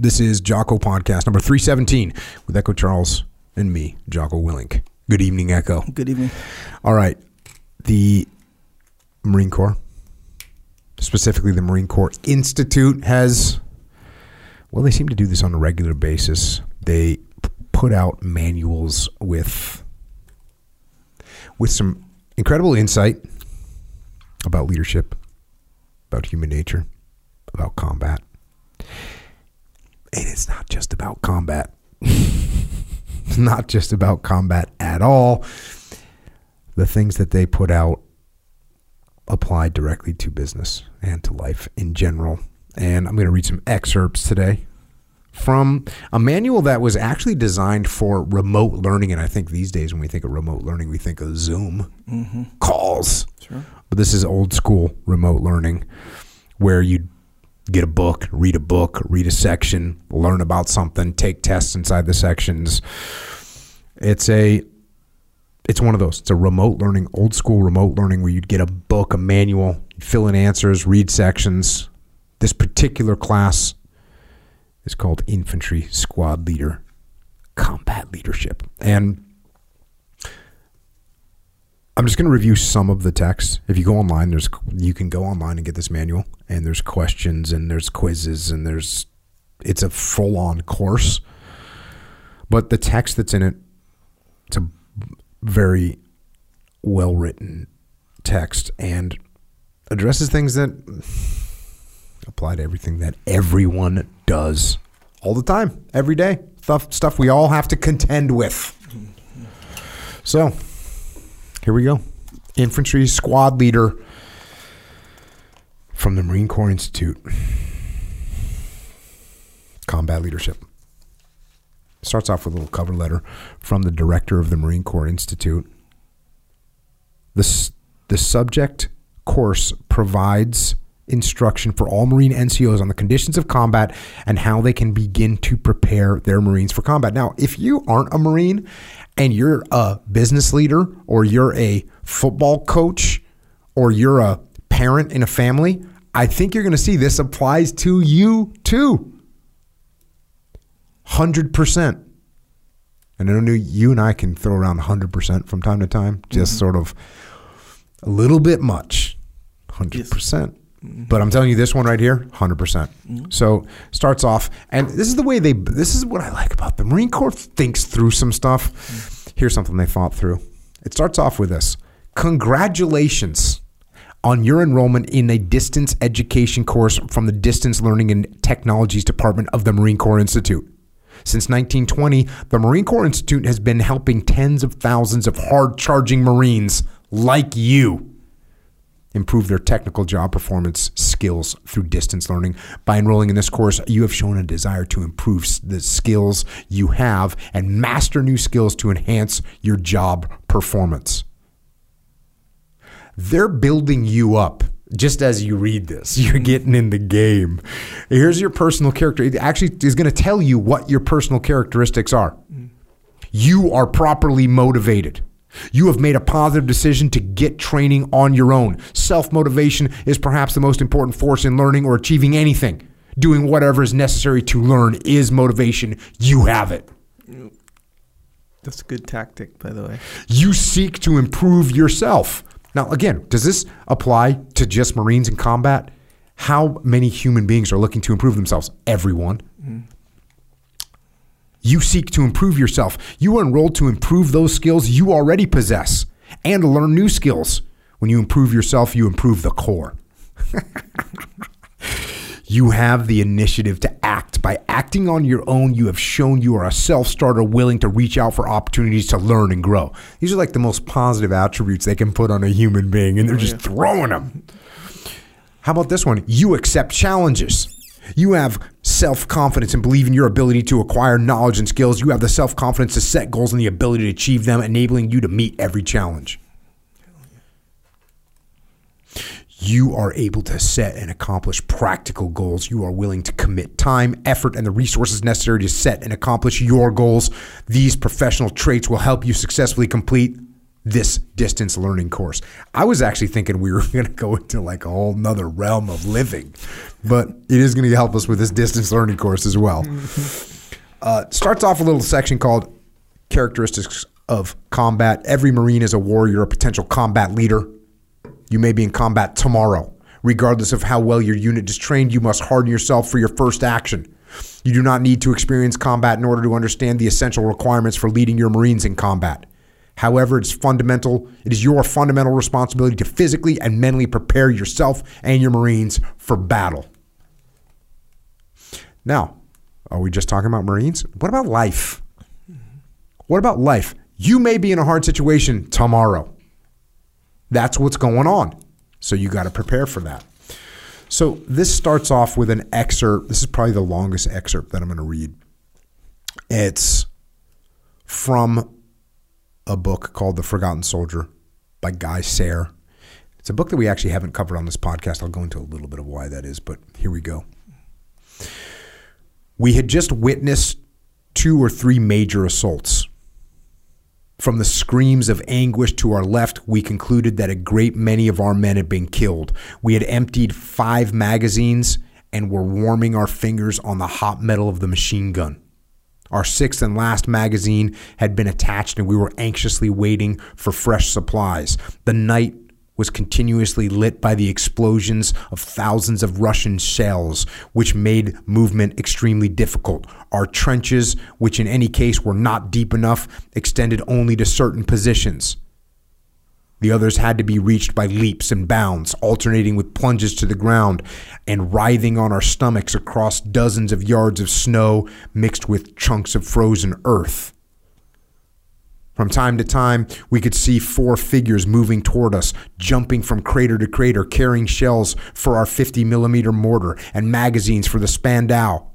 This is Jocko Podcast number 317 with Echo Charles and me, Jocko Willink. Good evening, Echo. Good evening. All right. The Marine Corps, specifically the Marine Corps Institute, has, well, they seem to do this on a regular basis. They put out manuals with with some incredible insight about leadership, about human nature, about combat. And it's not just about combat. it's not just about combat at all. The things that they put out apply directly to business and to life in general. And I'm going to read some excerpts today from a manual that was actually designed for remote learning. And I think these days, when we think of remote learning, we think of Zoom mm-hmm. calls. Sure. But this is old school remote learning where you get a book, read a book, read a section, learn about something, take tests inside the sections. It's a it's one of those. It's a remote learning, old school remote learning where you'd get a book, a manual, fill in answers, read sections. This particular class is called Infantry Squad Leader Combat Leadership. And I'm just going to review some of the text. If you go online, there's you can go online and get this manual, and there's questions and there's quizzes and there's it's a full on course. But the text that's in it, it's a very well written text and addresses things that apply to everything that everyone does all the time, every day. Stuff stuff we all have to contend with. So here we go. Infantry squad leader from the Marine Corps Institute. Combat leadership. Starts off with a little cover letter from the director of the Marine Corps Institute. The, the subject course provides instruction for all Marine NCOs on the conditions of combat and how they can begin to prepare their Marines for combat. Now, if you aren't a Marine and you're a business leader or you're a football coach or you're a parent in a family, I think you're going to see this applies to you too. 100%. And I know you and I can throw around 100% from time to time, just mm-hmm. sort of a little bit much. 100%. percent But I'm telling you this one right here, 100%. percent So starts off and this is the way they this is what I like about the Marine Corps thinks through some stuff. Here's something they thought through. It starts off with this. Congratulations on your enrollment in a distance education course from the Distance Learning and Technologies Department of the Marine Corps Institute. Since 1920, the Marine Corps Institute has been helping tens of thousands of hard charging Marines like you improve their technical job performance skills through distance learning. By enrolling in this course, you have shown a desire to improve the skills you have and master new skills to enhance your job performance. They're building you up just as you read this. You're getting in the game. Here's your personal character. It actually is going to tell you what your personal characteristics are. Mm. You are properly motivated. You have made a positive decision to get training on your own. Self motivation is perhaps the most important force in learning or achieving anything. Doing whatever is necessary to learn is motivation. You have it. That's a good tactic, by the way. You seek to improve yourself. Now, again, does this apply to just Marines in combat? How many human beings are looking to improve themselves? Everyone. Mm. You seek to improve yourself. You are enrolled to improve those skills you already possess and learn new skills. When you improve yourself, you improve the Corps. You have the initiative to act. By acting on your own, you have shown you are a self starter willing to reach out for opportunities to learn and grow. These are like the most positive attributes they can put on a human being, and they're oh, just throwing them. How about this one? You accept challenges. You have self confidence and believe in your ability to acquire knowledge and skills. You have the self confidence to set goals and the ability to achieve them, enabling you to meet every challenge. You are able to set and accomplish practical goals. You are willing to commit time, effort, and the resources necessary to set and accomplish your goals. These professional traits will help you successfully complete this distance learning course. I was actually thinking we were going to go into like a whole nother realm of living, but it is going to help us with this distance learning course as well. Uh, starts off a little section called characteristics of combat. Every Marine is a warrior, a potential combat leader. You may be in combat tomorrow. Regardless of how well your unit is trained, you must harden yourself for your first action. You do not need to experience combat in order to understand the essential requirements for leading your Marines in combat. However, it's fundamental. It is your fundamental responsibility to physically and mentally prepare yourself and your Marines for battle. Now, are we just talking about Marines? What about life? What about life? You may be in a hard situation tomorrow. That's what's going on. So you got to prepare for that. So this starts off with an excerpt. This is probably the longest excerpt that I'm going to read. It's from a book called The Forgotten Soldier by Guy Sajer. It's a book that we actually haven't covered on this podcast. I'll go into a little bit of why that is, but here we go. We had just witnessed two or three major assaults. From the screams of anguish to our left, we concluded that a great many of our men had been killed. We had emptied five magazines and were warming our fingers on the hot metal of the machine gun. Our sixth and last magazine had been attached, and we were anxiously waiting for fresh supplies. The night was continuously lit by the explosions of thousands of Russian shells, which made movement extremely difficult. Our trenches, which in any case were not deep enough, extended only to certain positions. The others had to be reached by leaps and bounds, alternating with plunges to the ground and writhing on our stomachs across dozens of yards of snow mixed with chunks of frozen earth. From time to time, we could see four figures moving toward us, jumping from crater to crater, carrying shells for our 50 millimeter mortar and magazines for the Spandau.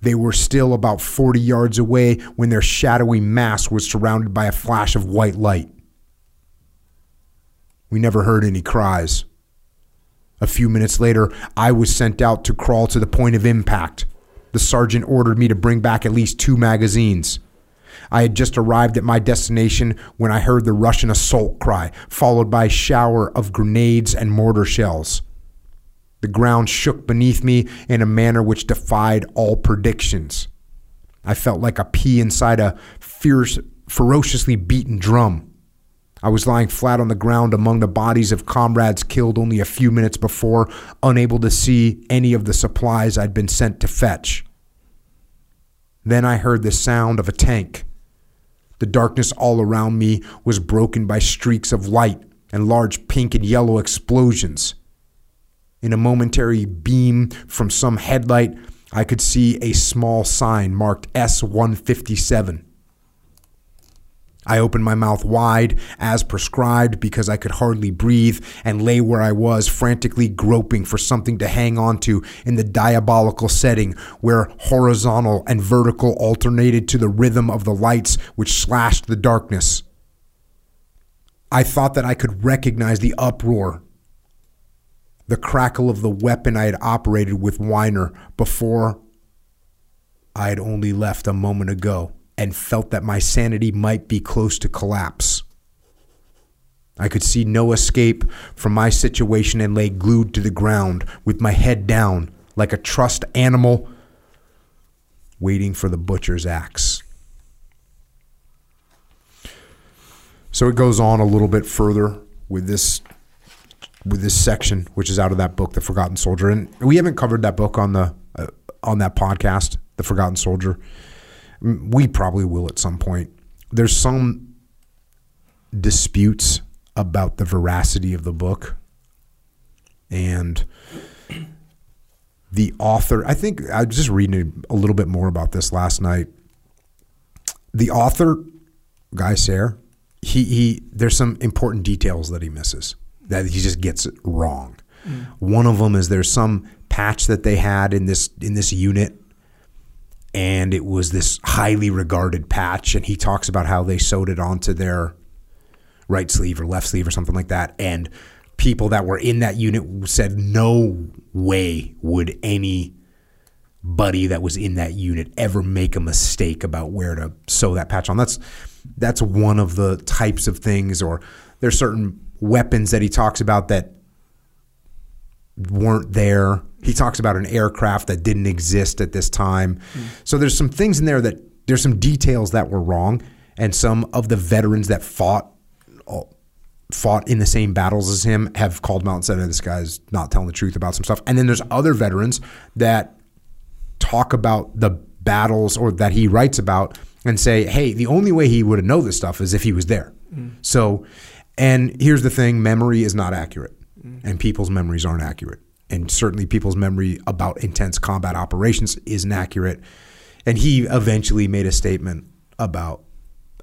They were still about 40 yards away when their shadowy mass was surrounded by a flash of white light. We never heard any cries. A few minutes later, I was sent out to crawl to the point of impact. The sergeant ordered me to bring back at least two magazines. I had just arrived at my destination when I heard the Russian assault cry, followed by a shower of grenades and mortar shells. The ground shook beneath me in a manner which defied all predictions. I felt like a pea inside a fierce, ferociously beaten drum. I was lying flat on the ground among the bodies of comrades killed only a few minutes before, unable to see any of the supplies I'd been sent to fetch. Then I heard the sound of a tank. The darkness all around me was broken by streaks of light and large pink and yellow explosions. In a momentary beam from some headlight, I could see a small sign marked S 157. I opened my mouth wide, as prescribed, because I could hardly breathe, and lay where I was, frantically groping for something to hang on to in the diabolical setting where horizontal and vertical alternated to the rhythm of the lights which slashed the darkness. I thought that I could recognize the uproar, the crackle of the weapon I had operated with Weiner before I had only left a moment ago and felt that my sanity might be close to collapse. I could see no escape from my situation and lay glued to the ground with my head down like a trussed animal waiting for the butcher's axe. So it goes on a little bit further with this with this section, which is out of that book, The Forgotten Soldier, and we haven't covered that book on the uh, on that podcast, The Forgotten Soldier. We probably will at some point. There's some disputes about the veracity of the book. And the author, I think I was just reading a little bit more about this last night. The author, Guy Sajer, he, he there's some important details that he misses that he just gets it wrong. Mm. One of them is there's some patch that they had in this in this unit and it was this highly regarded patch and he talks about how they sewed it onto their right sleeve or left sleeve or something like that and people that were in that unit said no way would any buddy that was in that unit ever make a mistake about where to sew that patch on. That's that's one of the types of things or there's certain weapons that he talks about that weren't there. He talks about an aircraft that didn't exist at this time. Mm. So there's some things in there that there's some details that were wrong, and some of the veterans that fought fought in the same battles as him have called him out and said, "This guy's not telling the truth about some stuff." And then there's other veterans that talk about the battles or that he writes about and say, "Hey, the only way he would have know this stuff is if he was there." Mm. So, and here's the thing: memory is not accurate and people's memories aren't accurate. And certainly people's memory about intense combat operations isn't accurate. And he eventually made a statement about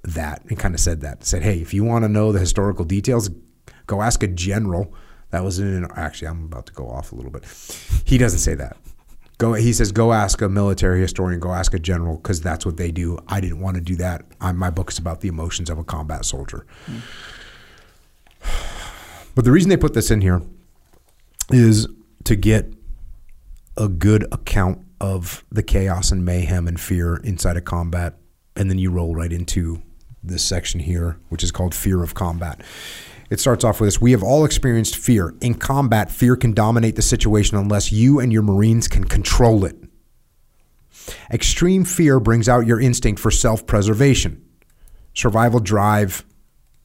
that and kind of said that. Said, hey, if you want to know the historical details, go ask a general. That was in actually I'm about to go off a little bit. He doesn't say that. Go he says go ask a military historian, go ask a general because that's what they do. I didn't want to do that. I, my book is about the emotions of a combat soldier. Mm. But the reason they put this in here is to get a good account of the chaos and mayhem and fear inside of combat. And then you roll right into this section here, which is called Fear of Combat. It starts off with this We have all experienced fear. In combat, fear can dominate the situation unless you and your Marines can control it. Extreme fear brings out your instinct for self preservation, survival drive,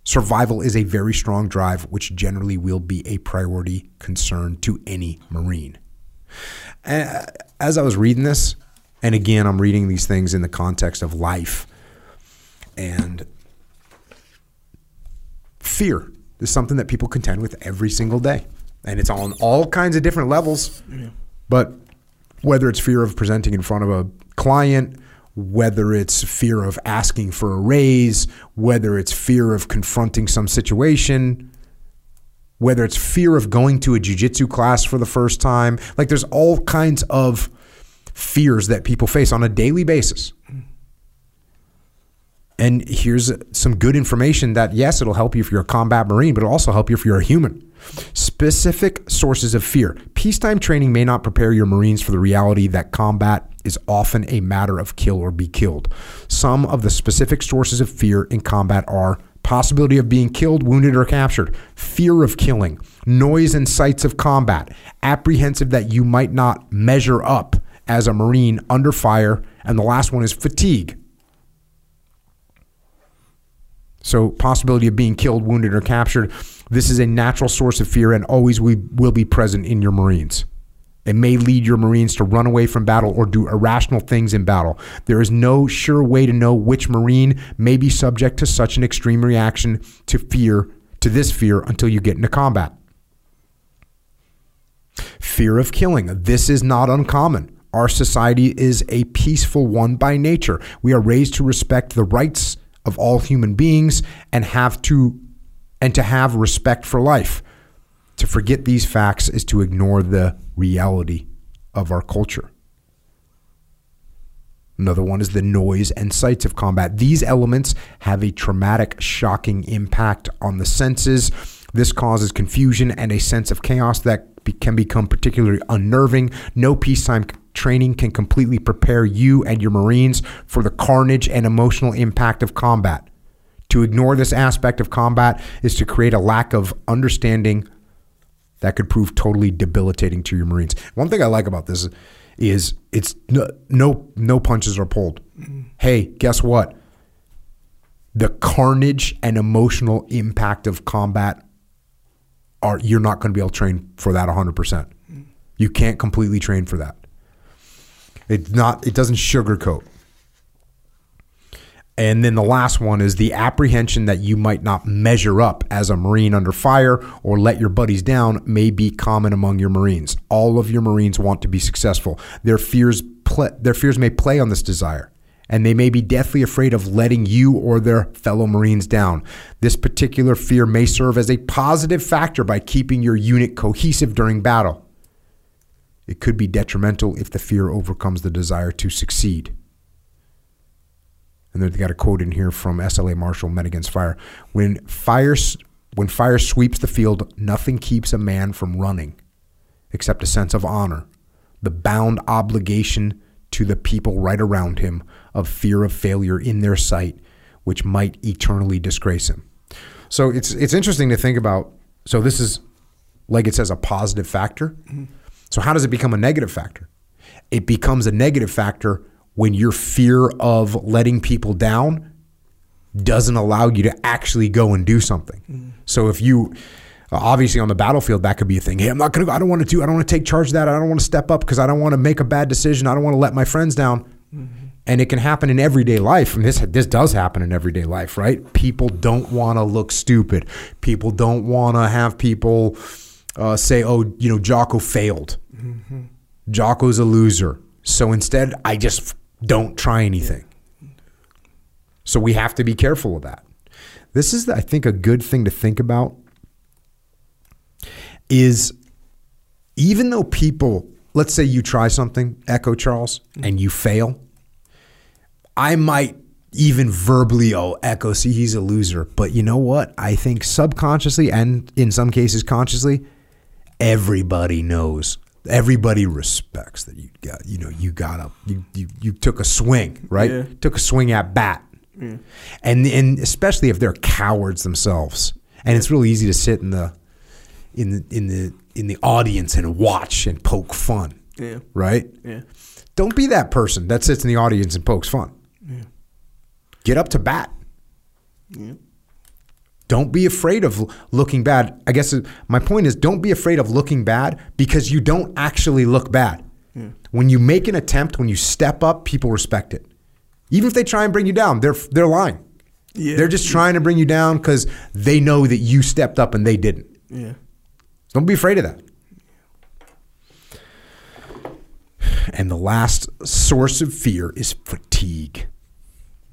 Survival is a very strong drive, which generally will be a priority concern to any Marine. As I was reading this, and again, I'm reading these things in the context of life, and fear is something that people contend with every single day. And it's on all kinds of different levels. Yeah. But whether it's fear of presenting in front of a client, whether it's fear of asking for a raise, whether it's fear of confronting some situation, whether it's fear of going to a jujitsu class for the first time. Like there's all kinds of fears that people face on a daily basis. And here's some good information that, yes, it'll help you if you're a combat Marine, but it'll also help you if you're a human. Specific sources of fear. Peacetime training may not prepare your Marines for the reality that combat is often a matter of kill or be killed. Some of the specific sources of fear in combat are possibility of being killed, wounded, or captured, fear of killing, noise and sights of combat, apprehensive that you might not measure up as a Marine under fire, and the last one is fatigue. So, possibility of being killed, wounded, or captured. This is a natural source of fear and always we will be present in your Marines. It may lead your Marines to run away from battle or do irrational things in battle. There is no sure way to know which Marine may be subject to such an extreme reaction to fear, to this fear, until you get into combat. Fear of killing. This is not uncommon. Our society is a peaceful one by nature. We are raised to respect the rights of all human beings and have to and to have respect for life. To forget these facts is to ignore the reality of our culture. Another one is the noise and sights of combat. These elements have a traumatic, shocking impact on the senses. This causes confusion and a sense of chaos that can become particularly unnerving. No peacetime training can completely prepare you and your Marines for the carnage and emotional impact of combat. To ignore this aspect of combat is to create a lack of understanding that could prove totally debilitating to your Marines. One thing I like about this is it's no no, no punches are pulled. Hey, guess what? The carnage and emotional impact of combat are you're not going to be able to train for that 100%. You can't completely train for that. It's not. It doesn't sugarcoat. And then the last one is the apprehension that you might not measure up as a Marine under fire or let your buddies down may be common among your Marines. All of your Marines want to be successful. Their fears, their fears may play on this desire, and they may be deathly afraid of letting you or their fellow Marines down. This particular fear may serve as a positive factor by keeping your unit cohesive during battle. It could be detrimental if the fear overcomes the desire to succeed. And they've got a quote in here from SLA Marshall Men Against Fire. When fire, when fire sweeps the field, nothing keeps a man from running except a sense of honor. the bound obligation to the people right around him of fear of failure in their sight, which might eternally disgrace him. So it's it's interesting to think about. So this is like it says a positive factor. Mm-hmm. So how does it become a negative factor? It becomes a negative factor when your fear of letting people down doesn't allow you to actually go and do something. Mm. So if you obviously on the battlefield that could be a thing. Hey, I'm not going to I don't want to do I don't want to take charge of that. I don't want to step up because I don't want to make a bad decision. I don't want to let my friends down. Mm-hmm. And it can happen in everyday life. And this this does happen in everyday life, right? People don't want to look stupid. People don't want to have people uh, say, "Oh, you know, Jocko failed. Mm-hmm. Jocko's a loser." So instead, I just don't try anything. So we have to be careful of that. This is, I think, a good thing to think about. Is even though people, let's say you try something, Echo Charles, mm-hmm. and you fail, I might even verbally, oh, Echo, see, he's a loser. But you know what? I think subconsciously and in some cases consciously, everybody knows. Everybody respects that you got, you know, you got up, you, you, you took a swing, right? Yeah. Took a swing at bat. And, and especially if they're cowards themselves. And it's really easy to sit in the, in the, in the, in the audience and watch and poke fun, Yeah. right? Yeah. Don't be that person that sits in the audience and pokes fun. yeah Get up to bat. Yeah. Don't be afraid of looking bad. I guess my point is don't be afraid of looking bad because you don't actually look bad. Hmm. When you make an attempt, when you step up, people respect it. Even if they try and bring you down, they're they're lying. Yeah. They're just trying to bring you down because they know that you stepped up and they didn't. Yeah. Don't be afraid of that. And the last source of fear is fatigue.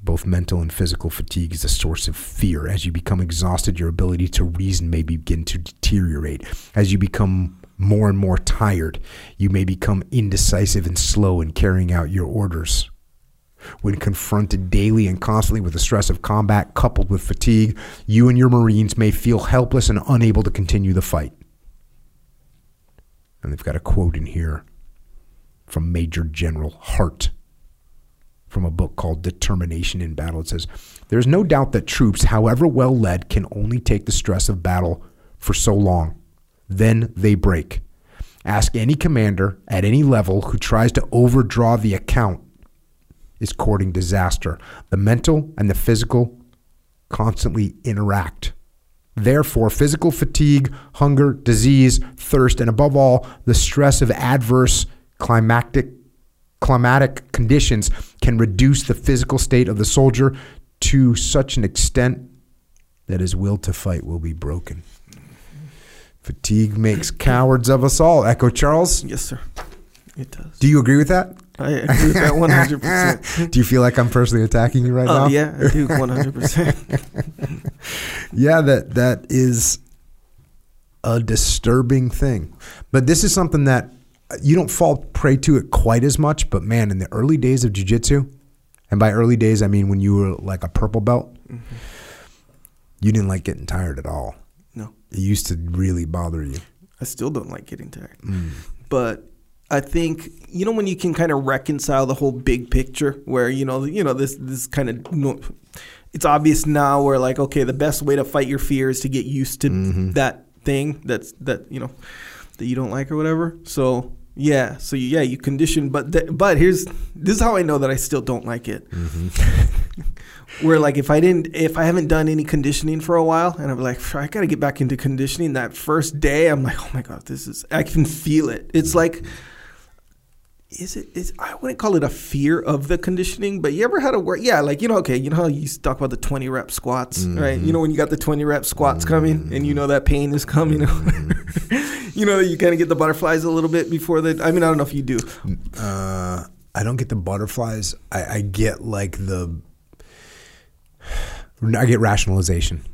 Both mental and physical fatigue is a source of fear. As you become exhausted, your ability to reason may begin to deteriorate. As you become more and more tired, you may become indecisive and slow in carrying out your orders. When confronted daily and constantly with the stress of combat coupled with fatigue, you and your Marines may feel helpless and unable to continue the fight. And they've got a quote in here from Major General Hart from a book called Determination in Battle. It says, There's no doubt that troops, however well led, can only take the stress of battle for so long. Then they break. Ask any commander at any level who tries to overdraw the account is courting disaster. The mental and the physical constantly interact. Therefore, physical fatigue, hunger, disease, thirst, and above all, the stress of adverse climatic climatic conditions can reduce the physical state of the soldier to such an extent that his will to fight will be broken. Fatigue makes cowards of us all. Echo Charles, Yes, sir. It does. do you agree with that? I agree with that one hundred percent. Do you feel like I'm personally attacking you right oh, now? Oh yeah, I do one hundred percent. Yeah, that that is a disturbing thing. But this is something that you don't fall prey to it quite as much. But man, in the early days of jujitsu, and by early days I mean when you were like a purple belt, you didn't like getting tired at all. No, It used to really bother you. I still don't like getting tired. Mm. But I think you know when you can kind of reconcile the whole big picture, where you know you know this this kind of no, it's obvious now where like okay the best way to fight your fear is to get used to Mm-hmm. that thing that's that you know that you don't like or whatever. So yeah, so you, yeah you condition, but th- but here's this is how I know that I still don't like it. Mm-hmm. where like if I didn't if I haven't done any conditioning for a while and I'm like I got to get back into conditioning that first day I'm like oh my god this is I can feel it it's like is it is I wouldn't call it a fear of the conditioning but you ever had a work yeah like you know okay you know how you talk about the 20 rep squats right you know when you got the 20 rep squats coming and you know that pain is coming you know you kind of get the butterflies a little bit before the I mean I don't know if you do Uh, I don't get the butterflies. I, I get like the. I get rationalization.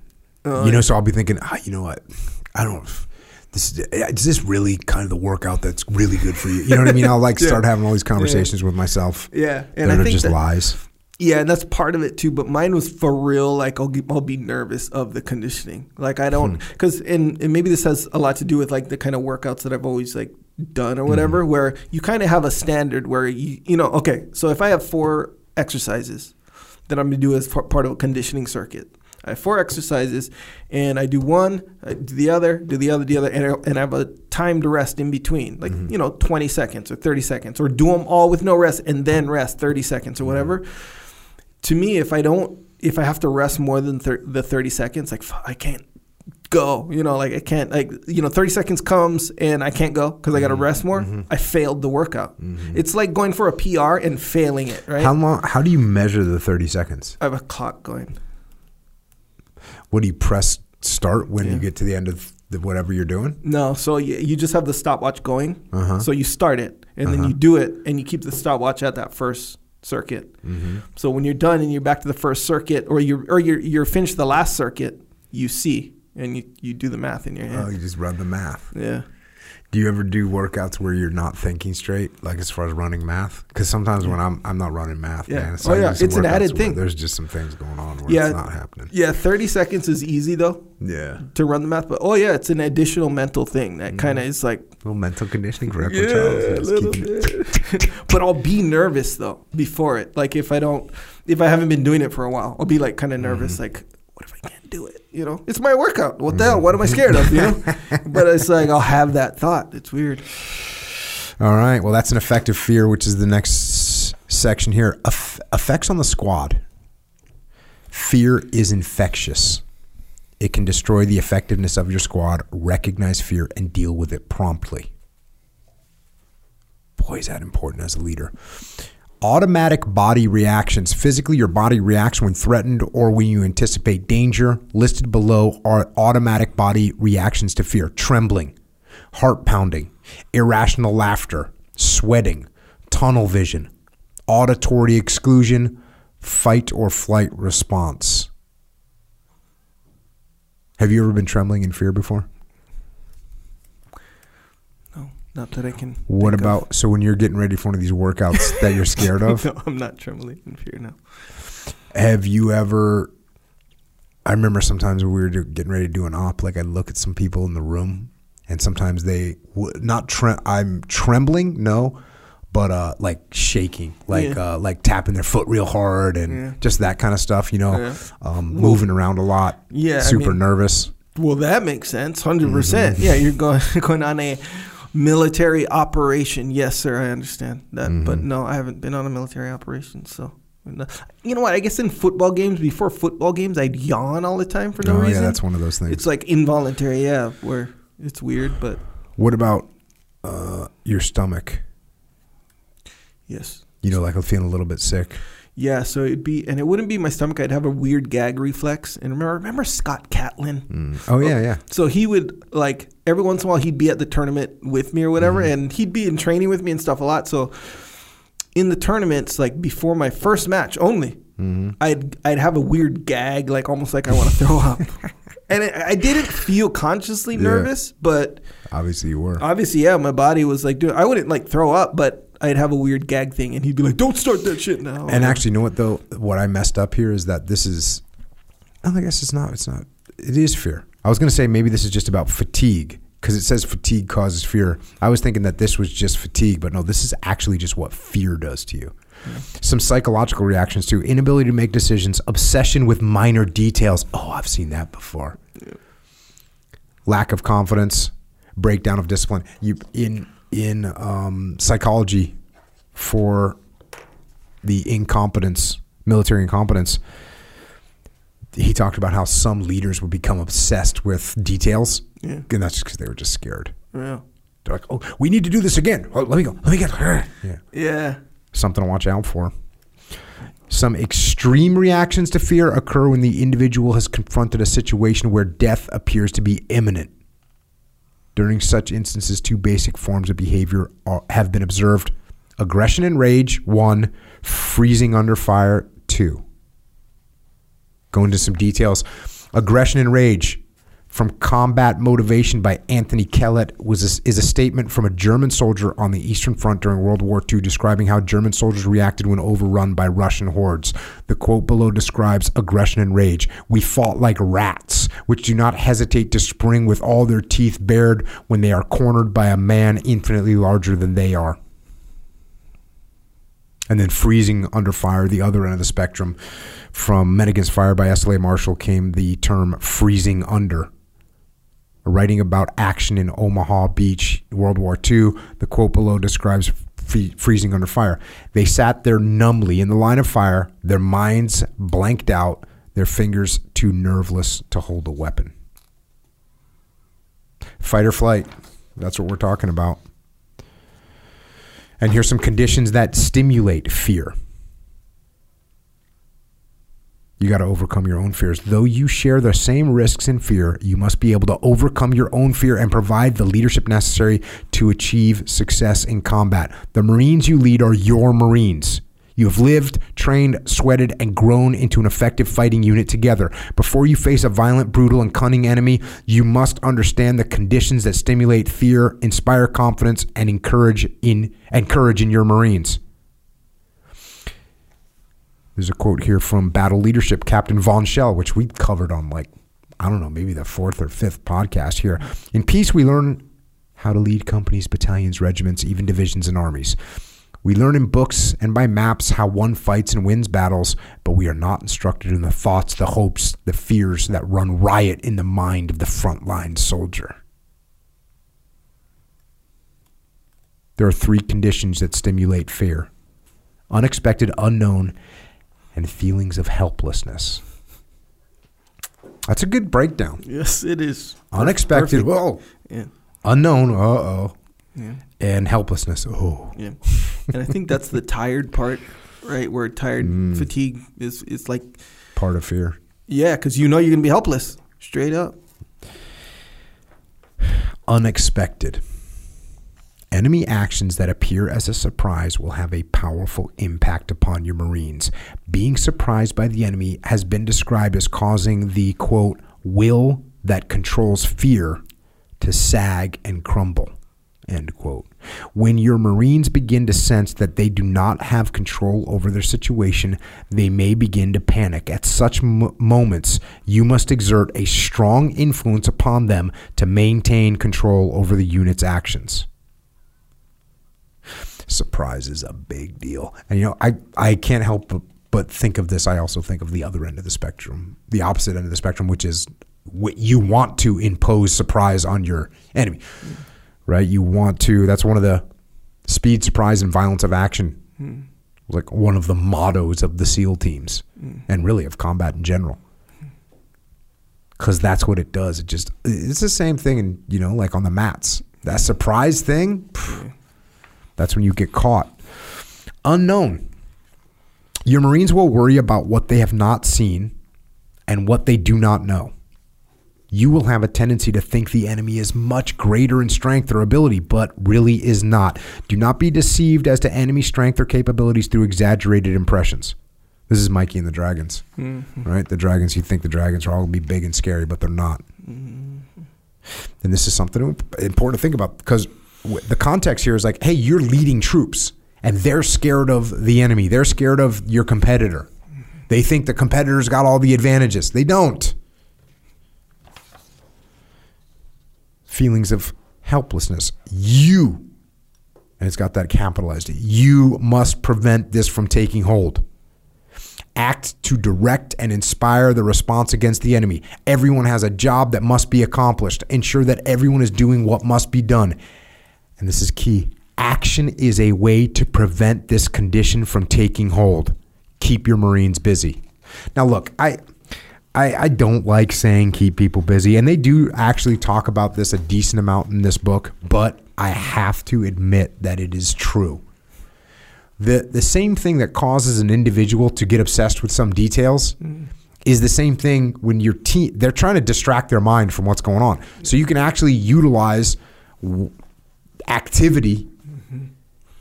Oh, you know, so I'll be thinking, ah, you know what? I don't. This is, is this really kind of the workout that's really good for you? You know what I mean? I'll like Yeah. start having all these conversations with myself yeah and that I are just that, lies. Yeah, and that's part of it too. But mine was for real. Like I'll, I'll be nervous of the conditioning. Like I don't, hmm. because and, and maybe this has a lot to do with like the kind of workouts that I've always like done or hmm. whatever, where you kind of have a standard where you you know okay, so if I have four exercises that I'm gonna do as part of a conditioning circuit. I have four exercises, and I do one, I do the other, do the other, the other, and I, and I have a timed rest in between, like mm-hmm. you know, 20 seconds or 30 seconds, or do them all with no rest and then rest 30 seconds or mm-hmm. whatever. To me, if I don't, if I have to rest more than thir- the 30 seconds, like f- I can't go, you know, like I can't, like you know, 30 seconds comes and I can't go because I got to mm-hmm. rest more. I failed the workout. It's like going for a PR and failing it, right? How long? How do you measure the thirty seconds? I have a clock going. What do you press start when you get to the end of the, whatever you're doing? No, so you, you just have the stopwatch going. Uh-huh. So you start it, and then you do it, and you keep the stopwatch at that first circuit. Mm-hmm. So when you're done and you're back to the first circuit, or you're or you're you're finished the last circuit, you see, and you, you do the math in your head. Oh, you just run the math. Yeah. Do you ever do workouts where you're not thinking straight, like as far as running math? Because sometimes when I'm I'm not running math, Yeah. man. Oh, yeah, it's an added thing. There's just some things going on where Yeah. it's not happening. Yeah, 30 seconds is easy though Yeah, to run the math, but oh yeah, it's an additional mental thing that kind of is like little mental conditioning for Yeah, Charles. little bit. but I'll be nervous though before it. Like if I don't, if I haven't been doing it for a while, I'll be like kind of nervous. Mm-hmm. Like, what if I can't do it? You know, it's my workout. What the mm-hmm. hell? What am I scared of? You know. but it's like I'll have that thought. It's weird. All right. Well, that's an effective fear, which is the next section here. Eff- effects on the squad. Fear is infectious. It can destroy the effectiveness of your squad. Recognize fear and deal with it promptly. Boy, is that important as a leader. Automatic body reactions. Physically, your body reacts when threatened or when you anticipate danger. Listed below are automatic body reactions to fear trembling, heart pounding, irrational laughter, sweating, tunnel vision, auditory exclusion, fight or flight response. Have you ever been trembling in fear before? No, not that I can. What think of. about so when you're getting ready for one of these workouts that you're scared of? no, I'm not trembling in fear now. Have you ever? I remember sometimes when we were getting ready to do an op, like I'd look at some people in the room, and sometimes they would not. Tre- I'm trembling, no, but uh, like shaking, like Yeah. uh, like tapping their foot real hard, and Yeah. just that kind of stuff. You know, Yeah. um, moving around a lot. Yeah, I super mean- nervous. Well, that makes sense. 100 percent. Mm-hmm. Yeah, you're going going on a military operation. Yes, sir. I understand that. Mm-hmm. But no, I haven't been on a military operation. So, you know what? I guess in football games, before football games, I'd yawn all the time for no oh reason. yeah, that's one of those things. It's like involuntary. Yeah, where it's weird, but what about uh, your stomach? yes. You know, like I'm feeling a little bit sick. Yeah, so it'd be, and it wouldn't be my stomach. I'd have a weird gag reflex. And remember, remember Scott Catlin? Oh yeah, yeah. So he would like every once in a while he'd be at the tournament with me or whatever, Mm-hmm. and he'd be in training with me and stuff a lot. So in the tournaments, like before my first match only, Mm-hmm. I'd I'd have a weird gag, like almost like I want to throw up, and it, I didn't feel consciously Yeah. nervous, but Obviously you were. obviously, yeah, my body was like doing. I wouldn't like throw up, but I'd have a weird gag thing, and he'd be like, "Don't start that shit now." And actually, you know what though? What I messed up here is that this is. Oh, I guess it's not. It's not. It is fear. I was going to say maybe this is just about fatigue because it says fatigue causes fear. I was thinking that this was just fatigue, but no, this is actually just what fear does to you. Some psychological reactions to inability to make decisions, obsession with minor details. Oh, I've seen that before. Lack of confidence, breakdown of discipline. You in in um, psychology for the incompetence, military incompetence, he talked about how some leaders would become obsessed with details, Yeah. and that's just because they were just scared. yeah, They're like, "Oh, we need to do this again. Oh, let me go. Let me get." Yeah, yeah, something to watch out for. Some extreme reactions to fear occur when the individual has confronted a situation where death appears to be imminent. During such instances, two basic forms of behavior are, have been observed aggression and rage, one, freezing under fire, two. Go into some details. Aggression and rage. From Combat Motivation by Anthony Kellett was a, is a statement from a German soldier on the Eastern Front during World War II describing how German soldiers reacted when overrun by Russian hordes. The quote below describes aggression and rage. We fought like rats, which do not hesitate to spring with all their teeth bared when they are cornered by a man infinitely larger than they are. And then freezing under fire, the other end of the spectrum. From Men Against Fire by S.L.A. Marshall came the term freezing under writing about action in Omaha Beach, World War II. The quote below describes freezing under fire. They sat there numbly in the line of fire, their minds blanked out, their fingers too nerveless to hold a weapon. Fight or flight. That's what we're talking about. And here's some conditions that stimulate fear. You got to overcome your own fears. Though you share the same risks and fear, you must be able to overcome your own fear and provide the leadership necessary to achieve success in combat. The Marines you lead are your Marines. You have lived, trained, sweated, and grown into an effective fighting unit together. Before you face a violent, brutal, and cunning enemy, you must understand the conditions that stimulate fear, inspire confidence, and encourage in and courage in your Marines. There's a quote here from Battle Leadership Captain Von Schell, which we covered on like, I don't know, maybe the fourth or fifth podcast here. In peace, we learn how to lead companies, battalions, regiments, even divisions and armies. We learn in books and by maps how one fights and wins battles, but we are not instructed in the thoughts, the hopes, the fears that run riot in the mind of the frontline soldier. There are three conditions that stimulate fear unexpected, unknown, and feelings of helplessness. That's a good breakdown. Yes, it is. Unexpected. Perfect. Whoa. Yeah. Unknown. Uh oh. Yeah. And helplessness. Oh. Yeah. and I think that's the tired part, right? Where tired mm. fatigue is is like part of fear. Yeah, because you know you're gonna be helpless. Straight up. Unexpected. Enemy actions that appear as a surprise will have a powerful impact upon your Marines. Being surprised by the enemy has been described as causing the quote, will that controls fear to sag and crumble. End quote. When your Marines begin to sense that they do not have control over their situation, they may begin to panic. At such m- moments, you must exert a strong influence upon them to maintain control over the unit's actions surprise is a big deal. And you know, I I can't help but, but think of this. I also think of the other end of the spectrum, the opposite end of the spectrum, which is what you want to impose surprise on your enemy, right? You want to. That's one of the speed, surprise, and violence of action. Mm. Like one of the mottos of the SEAL teams, mm. and really of combat in general because that's what it does. It just it's the same thing, and you know, like on the mats, that surprise thing. Phew, that's when you get caught. Unknown. Your Marines will worry about what they have not seen and what they do not know. You will have a tendency to think the enemy is much greater in strength or ability, but really is not. Do not be deceived as to enemy strength or capabilities through exaggerated impressions. This is Mikey and the Dragons, mm-hmm. right? The Dragons, you think the Dragons are all going to be big and scary, but they're not. Mm-hmm. And this is something important to think about because the context here is like, hey, you're leading troops and they're scared of the enemy. They're scared of your competitor. They think the competitor's got all the advantages. They don't. Feelings of helplessness. You, and it's got that capitalized, you must prevent this from taking hold. Act to direct and inspire the response against the enemy. Everyone has a job that must be accomplished. Ensure that everyone is doing what must be done and this is key action is a way to prevent this condition from taking hold. Keep your Marines busy. Now, look, I. I, I don't like saying keep people busy, and they do actually talk about this a decent amount in this book, but I have to admit that it is true. The, the same thing that causes an individual to get obsessed with some details mm. is the same thing when your team they're trying to distract their mind from what's going on. So you can actually utilize activity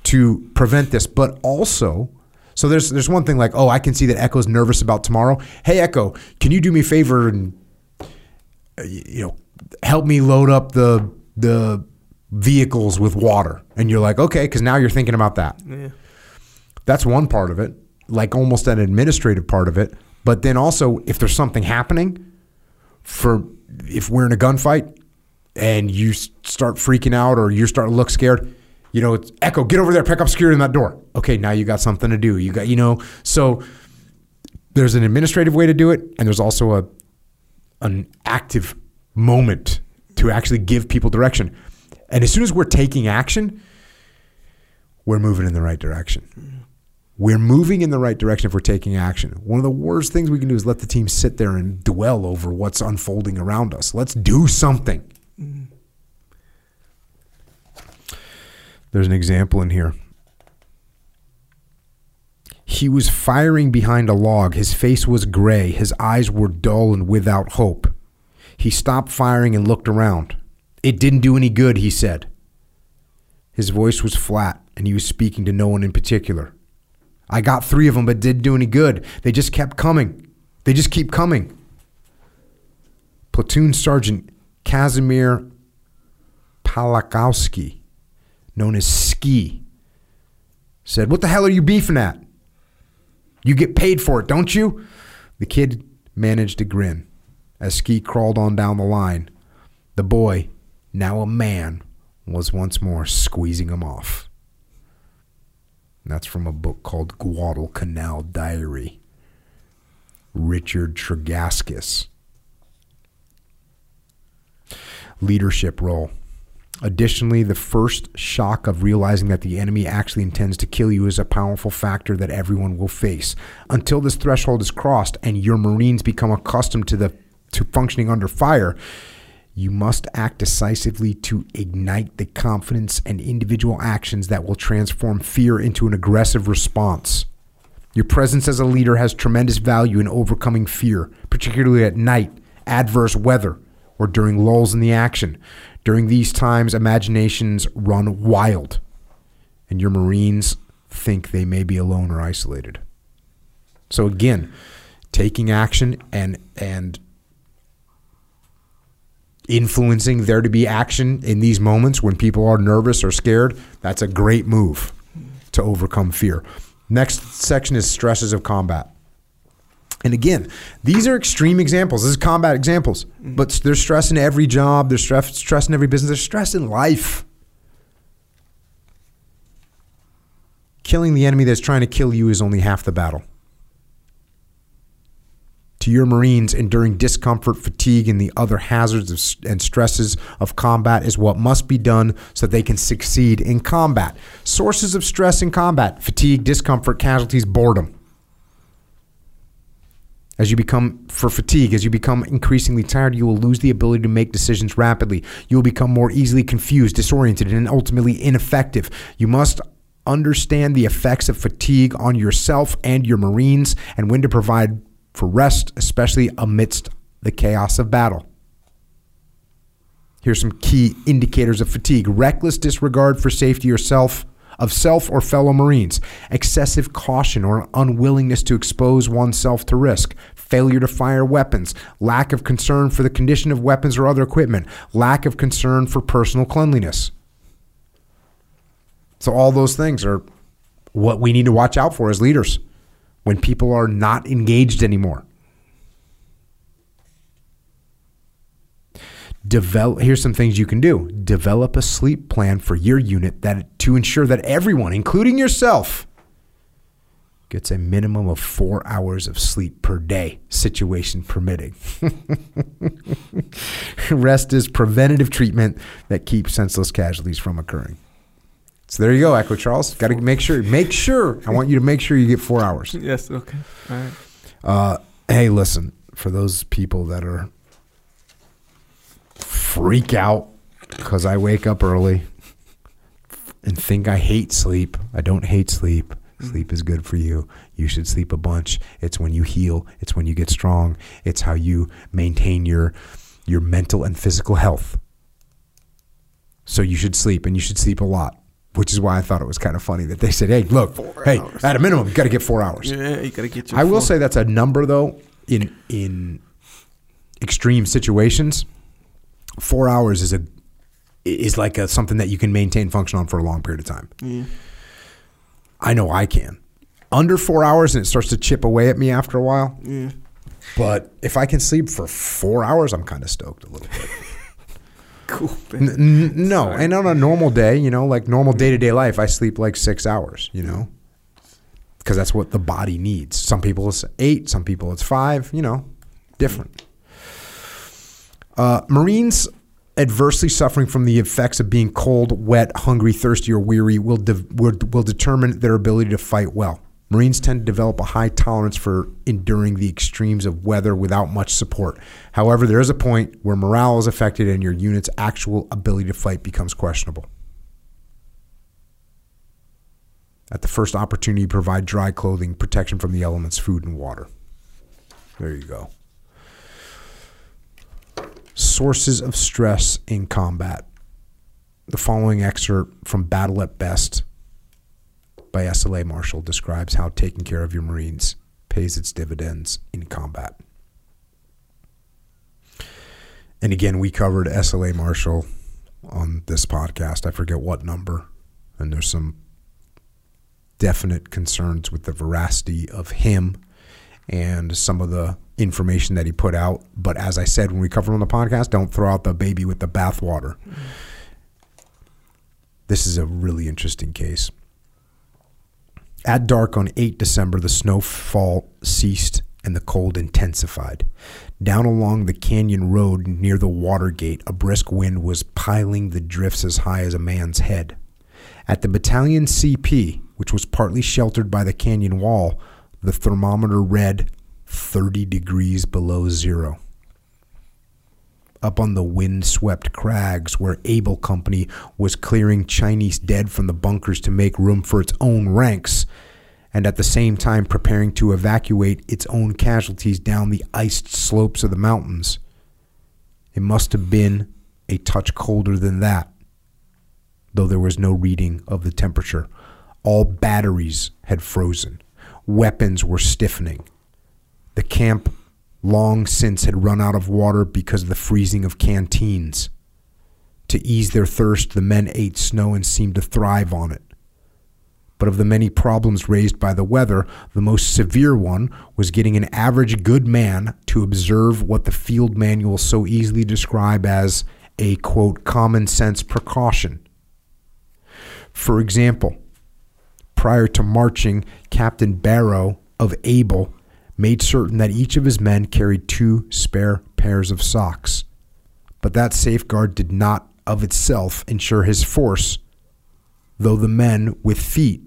to prevent this, but also. So there's there's one thing like oh I can see that Echo's nervous about tomorrow. Hey Echo, can you do me a favor and uh, you know help me load up the the vehicles with water, and you're like, okay, because now you're thinking about that. Yeah. That's one part of it, like almost an administrative part of it. But then also, if there's something happening, for if we're in a gunfight and you start freaking out or you start to look scared, you know, it's Echo, get over there, pick up security in that door. Okay, now you got something to do. You got, you know, so there's an administrative way to do it, and there's also a an active moment to actually give people direction. And as soon as we're taking action, we're moving in the right direction. We're moving in the right direction if we're taking action. One of the worst things we can do is let the team sit there and dwell over what's unfolding around us. Let's do something. There's an example in here. He was firing behind a log. His face was gray. His eyes were dull and without hope. He stopped firing and looked around. It didn't do any good, he said. His voice was flat, and he was speaking to no one in particular. I got three of them, but didn't do any good. They just kept coming. They just keep coming. Platoon Sergeant Casimir Palakowski, known as Ski, said, What the hell are you beefing at? You get paid for it, don't you? The kid managed to grin as Ski crawled on down the line. The boy, now a man, was once more squeezing him off. And that's from a book called Guadalcanal Diary. Richard Tregaskis. Leadership role. Additionally, the first shock of realizing that the enemy actually intends to kill you is a powerful factor that everyone will face. Until this threshold is crossed and your Marines become accustomed to the to functioning under fire, you must act decisively to ignite the confidence and individual actions that will transform fear into an aggressive response. Your presence as a leader has tremendous value in overcoming fear, particularly at night, adverse weather, or during lulls in the action. During these times, imaginations run wild, and your Marines think they may be alone or isolated. So again, taking action and and influencing there to be action in these moments when people are nervous or scared, that's a great move to overcome fear. Next section is stresses of combat. And again, these are extreme examples. This is combat examples, mm-hmm. but there's stress in every job. There's stress, stress in every business. There's stress in life. Killing the enemy that's trying to kill you is only half the battle. To your Marines, enduring discomfort, fatigue, and the other hazards of, and stresses of combat is what must be done so they can succeed in combat. Sources of stress in combat fatigue, discomfort, casualties, boredom. As you become, for fatigue, as you become increasingly tired, you will lose the ability to make decisions rapidly. You will become more easily confused, disoriented, and ultimately ineffective. You must understand the effects of fatigue on yourself and your Marines and when to provide for rest, especially amidst the chaos of battle. Here's some key indicators of fatigue reckless disregard for safety yourself self of self or fellow Marines, excessive caution or unwillingness to expose oneself to risk, failure to fire weapons, lack of concern for the condition of weapons or other equipment, lack of concern for personal cleanliness. So, all those things are what we need to watch out for as leaders when people are not engaged anymore. Develop here's some things you can do develop a sleep plan for your unit that to ensure that everyone including yourself gets a minimum of 4 hours of sleep per day situation permitting rest is preventative treatment that keeps senseless casualties from occurring so there you go echo charles got to make sure make sure i want you to make sure you get 4 hours Yes. Okay. All right. uh, hey, listen, for those people that are freak out because I wake up early and think I hate sleep, I don't hate sleep. Sleep is good for you. You should sleep a bunch. It's when you heal. It's when you get strong. It's how you maintain your your mental and physical health. So you should sleep, and you should sleep a lot. Which is why I thought it was kind of funny that they said, "Hey, look, hey, hours. at a minimum, you got to get four hours." Yeah, you gotta get your. I will full- say that's a number though in in extreme situations four hours is a is like a, something that you can maintain function on for a long period of time. I know I can. Under four hours and it starts to chip away at me after a while. But if I can sleep for four hours, I'm kind of stoked a little bit. Cool. N- n- no, and on a normal day, you know, like normal day to day life, I sleep like six hours, you know, because that's what the body needs. Some people it's eight, some people it's five, you know, different. Uh, Marines adversely suffering from the effects of being cold, wet, hungry, thirsty, or weary will, de- will, will determine their ability to fight well. Marines tend to develop a high tolerance for enduring the extremes of weather without much support. However, there is a point where morale is affected and your unit's actual ability to fight becomes questionable. At the first opportunity, provide dry clothing, protection from the elements, food, and water. There you go. Sources of stress in combat. The following excerpt from Battle at Best by SLA Marshall describes how taking care of your Marines pays its dividends in combat. And again, we covered SLA Marshall on this podcast. I forget what number. And there's some definite concerns with the veracity of him and some of the information that he put out. But as I said when we covered on the podcast, don't throw out the baby with the bathwater. This is a really interesting case. At dark on 8 December, the snowfall ceased and the cold intensified. Down along the canyon road near the water gate, a brisk wind was piling the drifts as high as a man's head. At the battalion CP, which was partly sheltered by the canyon wall, the thermometer read 30 degrees below zero. Up on the wind-swept crags where Able Company was clearing Chinese dead from the bunkers to make room for its own ranks, and at the same time preparing to evacuate its own casualties down the iced slopes of the mountains. It must have been a touch colder than that, though there was no reading of the temperature. All batteries had frozen. Weapons were stiffening. The camp long since had run out of water because of the freezing of canteens. To ease their thirst, the men ate snow and seemed to thrive on it. But of the many problems raised by the weather, the most severe one was getting an average good man to observe what the field manuals so easily describe as a quote common sense precaution. For example, prior to marching, Captain Barrow of Able made certain that each of his men carried two spare pairs of socks. But that safeguard did not of itself ensure his force, though the men with feet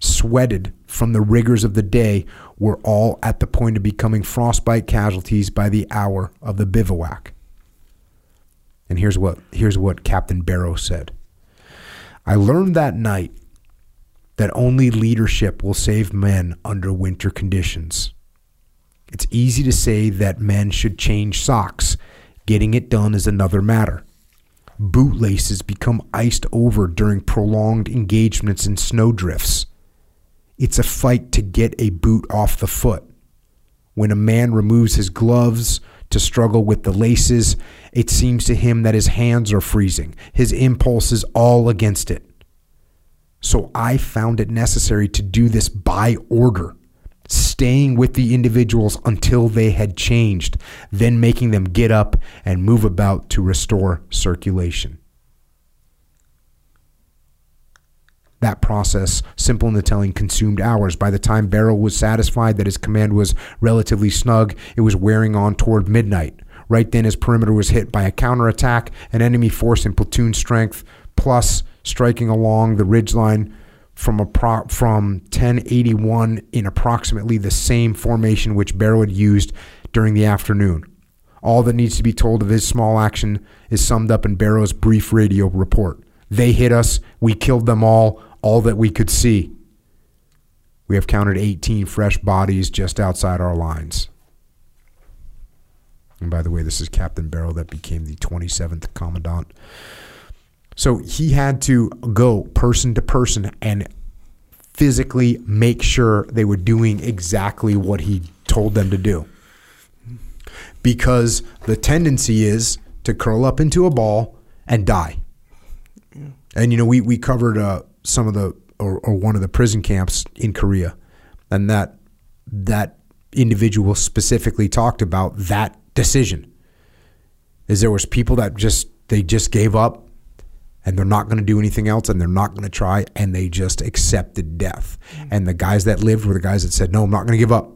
sweated from the rigors of the day were all at the point of becoming frostbite casualties by the hour of the bivouac. And here's what here's what Captain Barrow said. I learned that night that only leadership will save men under winter conditions. It's easy to say that men should change socks. Getting it done is another matter. Boot laces become iced over during prolonged engagements in snowdrifts. It's a fight to get a boot off the foot. When a man removes his gloves to struggle with the laces, it seems to him that his hands are freezing, his impulse is all against it. So I found it necessary to do this by order, staying with the individuals until they had changed, then making them get up and move about to restore circulation. That process, simple in the telling, consumed hours. By the time Barrow was satisfied that his command was relatively snug, it was wearing on toward midnight. Right then, his perimeter was hit by a counterattack, an enemy force in platoon strength, plus striking along the ridgeline from a pro- from 1081 in approximately the same formation which Barrow had used during the afternoon. All that needs to be told of his small action is summed up in Barrow's brief radio report. They hit us, we killed them all, all that we could see. We have counted 18 fresh bodies just outside our lines. And by the way, this is Captain Barrow that became the 27th Commandant. So he had to go person to person and physically make sure they were doing exactly what he told them to do. Because the tendency is to curl up into a ball and die. And you know, we we covered uh, some of the or, or one of the prison camps in Korea, and that that individual specifically talked about that decision. Is there was people that just they just gave up and they're not going to do anything else and they're not going to try and they just accepted death. Mm. And the guys that lived were the guys that said, "No, I'm not going to give up."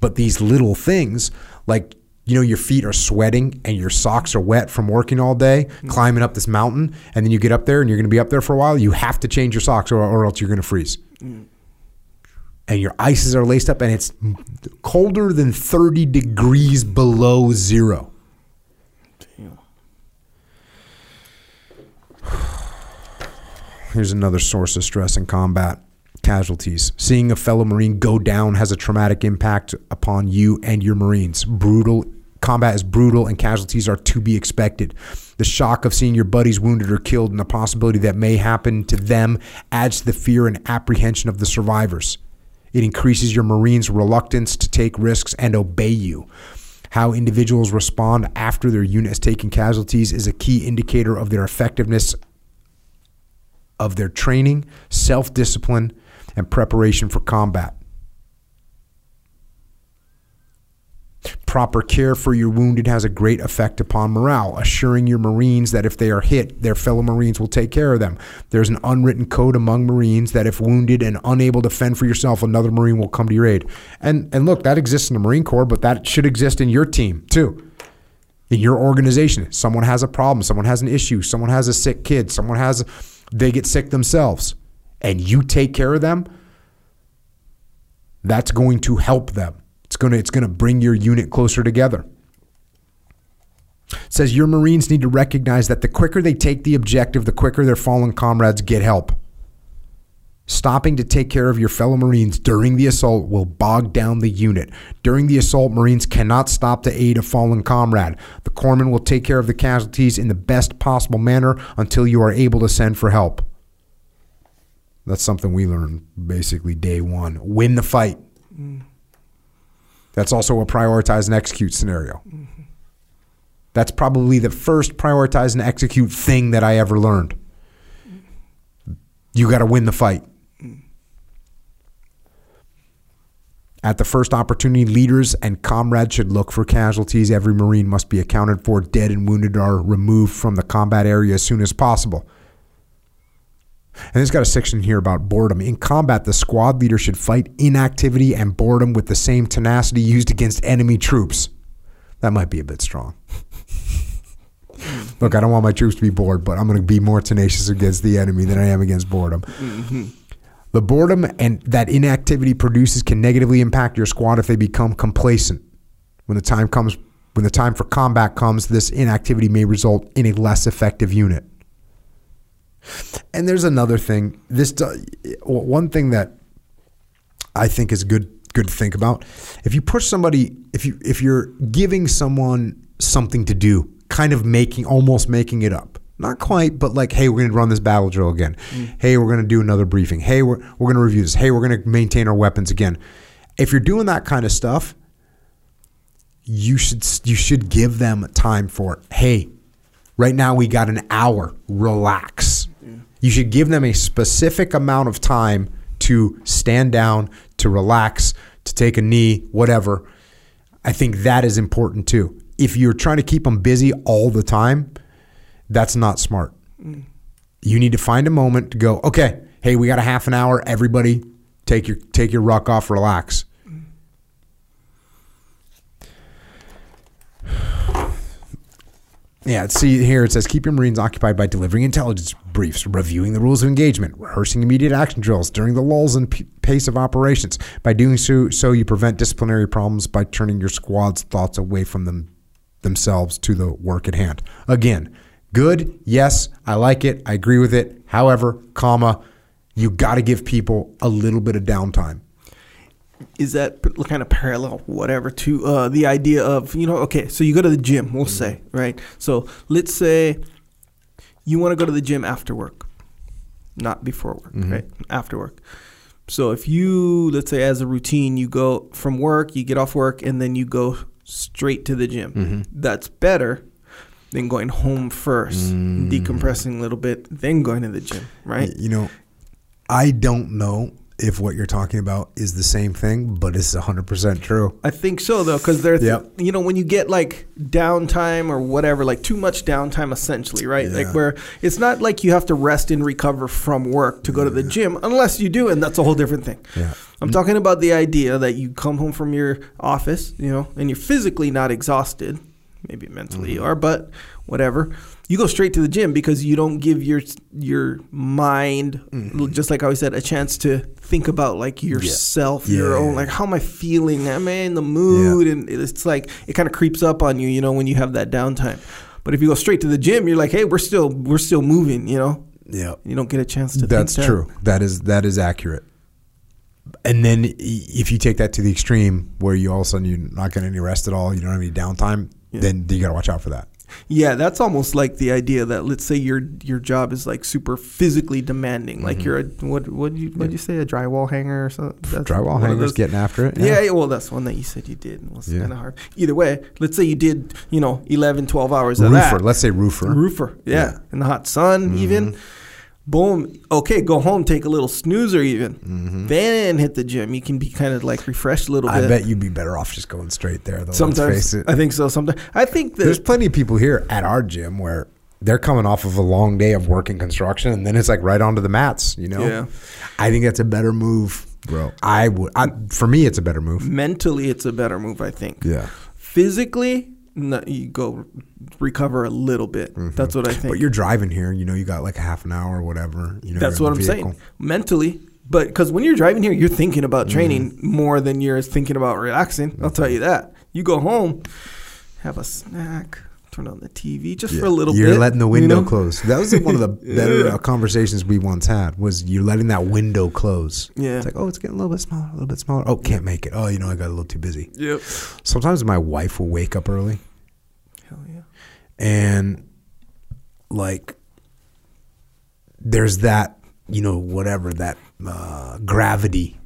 But these little things like you know your feet are sweating and your socks are wet from working all day mm. climbing up this mountain and then you get up there and you're going to be up there for a while you have to change your socks or, or else you're going to freeze mm. and your ices are laced up and it's colder than 30 degrees below zero Damn. Here's another source of stress in combat casualties. Seeing a fellow Marine go down has a traumatic impact upon you and your Marines. Brutal combat is brutal and casualties are to be expected. The shock of seeing your buddies wounded or killed and the possibility that may happen to them adds to the fear and apprehension of the survivors. It increases your Marines' reluctance to take risks and obey you. How individuals respond after their unit has taken casualties is a key indicator of their effectiveness of their training, self discipline, and preparation for combat. Proper care for your wounded has a great effect upon morale, assuring your Marines that if they are hit, their fellow Marines will take care of them. There's an unwritten code among Marines that if wounded and unable to fend for yourself, another Marine will come to your aid. And and look, that exists in the Marine Corps, but that should exist in your team too. In your organization, someone has a problem, someone has an issue, someone has a sick kid, someone has they get sick themselves, and you take care of them. That's going to help them. It's gonna it's gonna bring your unit closer together. It says your Marines need to recognize that the quicker they take the objective, the quicker their fallen comrades get help. Stopping to take care of your fellow Marines during the assault will bog down the unit. During the assault, Marines cannot stop to aid a fallen comrade. The corpsman will take care of the casualties in the best possible manner until you are able to send for help. That's something we learned basically day one. Win the fight. That's also a prioritize and execute scenario. That's probably the first prioritize and execute thing that I ever learned. You got to win the fight. At the first opportunity, leaders and comrades should look for casualties. Every Marine must be accounted for. Dead and wounded are removed from the combat area as soon as possible. And it's got a section here about boredom. In combat, the squad leader should fight inactivity and boredom with the same tenacity used against enemy troops. That might be a bit strong. Look, I don't want my troops to be bored, but I'm going to be more tenacious against the enemy than I am against boredom. Mm-hmm. The boredom and that inactivity produces can negatively impact your squad if they become complacent. When the time comes, when the time for combat comes, this inactivity may result in a less effective unit. And there's another thing. This one thing that I think is good good to think about. If you push somebody, if you if you're giving someone something to do, kind of making almost making it up. Not quite, but like, hey, we're going to run this battle drill again. Mm. Hey, we're going to do another briefing. Hey, we're we're going to review this. Hey, we're going to maintain our weapons again. If you're doing that kind of stuff, you should you should give them time for it. Hey, right now we got an hour. Relax. You should give them a specific amount of time to stand down, to relax, to take a knee, whatever. I think that is important too. If you're trying to keep them busy all the time, that's not smart. You need to find a moment to go, okay, hey, we got a half an hour. Everybody take your take your ruck off, relax. Yeah, see here it says keep your Marines occupied by delivering intelligence briefs, reviewing the rules of engagement, rehearsing immediate action drills during the lulls and p- pace of operations. By doing so, so you prevent disciplinary problems by turning your squad's thoughts away from them themselves to the work at hand. Again, good, yes, I like it, I agree with it. However, comma, you got to give people a little bit of downtime. is that kind of parallel whatever to uh, the idea of you know okay so you go to the gym we'll say right so let's say you want to go to the gym after work not before work right after work so if you let's say as a routine you go from work you get off work and then you go straight to the gym. Mm-hmm. That's better than going home first, Mm. decompressing a little bit, then going to the gym, right? You know, I don't know if what you're talking about is the same thing, but it's 100% true. I think so though, because they're Yep. you know when you get like downtime or whatever, like too much downtime, essentially, right? Yeah. Like where it's not like you have to rest and recover from work to go to the gym, unless you do, and that's a whole different thing. Yeah. I'm talking about the idea that you come home from your office, you know, and you're physically not exhausted, maybe mentally Mm-hmm. you are, but whatever. You go straight to the gym because you don't give your your mind, Mm-hmm. just like I always said, a chance to think about like yourself, Yeah, your yeah, own, yeah. like how am I feeling? Am I in the mood? And it's like it kind of creeps up on you, you know, when you have that downtime. But if you go straight to the gym, you're like, hey, we're still we're still moving, you know. Yeah. You don't get a chance to. That's think that. true. That is that is accurate. And then if you take that to the extreme where you all of a sudden you're not getting any rest at all, you don't have any downtime, Yeah. then you got to watch out for that. Yeah, that's almost like the idea that let's say your your job is like super physically demanding, like Mm-hmm. you're a what what you what you say a drywall hanger or something. That's Drywall hangers getting after it. Yeah. yeah, well, that's one that you said you did. and It was Yeah. kind of hard. Either way, let's say you did, you know, 11, 12 hours of Roofer. that. Let's say roofer. Roofer, yeah. Mm-hmm. in the hot sun, even. Boom. Okay, go home, take a little snoozer, even. Then hit the gym. You can be kind of like refreshed a little Mm-hmm. I bet you'd be better off just going straight there. Though, let's Sometimes face it. I think so. Sometimes I think that There's plenty of people here at our gym where they're coming off of a long day of working construction, and then it's like right onto the mats. You know, Yeah. I think that's a better move, bro. I would. I, for me, it's a better move. mentally it's a better move. I think. Yeah, physically no, you go recover a little bit that's what i think Mm-hmm. but you're driving here. You know, you got like a half an hour or whatever. You know, that's what i'm the saying mentally but because when you're driving here you're thinking about training Mm-hmm. more than you're thinking about relaxing i'll tell you that you go home have a snack turn on the tv just for a little bit. you're letting the you window know? close. That was one of the better Yeah. uh, conversations we once had. Was you're letting that window close? Yeah. It's like, oh, it's getting a little bit smaller, a little bit smaller. Oh, can't make it. Oh, you know, I got a little too busy. yep Sometimes my wife will wake up early hell yeah and like there's that you know whatever that uh, gravity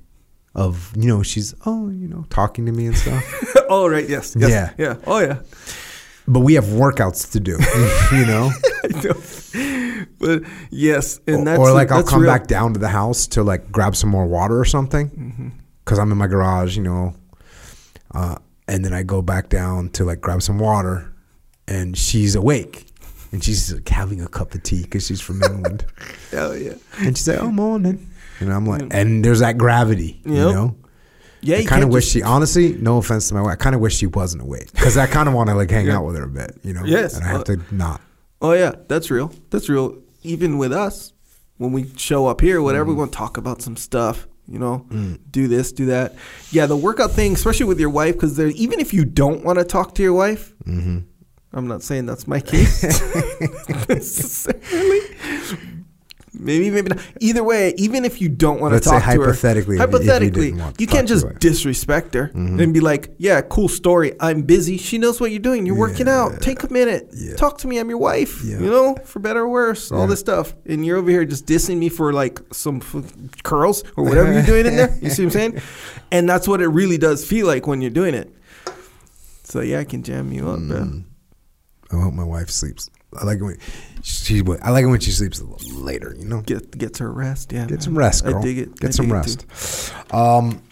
of you know she's oh you know talking to me and stuff oh right yes, yes Yeah. yeah oh yeah but we have workouts to do you know know. but yes and or, that's or like I'll come real. back down to the house to like grab some more water or something Mm-hmm. because I'm in my garage you know uh, and then I go back down to like grab some water and she's awake and she's like having a cup of tea because she's from England hell yeah And she's like, "Oh, morning." And I'm like, and there's that gravity, you know. Yeah I kind of wish just- she, honestly, no offense to my wife, I kind of wish she wasn't awake because I kind of want to like hang Yeah. out with her a bit, you know. Yes. and I have to not. Oh yeah, that's real. That's real. Even with us, when we show up here, whatever, we Mm. want to talk about some stuff. You know, do this, do that. Yeah, the workout thing, especially with your wife, because even if you don't want to talk to your wife, Mm-hmm. I'm not saying that's my case necessarily. Maybe, maybe not. Either way, even if you don't want to say talk to her, hypothetically, you- you hypothetically, didn't want to you can't just her. disrespect her and be like, "Yeah, cool story. I'm busy. She knows what you're doing. You're working out. Take a minute. Yeah. Talk to me. I'm your wife. Yeah. You know, for better or worse, all this stuff. And you're over here just dissing me for like some f- curls or whatever you're doing in there. You see what I'm saying? And that's what it really does feel like when you're doing it. So yeah, I can jam you up, bro. Mm. I hope my wife sleeps. I like it when she. I like it when she sleeps a little later. You know, Get gets her rest. Yeah, get man. some rest, girl. I dig it. Get I some rest. Um,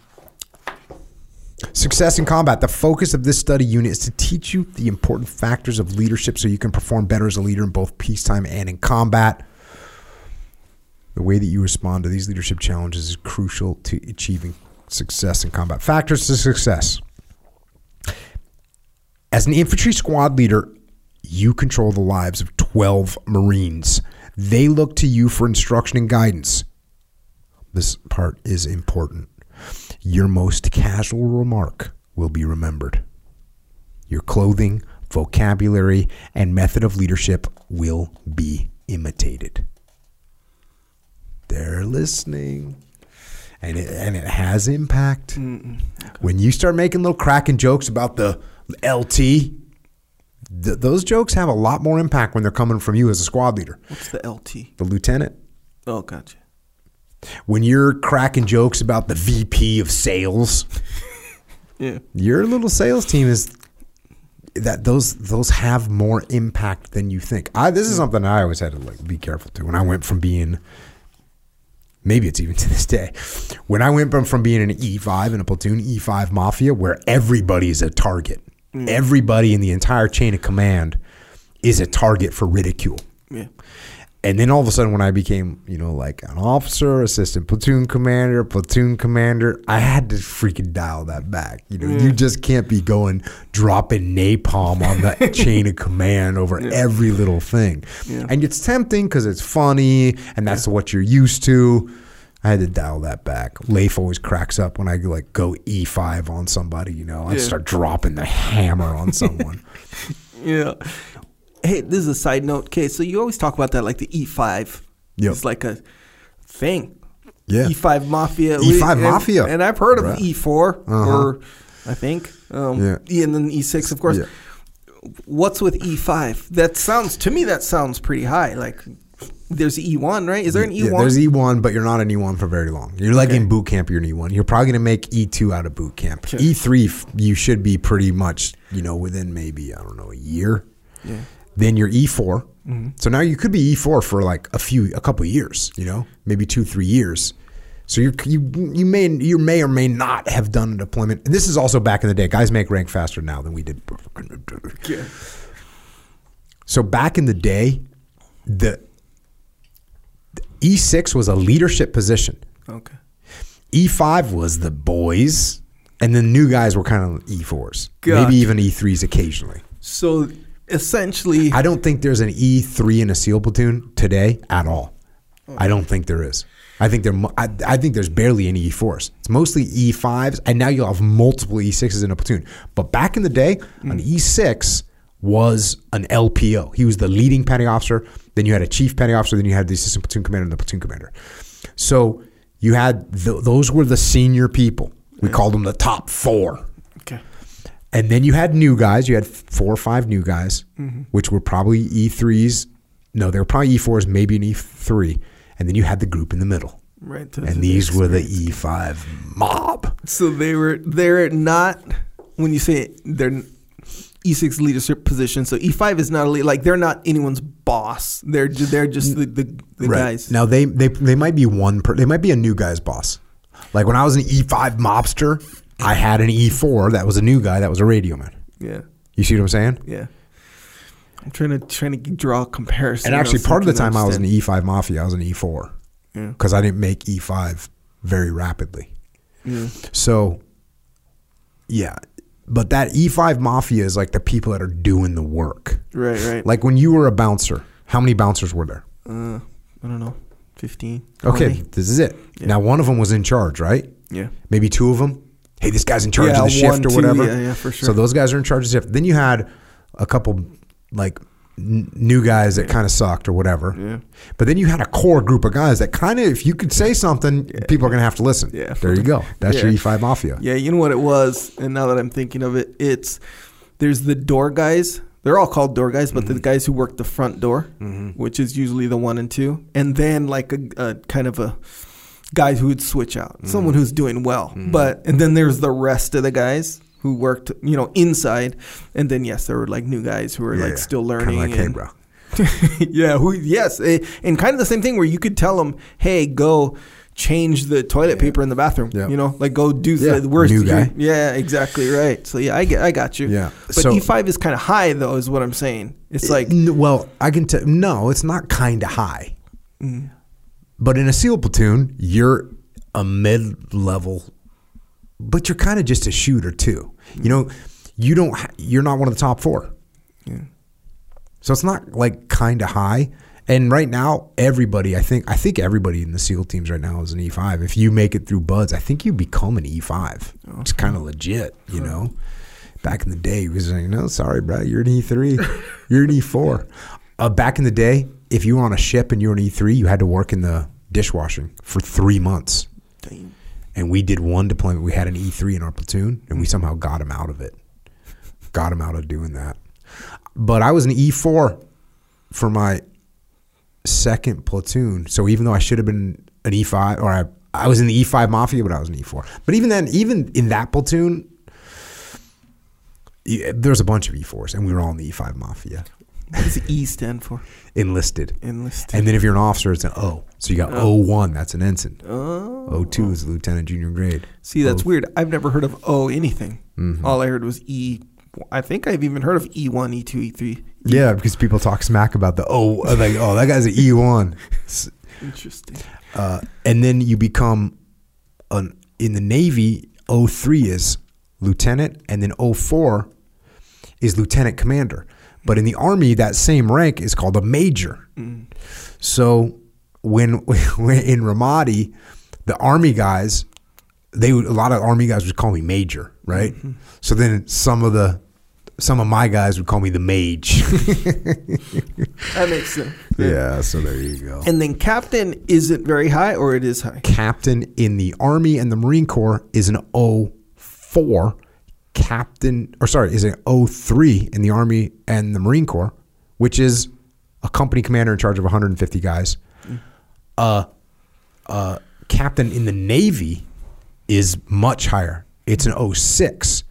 success in combat. The focus of this study unit is to teach you the important factors of leadership so you can perform better as a leader in both peacetime and in combat. The way that you respond to these leadership challenges is crucial to achieving success in combat. Factors to success. As an infantry squad leader, you control the lives of 12 Marines. They look to you for instruction and guidance. This part is important. Your most casual remark will be remembered. Your clothing, vocabulary, and method of leadership will be imitated. They're listening. And it, and it has impact. When you start making little cracking jokes about the LT, th- those jokes have a lot more impact when they're coming from you as a squad leader, What's the LT? the lieutenant. Oh, gotcha. When you're cracking jokes about the VP of sales, Yeah. your little sales team is that those those have more impact than you think. I this is something I always had to like be careful to when I went from being maybe it's even to this day. When I went from, from being an E5 in a platoon, E5 mafia, where everybody is a target, Mm. everybody in the entire chain of command is a target for ridicule. Yeah. And then all of a sudden, when I became, you know, like an officer, assistant platoon commander, platoon commander, I had to freaking dial that back. You know, you just can't be going dropping napalm on that chain of command over every little thing. Yeah. And it's tempting because it's funny and that's what you're used to. I had to dial that back. Leif always cracks up when I like go E5 on somebody, you know. I Yeah. start dropping the hammer on someone. Yeah. Hey, this is a side note. Okay, so you always talk about that like the E5. Yep. It's like a thing. Yeah. E5 Mafia. E5 and- Mafia. And I've heard of Right. E4 Uh-huh. or I think. Um, Yeah. E and then E6, of course. Yeah. What's with E5? That sounds, to me, that sounds pretty high. Like there's E1, right? Is there an E1? Yeah, there's E1, but you're not an E1 for very long. You're like Okay. in boot camp, you're an E1. You're probably going to make E2 out of boot camp. Sure. E3, you should be pretty much, you know, within maybe, I don't know, a year. Yeah. Then you're E4. Mm-hmm. So now you could be E4 for like a few, a couple years, you know, maybe two, three years. So you you you may you may or may not have done a deployment. And this is also back in the day. Guys make rank faster now than we did. Yeah. So back in the day, the, the E6 was a leadership position. Okay. E5 was the boys, and the new guys were kind of E4s, Gotcha. maybe even E3s occasionally. So essentially, I don't think there's an E3 in a SEAL platoon today at all. I don't think there is. I think there. I, I think there's barely any E4s. It's mostly E5s, and now you'll have multiple E6s in a platoon. But back in the day, an hmm. E6 was an LPO. He was the leading petty officer. Then you had a chief petty officer. Then you had the assistant platoon commander and the platoon commander. So you had th- those were the senior people. We called them the top four. okay. And then you had new guys. You had four or five new guys, which were probably E3s. No, they were probably E4s, maybe an E3. And then you had the group in the middle. Right. And these were the E5 mob. So they were they're not when you say they're E6 leadership position. So E5 is not a lead, like they're not anyone's boss. They're ju- they're just the, the, the guys. Now they, they they might be one per, they might be a new guy's boss. Like when I was an E5 mobster, I had an E4 that was a new guy that was a radio man. Yeah. You see what I'm saying? Yeah. I'm trying to trying to draw a comparison. And actually, part of the time I was an understand. E5 mafia, I was an E4 Yeah. because I didn't make E5 very rapidly. Yeah. So, yeah, but that E5 mafia is like the people that are doing the work. Right. Right. Like when you were a bouncer, how many bouncers were there? uh, I don't know, fifteen. Okay, this is it. Yeah. Now one of them was in charge, right? Yeah. Maybe two of them. Hey, this guy's in charge Yeah, of the shift one, or two, whatever. yeah, yeah, for sure. So those guys are in charge of the shift. Then you had a couple like new guys that kind of sucked or whatever. Yeah. But then you had a core group of guys that kind of, if you could say something, people are going to have to listen. Yeah. There you go. That's your E5 mafia. Yeah, you know what it was, and now that I'm thinking of it, it's there's the door guys. They're all called door guys, but Mm-hmm. the guys who work the front door, which is usually the one and two, and then like a, a kind of a guy who would switch out, Mm-hmm. someone who's doing well. But and then there's the rest of the guys who worked, you know, inside, and then yes, there were like new guys who were Yeah, like yeah. still learning. like, hey, bro. yeah, who yes, eh, and kind of the same thing where you could tell them, "Hey, go change the toilet paper in the bathroom." Yeah. You know, like go do Yeah, the worst. new guy. Yeah, exactly right. So yeah, I get, I got you. Yeah. but So- E five is kind of high though, is what I'm saying. It's like N- well, I can tell. No, it's not kind of high. Mm. But in a SEAL platoon, you're a mid level, but you're kind of just a shooter too. You know, you don't. ha- You're not one of the top four. Yeah. So it's not like kind of high. And right now, everybody, I think, I think everybody in the SEAL teams right now is an E5. If you make it through BUD/S, I think you become an E5. It's kind of legit, you know. Back in the day, he was like, "No, sorry, bro, you're an E3, you're an E4." Uh, back in the day, if you were on a ship and you were an E3, you had to work in the dishwashing for three months. Damn. And we did one deployment. We had an E3 in our platoon, and we mm-hmm. somehow got him out of it. Got him out of doing that. But I was an E4 for my second platoon. So even though I should have been an E5, or I, I was in the E5 Mafia, but I was an E4. But even then, even in that platoon, There's a bunch of E4s, and we were all in the E5 Mafia, What does E stand for? enlisted. Enlisted. And then if you're an officer, it's an O. So you got Oh. O1, that's an ensign. oh. O2 is a lieutenant junior grade. See, that's weird. I've never heard of O anything. Mhm. All I heard was E. I think I've even heard of E1, E2, E3. Yeah, because people talk smack about the O, like, oh, that guy's an E1. Interesting. Uh, and then you become an in the Navy. O three is lieutenant, and then O four is lieutenant commander. But in the Army, that same rank is called a major. Mm. So when, when in Ramadi, the Army guys, they would, a lot of Army guys would call me major, right? So then some of the some of my guys would call me the mage. That makes sense. yeah, so there you go. And then captain isn't very high, or it is high. captain in the Army and the Marine Corps is an O4. Captain, or sorry, is an O3 in the Army and the Marine Corps, which is a company commander in charge of 150 guys. Uh, uh, captain in the Navy is much higher. It's an O6,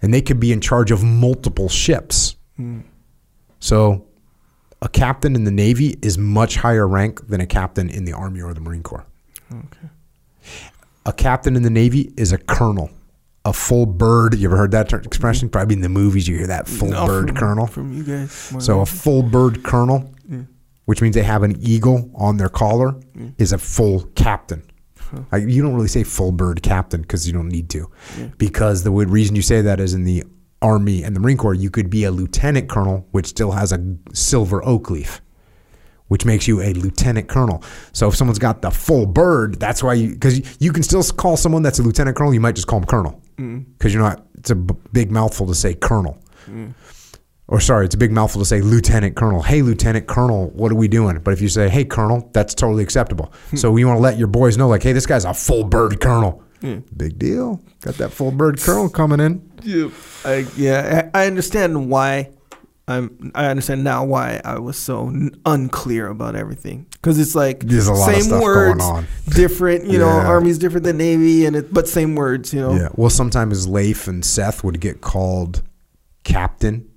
and they could be in charge of multiple ships. So, a captain in the Navy is much higher rank than a captain in the Army or the Marine Corps. Okay. A captain in the Navy is a colonel, a full bird. You ever heard that expression? Mm-hmm. Probably in the movies you hear that full No, bird from, colonel. From you guys. So a full bird colonel, Yeah. which means they have an eagle on their collar, is a full captain. Like, you don't really say full bird captain because you don't need to, because the reason you say that is in the Army and the Marine Corps, you could be a lieutenant colonel, which still has a silver oak leaf, which makes you a lieutenant colonel. So if someone's got the full bird, that's why you because you can still call someone that's a lieutenant colonel, you might just call them colonel because you're not. It's a b- big mouthful to say colonel or sorry, it's a big mouthful to say lieutenant colonel. Hey, lieutenant colonel, what are we doing? But if you say, hey, colonel, that's totally acceptable. Hmm. so you want to let your boys know, like, hey, this guy's a full bird colonel. Hmm. Big deal. Got that full bird colonel coming in. Yeah, I, yeah, I I understand why. I'm. I understand now why I was so n- unclear about everything because it's like There's a lot of same stuff going words, on. different. You know, Army's different than Navy, and it but same words. You know, Yeah. Well, sometimes Leif and Seth would get called captain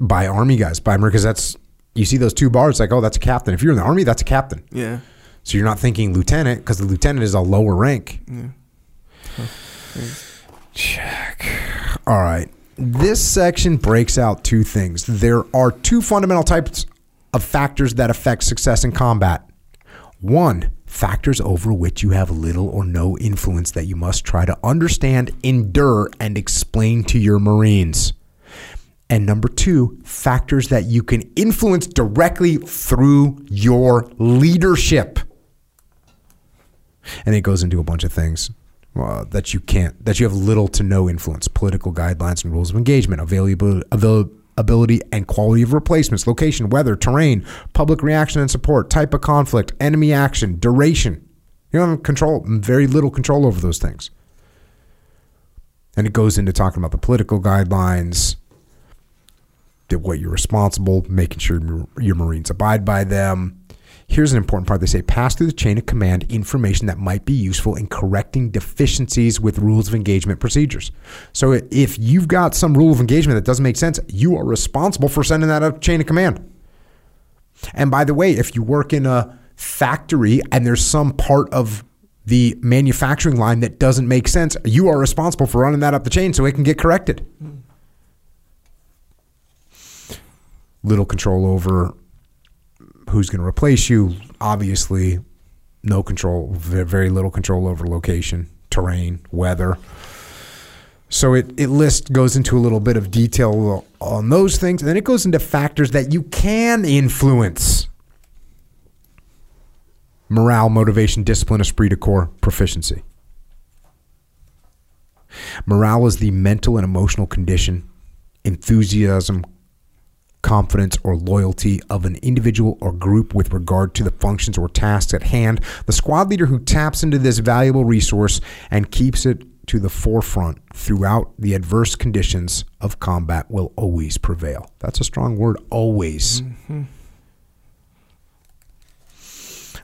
by army guys, by because that's you see those two bars, like, oh, that's a captain. If you're in the army, that's a captain. yeah. So you're not thinking lieutenant because the lieutenant is a lower rank. Yeah. Check. All right. This section breaks out two things. There are two fundamental types of factors that affect success in combat. One, factors over which you have little or no influence that you must try to understand, endure, and explain to your Marines. And number two, factors that you can influence directly through your leadership. And it goes into a bunch of things uh, that you can't, that you have little to no influence political guidelines and rules of engagement, availability, availability and quality of replacements, location, weather, terrain, public reaction and support, type of conflict, enemy action, duration. You don't have control, very little control over those things. And it goes into talking about the political guidelines, that what you're responsible, making sure your Marines abide by them. Here's an important part. They say pass through the chain of command information that might be useful in correcting deficiencies with rules of engagement procedures. So if you've got some rule of engagement that doesn't make sense, you are responsible for sending that up chain of command. And by the way, if you work in a factory and there's some part of the manufacturing line that doesn't make sense, you are responsible for running that up the chain so it can get corrected. Hmm. Little control over who's going to replace you. Obviously, no control, very little control over location, terrain, weather. So it, it list goes into a little bit of detail on those things, and then it goes into factors that you can influence. Morale, motivation, discipline, esprit de corps, proficiency. Morale is the mental and emotional condition, enthusiasm, confidence, or loyalty of an individual or group with regard to the functions or tasks at hand. The squad leader who taps into this valuable resource and keeps it to the forefront throughout the adverse conditions of combat will always prevail. That's a strong word, always. Mm-hmm.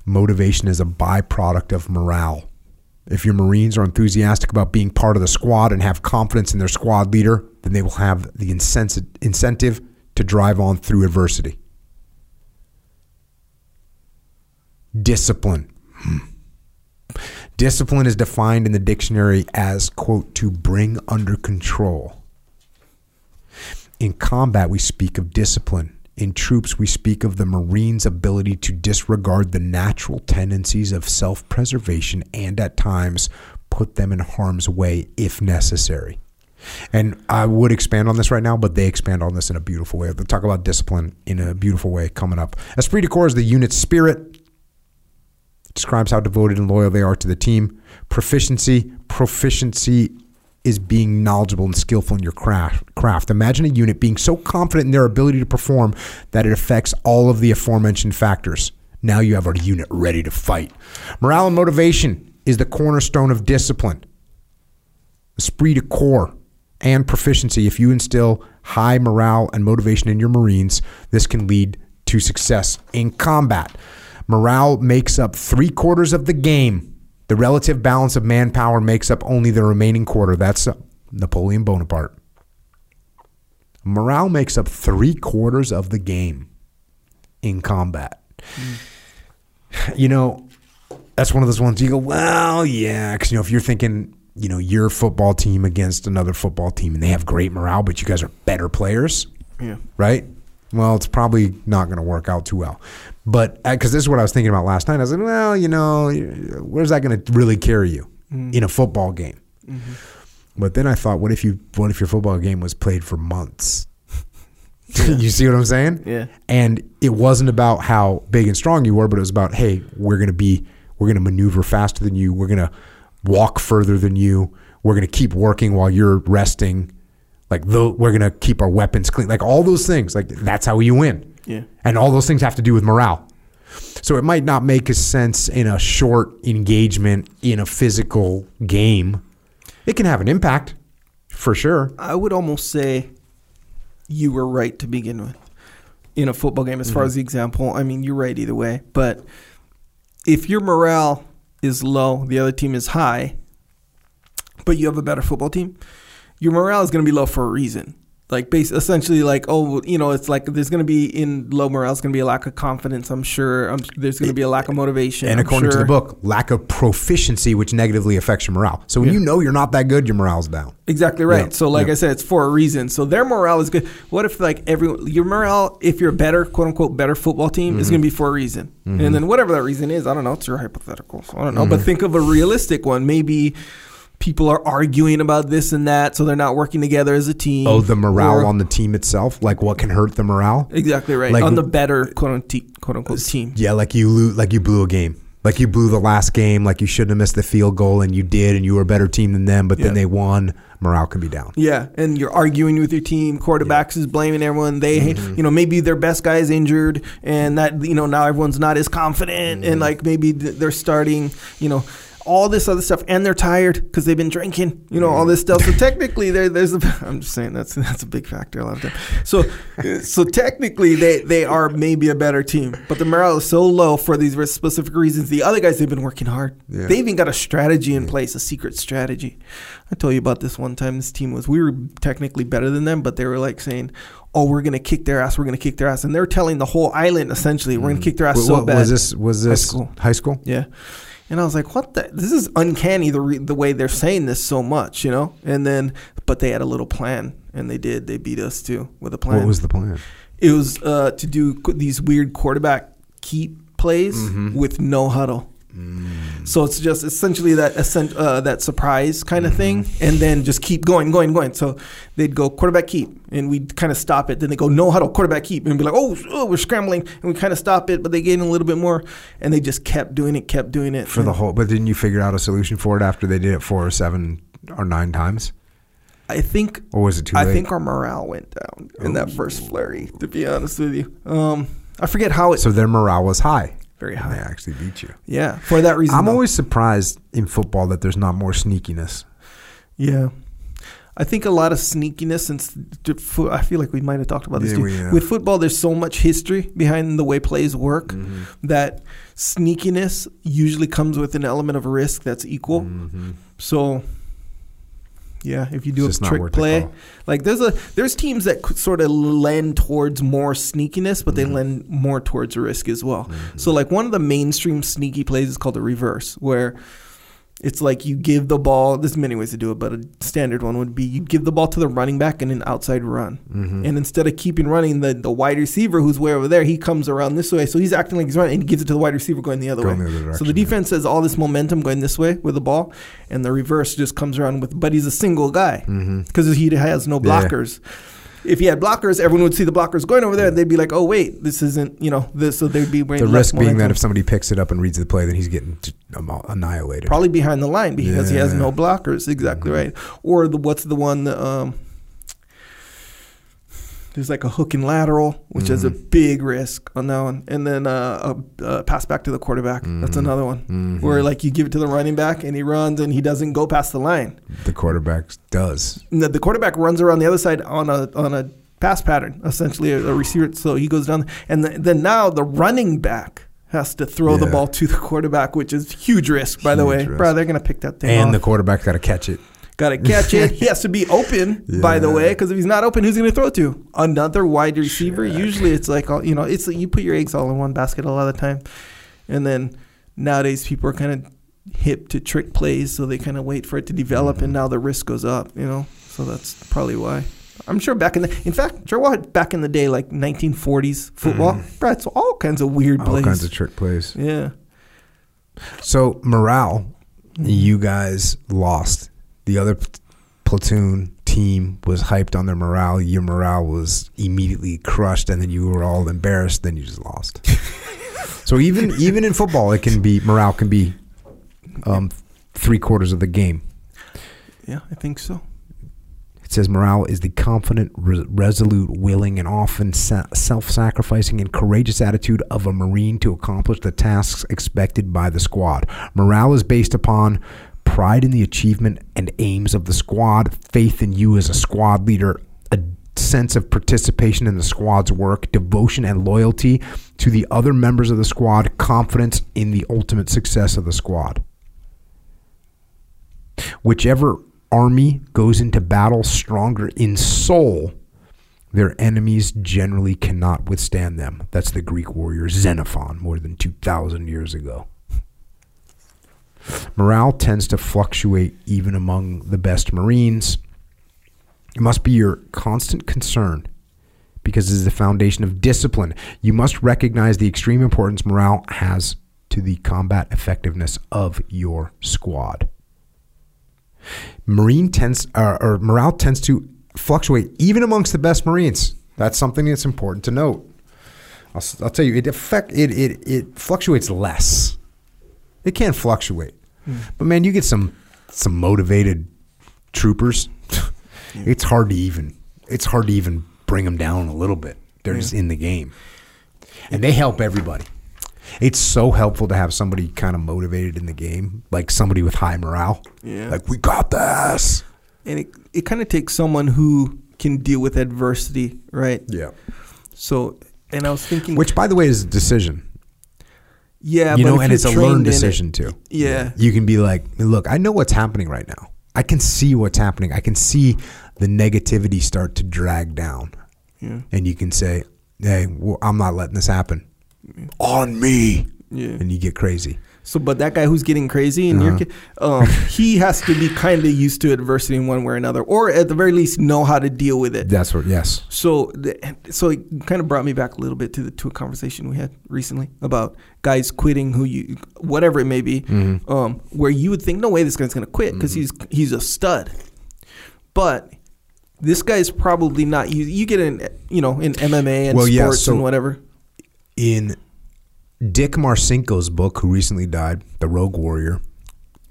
Motivation is a byproduct of morale. If your Marines are enthusiastic about being part of the squad and have confidence in their squad leader, then they will have the incentive to drive on through adversity. Discipline. Discipline is defined in the dictionary as, quote, to bring under control. In combat, we speak of discipline. In troops, we speak of the Marine's ability to disregard the natural tendencies of self preservation and at times put them in harm's way if necessary. And I would expand on this right now, but they expand on this in a beautiful way. They'll talk about discipline in a beautiful way coming up. Esprit de corps is the unit's spirit. It describes how devoted and loyal they are to the team. Proficiency, proficiency is being knowledgeable and skillful in your craft. Craft. Imagine a unit being so confident in their ability to perform that it affects all of the aforementioned factors. Now you have a unit ready to fight. Morale and motivation is the cornerstone of discipline. Esprit de corps and proficiency. If you instill high morale and motivation in your Marines, this can lead to success in combat. Morale makes up three quarters of the game. The relative balance of manpower makes up only the remaining quarter. That's uh, Napoleon Bonaparte. Morale makes up three quarters of the game in combat. You know, that's one of those ones you go, well, yeah, because you know if you're thinking, you know, your football team against another football team and they have great morale, but you guys are better players, Yeah. right? Well, it's probably not going to work out too well. But uh, because this is what I was thinking about last night, I was like, well, you know, where's that going to really carry you mm-hmm. in a football game? Mm-hmm. But then I thought, what if you, what if your football game was played for months? you see what I'm saying? Yeah. And it wasn't about how big and strong you were, but it was about, hey, we're going to be, we're going to maneuver faster than you. We're going to walk further than you. We're going to keep working while you're resting. Like, the, we're going to keep our weapons clean. Like, all those things. Like, that's how you win. Yeah. And all those things have to do with morale. So it might not make a sense in a short engagement in a physical game. It can have an impact, for sure. I would almost say you were right to begin with in a football game, as far mm-hmm. as the example. I mean, you're right either way. But if your morale is low, the other team is high, but you have a better football team, your morale is going to be low for a reason. Like, base, essentially, like, oh, you know, it's like there's going to be in low morale, it's going to be a lack of confidence, I'm sure. I'm, there's going to be a lack of motivation. And I'm according to the book, lack of proficiency, which negatively affects your morale. So when Yeah. you know you're not that good, your morale's down. Exactly right. Yeah, So, like yeah. I said, it's for a reason. So their morale is good. What if like every your morale, if you're a better quote unquote better football team, Mm-hmm. is going to be for a reason, and then whatever that reason is, I don't know. It's your hypothetical, so I don't know. Mm-hmm. But think of a realistic one. Maybe people are arguing about this and that, so they're not working together as a team. Oh, the morale Or- on the team itself, like what can hurt the morale? exactly right like- on the better quote unquote, quote unquote team. Yeah, like you lo- like you blew a game. Like you blew the last game, like you shouldn't have missed the field goal and you did and you were a better team than them, but Yeah. then they won. Morale can be down. Yeah, and you're arguing with your team. Quarterbacks is blaming everyone. They, Mm-hmm. you know, maybe their best guy is injured, and that you know now everyone's not as confident, Mm-hmm. and like maybe they're starting, you know, all this other stuff, and they're tired because they've been drinking, you know, all this stuff. So technically, there, there's a. I'm just saying that's that's a big factor a lot of time. So, so technically, they they are maybe a better team, but the morale is so low for these specific reasons. The other guys they've been working hard. Yeah. They even got a strategy in place, a secret strategy. I told you about this one time. This team was we were technically better than them, but they were like saying, "Oh, we're gonna kick their ass. We're gonna kick their ass," and they're telling the whole island essentially, "We're gonna mm. kick their ass What- so bad." was this was this school. high school? Yeah. And I was like, "What the? This is uncanny the re- the way they're saying this so much, you know." And then, but they had a little plan, and they did. They beat us too with a plan. What was the plan? It was uh, to do qu- these weird quarterback keep plays Mm-hmm. with no huddle. Mm. So it's just essentially that uh, that surprise kind of thing, Mm-hmm. and then just keep going, going, going. So they'd go quarterback keep, and we'd kind of stop it. Then they go no huddle quarterback keep, and be like, oh, oh we're scrambling, and we kind of stop it, but they gain a little bit more, and they just kept doing it, kept doing it For the whole but didn't you figure out a solution for it after they did it four or seven or nine times? I think Or was it too I late? think our morale went down in that first flurry. To be honest with you, um, I forget how it so their morale was high. Very And they actually beat you. Yeah, for that reason. I'm though. always surprised in football that there's not more sneakiness. Yeah. I think a lot of sneakiness since I feel like we might have talked about this Yeah, too. we have. With football, there's so much history behind the way plays work Mm-hmm. that sneakiness usually comes with an element of risk that's equal. Mm-hmm. So, yeah, if you do It's a trick play, like there's a there's teams that sort of lend towards more sneakiness, but they Mm-hmm. lend more towards risk as well. So, like one of the mainstream sneaky plays is called a reverse, where it's like you give the ball. There's many ways to do it, but a standard one would be you give the ball to the running back and an outside run, Mm-hmm. and instead of keeping running, the the wide receiver who's way over there, he comes around this way, so he's acting like he's running, and he gives it to the wide receiver going the other Going way. the other so the yeah. defense has all this momentum going this way with the ball, and the reverse just comes around with. But he's a single guy Mm-hmm. because he has no Yeah. If he had blockers, everyone would see the blockers going over there. and They'd be like, "Oh wait, this isn't you know this." So they'd be The risk being that if somebody picks it up and reads the play, then he's getting annihilated. probably behind the line because he has no blockers. Exactly right. Or the what's the one? Um, there's like a hook and lateral, which is a big risk on that one, and then uh, a, a pass back to the quarterback. That's another one Mhm. where like you give it to the running back and he runs and he doesn't go past the line. The quarterback does. The, the quarterback runs around the other side on a on a pass pattern, essentially a, a receiver. So he goes down, and the, then now the running back has to throw the ball to the quarterback, which is huge risk. By the way, risk. bro, they're gonna pick that thing And the quarterback's got to catch it. Got to catch it. he has to be open, by the way, because if he's not open, who's going to throw it to? Another wide receiver. Usually, it's like all, you know, it's you put your eggs all in one basket a lot of the time, and then nowadays people are kind of hip to trick plays, so they kind of wait for it to develop, Mm-hmm. and now the risk goes up. You know, so that's probably why. I'm sure back in the, in fact, sure what back in the day, like 1940s football, bro, it's all kinds of weird Mm-hmm. All kinds of trick plays. yeah. So morale, you guys lost. The other platoon team was hyped on their morale. Your morale was immediately crushed, and then you were all embarrassed. Then you just lost. so even even in football, it can be morale can be um, three quarters of the game. Yeah, I think so. It says morale is the confident, re- resolute, willing, and often sa- self-sacrificing and courageous attitude of a Marine to accomplish the tasks expected by the squad. Morale is based upon pride in the achievement and aims of the squad, faith in you as a squad leader, a sense of participation in the squad's work, devotion and loyalty to the other members of the squad, confidence in the ultimate success of the squad. Whichever army goes into battle stronger in soul, their enemies generally cannot withstand them. That's the Greek warrior Xenophon more than 2,000 years ago. Morale tends to fluctuate even among the best Marines. It must be your constant concern because it is the foundation of discipline. You must recognize the extreme importance morale has to the combat effectiveness of your squad. Marine tends or, or morale tends to fluctuate even amongst the best Marines. That's something that's important to note. I'll, I'll tell you, it affect it, it it fluctuates less. It can fluctuate, Mm. but man, you get some some motivated troopers. It's hard to even it's hard to even bring them down a little bit. They're just in the game, and they help everybody. It's so helpful to have somebody kind of motivated in the game, like somebody with high morale. Yeah. Like we got this. and it it kind of takes someone who can deal with adversity, right? Yeah. So, and I was thinking, Which, by the way, is a decision. Yeah, you but know, and it's a learned in it- decision too. Yeah. You can be like, look, I know what's happening right now. I can see what's happening. I can see the negativity start to drag down. Yeah. And you can say, hey, well, I'm not letting this happen. On me. Yeah. And you get crazy. So, but that guy who's getting crazy in your Uh-huh. kid, um, he has to be kind of used to adversity in one way or another, or at the very least know how to deal with it. That's what, yes. So, so it kind of brought me back a little bit to the to a conversation we had recently about guys quitting, who you, whatever it may be, Mm-hmm. um, where you would think, no way, this guy's gonna quit because he's he's a stud, but this guy's probably not. You you get in, you know, in MMA and Well, yeah, sports so- and whatever. in Dick Marcinko's book, who recently died, The Rogue Warrior.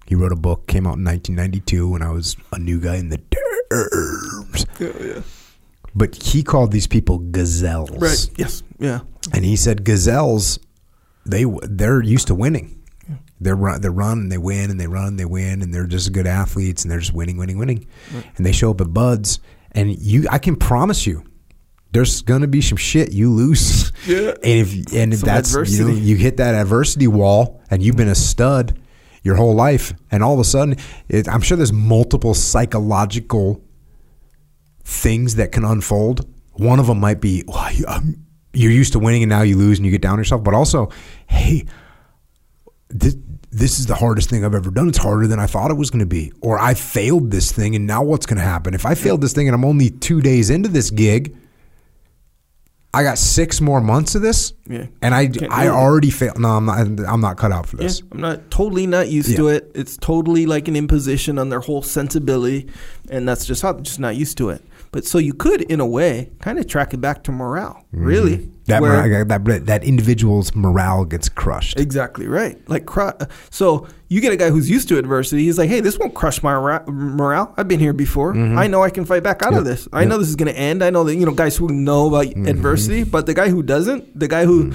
He wrote a book, came out in 1992 when I was a new guy in the derbs. Yeah, But he called these people gazelles. Right. Yes. Yeah. And he said gazelles, they they're used to winning. They're run, they run and they win and they run and they win and they're just good athletes and they're just winning, winning, winning. And they show up at BUD/S and you, I can promise you, there's gonna be some shit you lose. Yeah. And if and if Some that's you adversity. you hit that adversity wall and you've been a stud your whole life and all of a sudden it, I'm sure there's multiple psychological things that can unfold. One of them might be well, you, um, you're used to winning and now you lose and you get down on yourself, but also, hey, this, this is the hardest thing I've ever done. It's harder than I thought it was going to be. Or I failed this thing and now what's going to happen? If I failed this thing and I'm only two days into this gig, I got six more months of this, Yeah. and I Can't I already failed. No, I'm not. I'm not cut out for Yeah, this. I'm not totally not used to it. It's totally like an imposition on their whole sensibility, and that's just how just not used to it. But so you could, in a way, kind of track it back to morale. Really, mm-hmm. That, Where- that that individual's morale gets crushed. Exactly right. Like, cru- so you get a guy who's used to adversity. He's like, "Hey, this won't crush my ra- morale. I've been here before. I know I can fight back out of Mm-hmm. This. I Yep. know this is going to end. I know that you know guys who know about Mm-hmm. adversity, but the guy who doesn't, the guy who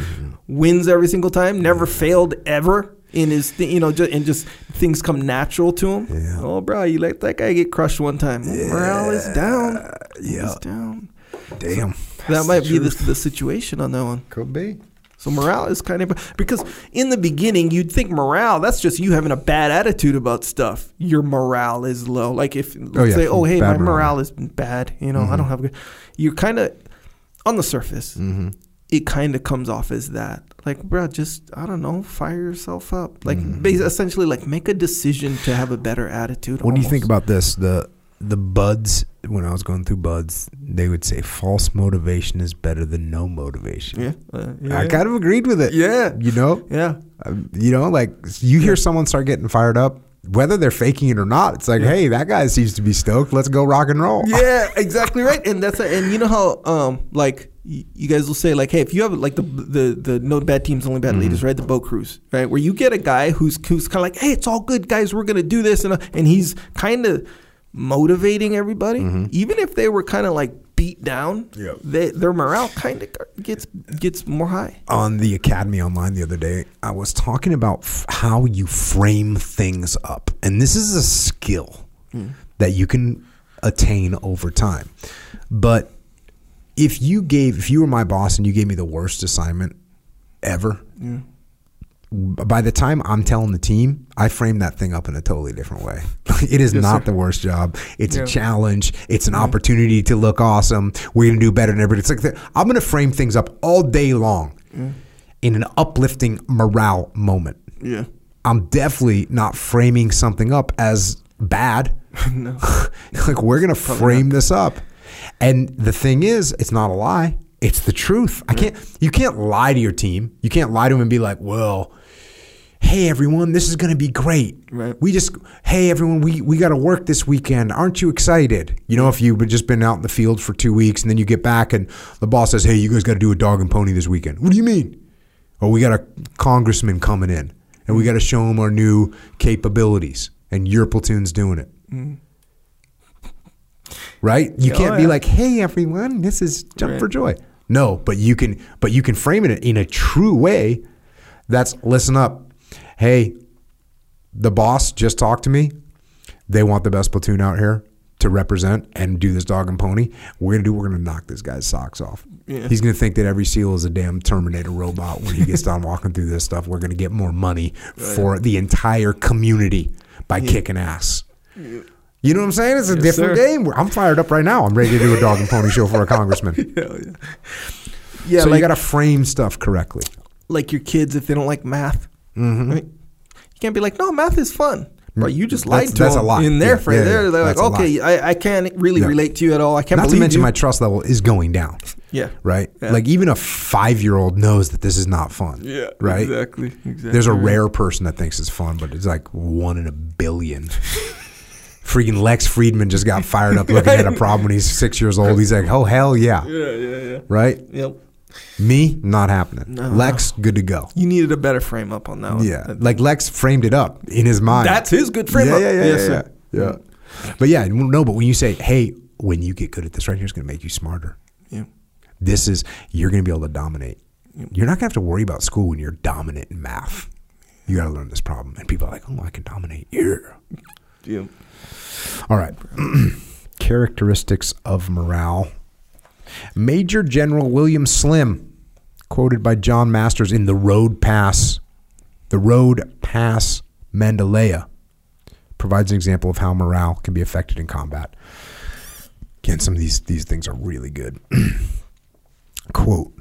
wins every single time, never failed ever in his, th- you know, just, and just things come natural to him. Yeah. Oh, bro, you let that guy get crushed one time. Morale is down. Yeah. It's down. Damn, That might be the, the situation on that one. could be. So morale is kind of because in the beginning you'd think morale that's just you having a bad attitude about stuff. Your morale is low. Like if let's yeah, say, oh hey, bad my morale. morale is bad. You know, I don't have good. You're kind of on the surface. Mm-hmm. It kind of comes off as that. Like, bro, just I don't know, fire yourself up. Like, Mm-hmm. essentially, like make a decision to have a better attitude. What do you think about this? The the BUD/S when I was going through BUD/S, they would say false motivation is better than no motivation. Yeah, uh, yeah, I kind of agreed with it. Yeah. you know, yeah. Uh, you know, like you hear someone start getting fired up, whether they're faking it or not. It's like, hey, that guy seems to be stoked. Let's go rock and roll. yeah, exactly right. And that's and you know how um like y- you guys will say like, hey, if you have like the the the no bad teams, only bad leaders, right? The boat cruise, right? Where you get a guy who's who's kind of like, hey, it's all good, guys. We're gonna do this, and uh, and he's kind of motivating everybody, mm-hmm. even if they were kind of like beat down. Yep. they, their morale kind of gets gets more high. on the Academy Online the other day, I was talking about f- how you frame things up. And this is a skill mm. that you can attain over time. But if you gave, if you were my boss and you gave me the worst assignment ever, by the time I'm telling the team, I frame that thing up in a totally different way. it is Yes, not sir. the worst job. It's Yeah. a challenge. It's an opportunity to look awesome. We're gonna do better than everybody. It's like the, I'm gonna frame things up all day long in an uplifting morale moment. Yeah. I'm definitely not framing something up as bad. No. like we're gonna frame this up, and the thing is, it's not a lie. It's the truth. I can't. You can't lie to your team. You can't lie to them and be like, "Well, hey everyone, this is gonna be great. Right. We just, hey everyone, we we got to work this weekend. Aren't you excited? You know, if you've just been out in the field for two weeks and then you get back and the boss says, "Hey, you guys got to do a dog and pony this weekend." What do you mean? Oh, we got a congressman coming in, and we got to show him our new capabilities, and your platoon's doing it. Mm. Right? You Yeah, can't oh, be yeah. like, "Hey, everyone, this is jump Right. for joy." No, but you can, but you can frame it in a true way. That's listen up. Hey, the boss just talked to me. They want the best platoon out here to represent and do this dog and pony. We're gonna do. We're gonna knock this guy's socks off. Yeah. He's gonna think that every SEAL is a damn Terminator robot when he gets done walking through this stuff. We're gonna get more money for the entire community by kicking ass. You know what I'm saying? It's a Yes, different sir. game. I'm fired up right now. I'm ready to do a dog and pony show for a congressman. Hell yeah. Yeah, so like you got to frame stuff correctly. like your kids if they don't like math. Mm-hmm. Right? You can't be like, no, math is fun. But you just lied That's- to that's a them lie. in their Yeah, frame. yeah, they're they're like, okay, I, I can't really Yeah. relate to you at all. I can't Not to mention you. my trust level is going down. yeah. Right? Yeah. Like even a five year old knows that this is not fun. Yeah. Right? Exactly. Exactly. There's a rare person that thinks it's fun, but it's like one in a billion. Freaking Lex Fridman just got fired up looking at a problem when he's six years old. He's like, oh, hell yeah. Yeah, yeah, yeah. Right? Yep. Me, not happening. No. Lex, good to go. You needed a better frame up on that one. Yeah. Like Lex framed it up in his mind. That's his good frame yeah, up. Yeah, yeah, Yes, yeah, yeah. yeah. But yeah, no, but when you say, hey, when you get good at this right here, it's going to make you smarter. Yeah. This is, you're going to be able to dominate. You're not going to have to worry about school when you're dominant in math. You got to learn this problem. And people are like, oh, I can dominate. Yeah. Yeah. All right. Characteristics of morale. Major General William Slim, quoted by John Masters in The Road Past, The Road Past Mandalay, provides an example of how morale can be affected in combat. Again, some of these, these things are really good. Quote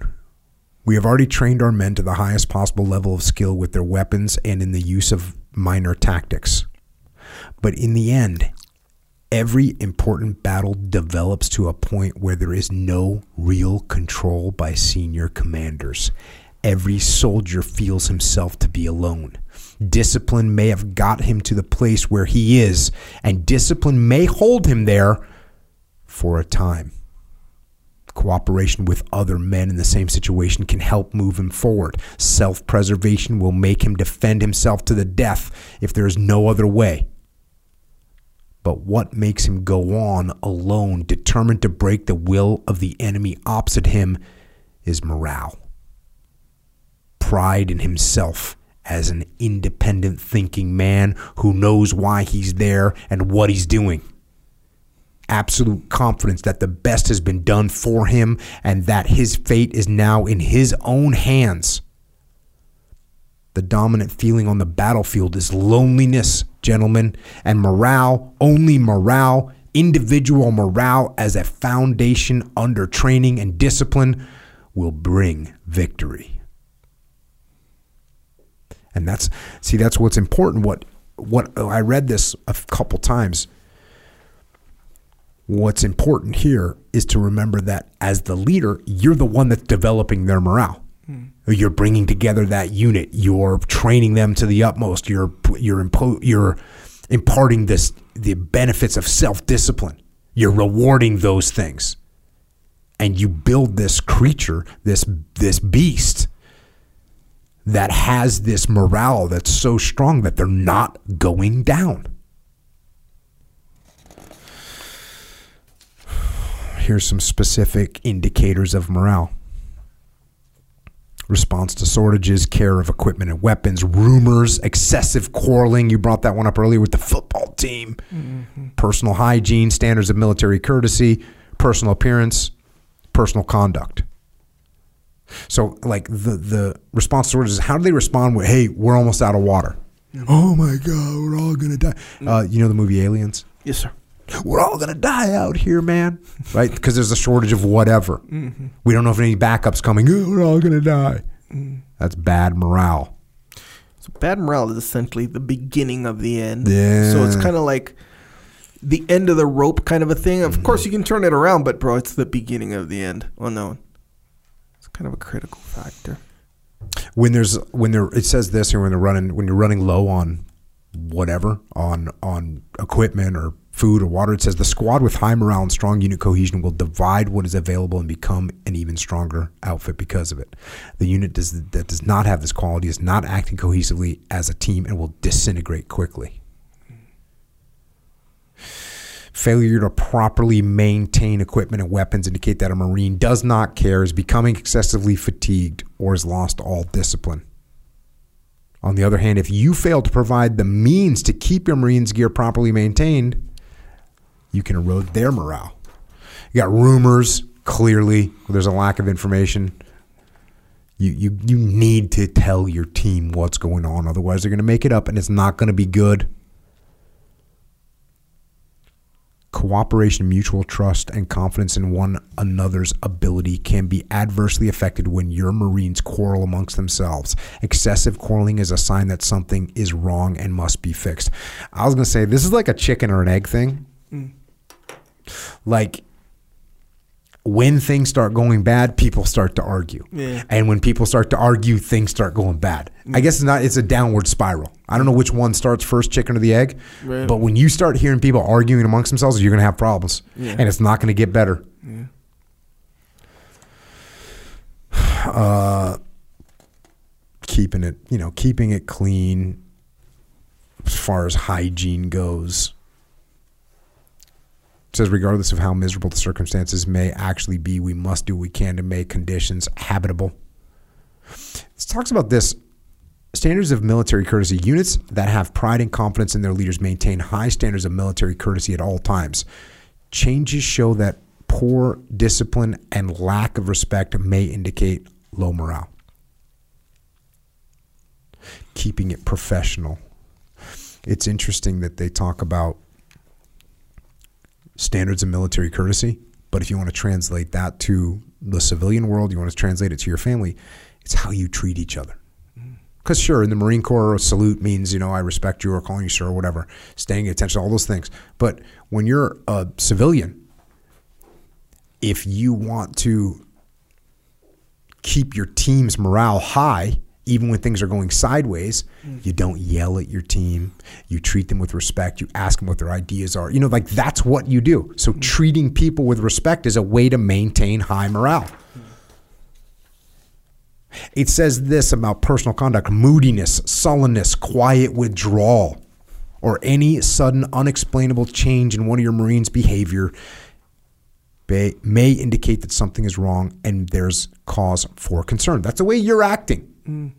We have already trained our men to the highest possible level of skill with their weapons and in the use of minor tactics. But in the end, every important battle develops to a point where there is no real control by senior commanders. Every soldier feels himself to be alone. Discipline may have got him to the place where he is, and discipline may hold him there for a time. Cooperation with other men in the same situation can help move him forward. Self preservation will make him defend himself to the death if there is no other way. But what makes him go on alone, determined to break the will of the enemy opposite him, is morale. Pride in himself as an independent thinking man who knows why he's there and what he's doing. Absolute confidence that the best has been done for him and that his fate is now in his own hands. The dominant feeling on the battlefield is loneliness, gentlemen, and morale, only morale, individual morale as a foundation under training and discipline will bring victory. And that's see that's what's important what what I read this a couple times. What's important here is to remember that as the leader, you're the one that's developing their morale. Hmm. You're bringing together that unit. You're training them to the utmost. You're you're impo- you're imparting this the benefits of self discipline. You're rewarding those things, and you build this creature, this this beast that has this morale that's so strong that they're not going down. Here's some specific indicators of morale response to shortages, care of equipment and weapons, rumors, excessive quarreling. You brought that one up earlier with the football team, mm-hmm. personal hygiene, standards of military courtesy, personal appearance, personal conduct. So, like the the response to shortages, how do they respond with, "Hey, we're almost out of water"? Mm-hmm. Oh my God, we're all gonna die. Mm-hmm. Uh, you know the movie Aliens? Yes, sir. We're all gonna die out here, man. Right? Because there's a shortage of whatever. Mm-hmm. We don't know if any backups coming. Oh, we're all gonna die. Mm-hmm. That's bad morale. So bad morale is essentially the beginning of the end. Yeah. So it's kind of like the end of the rope kind of a thing. Of mm-hmm. course, you can turn it around, but bro, it's the beginning of the end. Well, no, it's kind of a critical factor. When there's when there it says this here when they're running when you're running low on whatever on on equipment or food or water. It says the squad with high morale and strong unit cohesion will divide what is available and become an even stronger outfit because of it. The unit does, that does not have this quality is not acting cohesively as a team and will disintegrate quickly. Failure to properly maintain equipment and weapons indicate that a Marine does not care, is becoming excessively fatigued, or has lost all discipline. On the other hand, if you fail to provide the means to keep your Marines' gear properly maintained, you can erode their morale. You got rumors, clearly, there's a lack of information. You, you, you need to tell your team what's going on. Otherwise, they're going to make it up and it's not going to be good. Cooperation, mutual trust, and confidence in one another's ability can be adversely affected when your Marines quarrel amongst themselves. Excessive quarreling is a sign that something is wrong and must be fixed. I was going to say, this is like a chicken or an egg thing. Mm. Like when things start going bad, people start to argue. Yeah. And when people start to argue, things start going bad. I guess it's not it's a downward spiral. I don't know which one starts first, chicken or the egg. Right. But when you start hearing people arguing amongst themselves, you're gonna have problems. Yeah. And it's not gonna get better. Yeah. Uh keeping it, you know, keeping it clean as far as hygiene goes says, regardless of how miserable the circumstances may actually be, we must do what we can to make conditions habitable. It talks about this Standards of military courtesy. Units that have pride and confidence in their leaders maintain high standards of military courtesy at all times. Changes show that poor discipline and lack of respect may indicate low morale. Keeping it professional. It's interesting that they talk about standards of military courtesy, but if you want to translate that to the civilian world, you want to translate it to your family, it's how you treat each other. Mm. Because sure, in the Marine Corps, a salute means you know I respect you or calling you sir or whatever, staying attention, all those things. But when you're a civilian, if you want to keep your team's morale high, even when things are going sideways, mm. you don't yell at your team. You treat them with respect. You ask them what their ideas are. You know, like that's what you do. So mm. treating people with respect is a way to maintain high morale. Mm. It says this about personal conduct moodiness, sullenness, quiet withdrawal, or any sudden unexplainable change in one of your Marines' behavior may, may indicate that something is wrong and there's cause for concern. That's the way you're acting. Mm.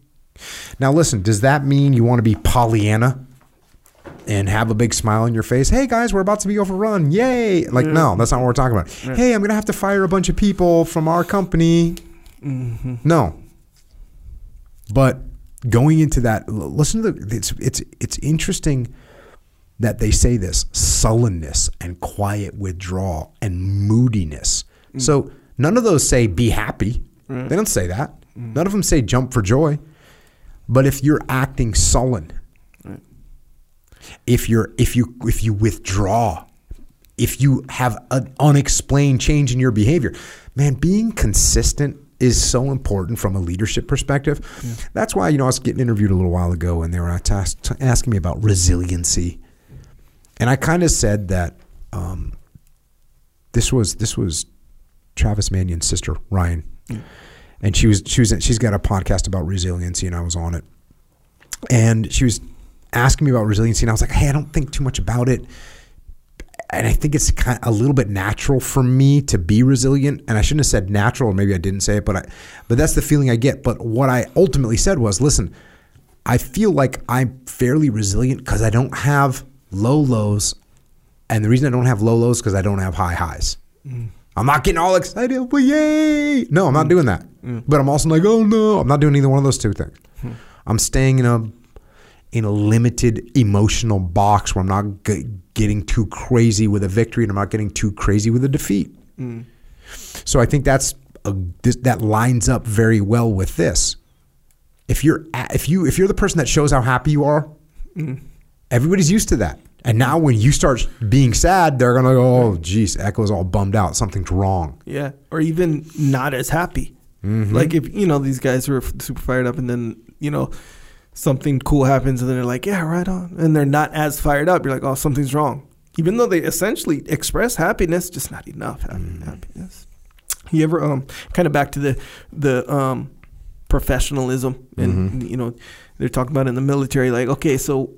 Now, listen, does that mean you want to be Pollyanna and have a big smile on your face? Hey, guys, we're about to be overrun. Yay. Like, no, that's not what we're talking about. Hey, I'm going to have to fire a bunch of people from our company. Mm-hmm. No. But going into that, listen to the, it's, it's, it's interesting that they say this sullenness and quiet withdrawal and moodiness. Mm. So none of those say be happy. They don't say that. None of them say jump for joy. But if you're acting sullen, if you're if you if you withdraw, if you have an unexplained change in your behavior, man, being consistent is so important from a leadership perspective. That's why you know I was getting interviewed a little while ago, and they were asking me about resiliency, and I kind of said that um, this was this was Travis Manion's sister Ryan, and she was she was she's got a podcast about resiliency, and I was on it, and she was asking me about resiliency, and I was like, hey, I don't think too much about it and I think it's kind of a little bit natural for me to be resilient. And I shouldn't have said natural, or maybe I didn't say it, but I, but that's the feeling I get. But what I ultimately said was, listen, I feel like I'm fairly resilient because I don't have low lows, and the reason I don't have low lows because I don't have high highs. Mm. I'm not getting all excited, well, yay! No, I'm not mm. doing that. Mm. But I'm also like, oh no, I'm not doing either one of those two things. Hmm. I'm staying in a in a limited emotional box where I'm not g- getting too crazy with a victory and I'm not getting too crazy with a defeat. Mm. So I think that's a, this, that lines up very well with this. If you're if you if you're the person that shows how happy you are, everybody's used to that. And now when you start being sad, they're gonna go, "Oh, geez, Echo's all bummed out. Something's wrong." Yeah, or even not as happy. Like if you know these guys are super fired up, and then you know something cool happens, and then they're like, "Yeah, right on," and they're not as fired up. You're like, "Oh, something's wrong." Even though they essentially express happiness, just not enough hap- happiness. You ever um kind of back to the the um professionalism and you know they're talking about in the military like okay so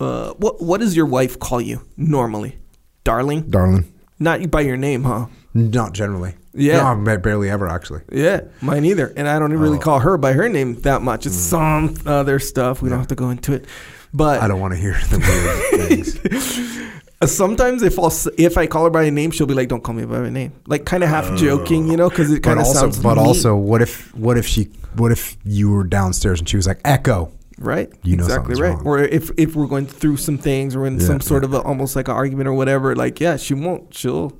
uh what what does your wife call you normally darling Darling, not by your name huh not generally. Yeah. no, barely ever actually. Yeah, mine either. And I don't really Oh. call her by her name that much. It's some other stuff. We don't have to go into it. But I don't want to hear the weird things. sometimes if I'll if I call her by a name, she'll be like, "Don't call me by my name," like kind of half joking, you know, because it kind of sounds. but mean, also, what if what if she what if you were downstairs and she was like Echo? Right? you know exactly right. wrong. Or if if we're going through some things or in Yeah, some sort yeah. of a, almost like an argument or whatever, like yeah, she won't. She'll.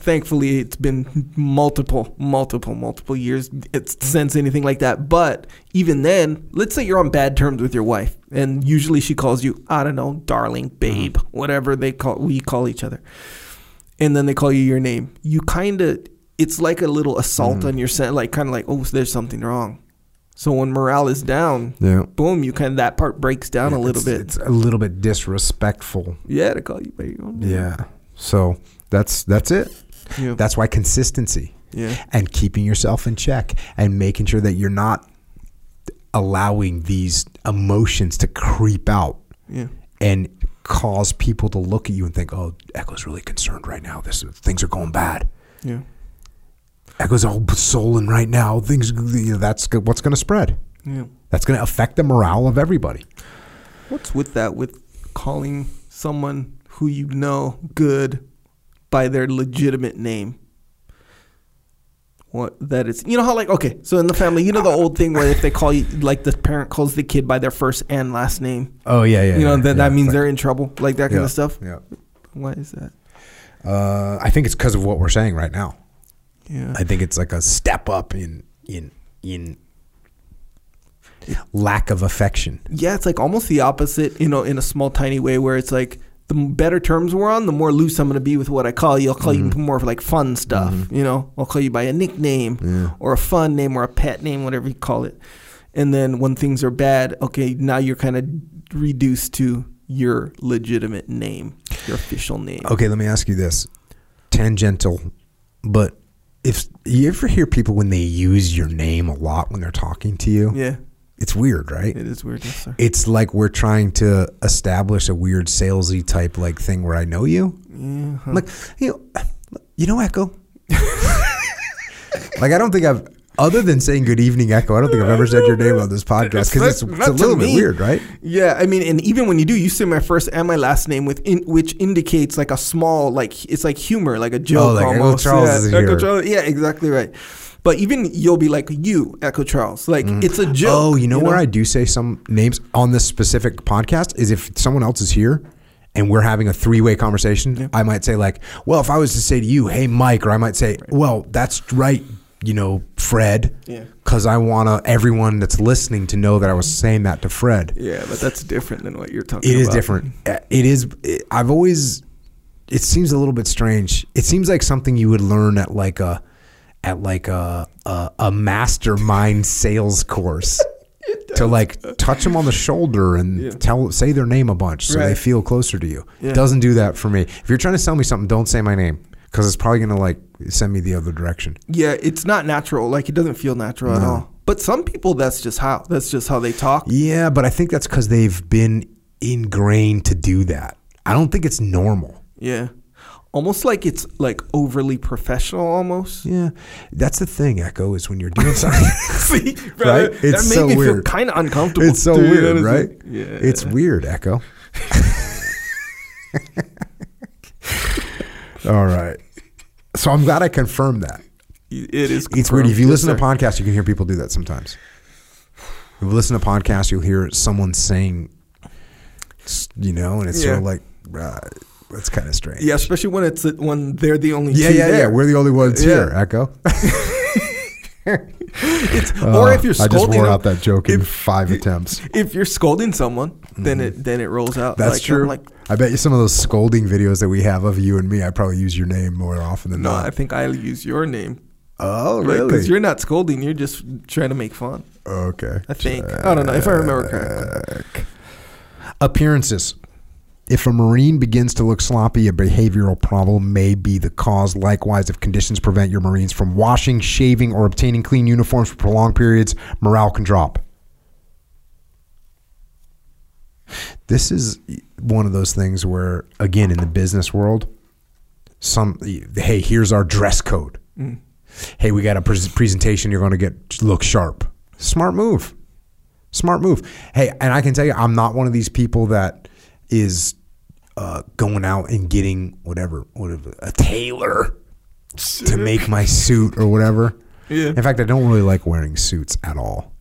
Thankfully, it's been multiple, multiple, multiple years it's since anything like that. But even then, let's say you're on bad terms with your wife, and usually she calls you, I don't know, darling, babe, mm-hmm. whatever they call we call each other, and then they call you your name. You kind of, it's like a little assault mm-hmm. on your set, like kind of like, oh, there's something wrong. So when morale is down, Yeah, boom, you kind of that part breaks down a little it's, bit. It's a little bit disrespectful. yeah, to call you by your own name. Yeah. So that's that's it. yeah, That's why consistency yeah, and keeping yourself in check and making sure that you're not allowing these emotions to creep out yeah, and cause people to look at you and think, "Oh, Echo's really concerned right now. This things are going bad." yeah, Echo's all sullen right now. Things, you know, that's what's going to spread. Yeah. That's going to affect the morale of everybody. What's with that? With calling someone who you know good by their legitimate name. What that is, you know how like okay, so in the family, you know the old thing where if they call you like the parent calls the kid by their first and last name, Oh yeah, yeah. you know yeah, that yeah. that means It's they're in trouble, like that kind yeah, of stuff. Yeah. Why is that? Uh, I think it's because of what we're saying right now. Yeah, I think it's like a step up in in in lack of affection. yeah, it's like almost the opposite, you know, in a small tiny way where it's like the better terms we're on, the more loose I'm going to be with what I call you. I'll call Mm-hmm. you more of like fun stuff, you know. I'll call you by a nickname or a fun name or a pet name, whatever you call it. And then when things are bad, okay, now you're kind of reduced to your legitimate name, your official name. Okay, let me ask you this: tangential, but if you ever hear people when they use your name a lot when they're talking to you, Yeah, it's weird, right? it is weird, yes, sir. It's like we're trying to establish a weird salesy type like thing where I know you. Yeah, I'm like, you know, you know, Echo. like I don't think I've, other than saying good evening, Echo. I don't think I've ever said your name on this podcast because it's, it's a little bit weird, right? Yeah, I mean, and even when you do, you say my first and my last name with in, which indicates like a small, like it's like humor, like a joke Oh, like Echo. Charles yeah, is here. Charles. Yeah, exactly right. But even you'll be like you, Echo Charles. Like mm. it's a joke. Oh, you know where I do say some names on this specific podcast is if someone else is here and we're having a three way conversation, I might say like, well, if I was to say to you, hey, Mike, or I might say, well, that's right, you know, Fred, Yeah. because I want to everyone that's listening to know that I was saying that to Fred. Yeah, but that's different than what you're talking It about. is different. Uh, It is. it- I've always. It seems a little bit strange. It seems like something you would learn at like a, at like a a, a mastermind sales course. To like touch them on the shoulder and Yeah. tell say their name a bunch so they feel closer to you. Yeah. Doesn't do that for me. If you're trying to sell me something, don't say my name because it's probably gonna like send me the other direction. Yeah, it's not natural. Like it doesn't feel natural at all. But some people, that's just how. That's just how they talk. Yeah, but I think that's because they've been ingrained to do that. I don't think it's normal. Yeah, almost like it's like overly professional, almost. Yeah, that's the thing. Echo is when you're doing something. See, Right? That It's made so me feel weird. kind of uncomfortable. it's so to be weird, right? Yeah, It's weird, Echo. All right. So I'm glad I confirmed that. it is. It's weird. If you confirmed. listen Yes, to podcasts, you can hear people do that sometimes. If you listen to podcasts, you'll hear someone saying, you know, and it's sort of like, uh, that's kind of strange. Yeah, especially when it's when they're the only yeah, two yeah, yeah. We're the only ones Yeah. here, Echo. It's, Uh, or if you're I just wore them- out that joke in if- five attempts. If you're scolding someone, then it then it rolls out. That's like, true. Like, I bet you some of those scolding videos that we have of you and me, I probably use your name more often than no, not. I think I'll use your name. oh, really? Because you're not scolding, you're just trying to make fun. okay. I think. I don't know if I remember correctly. Appearances. If a Marine begins to look sloppy, a behavioral problem may be the cause. Likewise, if conditions prevent your Marines from washing, shaving, or obtaining clean uniforms for prolonged periods, morale can drop. This is one of those things where, again, in the business world, some hey, here's our dress code. Hey, we got a pres presentation. You're going to get look sharp. Smart move. Smart move. Hey, and I can tell you, I'm not one of these people that is uh, going out and getting whatever, whatever, a tailor to make my suit or whatever. Yeah. In fact, I don't really like wearing suits at all.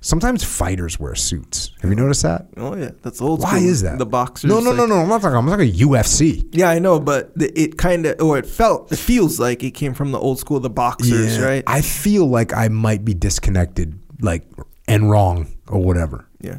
Sometimes fighters wear suits. Have you noticed that? Oh yeah, that's old. Why school. is that? The boxers. No, no, like- no, no. I'm not talking. I'm talking UFC. Yeah, I know, but it kind of, or it felt, it feels like it came from the old school, the boxers, Yeah. right? I feel like I might be disconnected, like and wrong or whatever. yeah.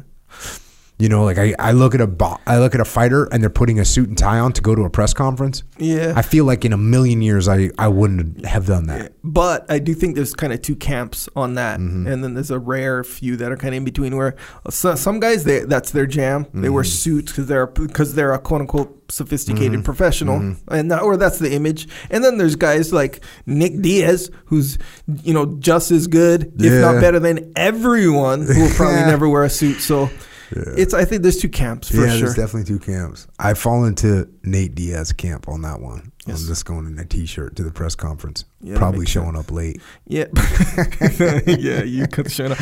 You know, like I, I look at a bo- I look at a fighter and they're putting a suit and tie on to go to a press conference. Yeah. I feel like in a million years I, I wouldn't have done that. But I do think there's kind of two camps on that, Mm-hmm. and then there's a rare few that are kind of in between. Where so, some guys, they, that's their jam. They wear Mm-hmm. suits because they're because they're a quote unquote sophisticated Mm-hmm. professional, and that, or that's the image. And then there's guys like Nick Diaz, who's you know just as good, if not better than everyone, who will probably never wear a suit. So. It's. I think there's two camps for yeah, sure. there's definitely two camps. I fall into Nate Diaz camp on that one. Yes. I'm just going in a t-shirt to the press conference. Yeah, Probably showing up late. Yeah, yeah, you could show up.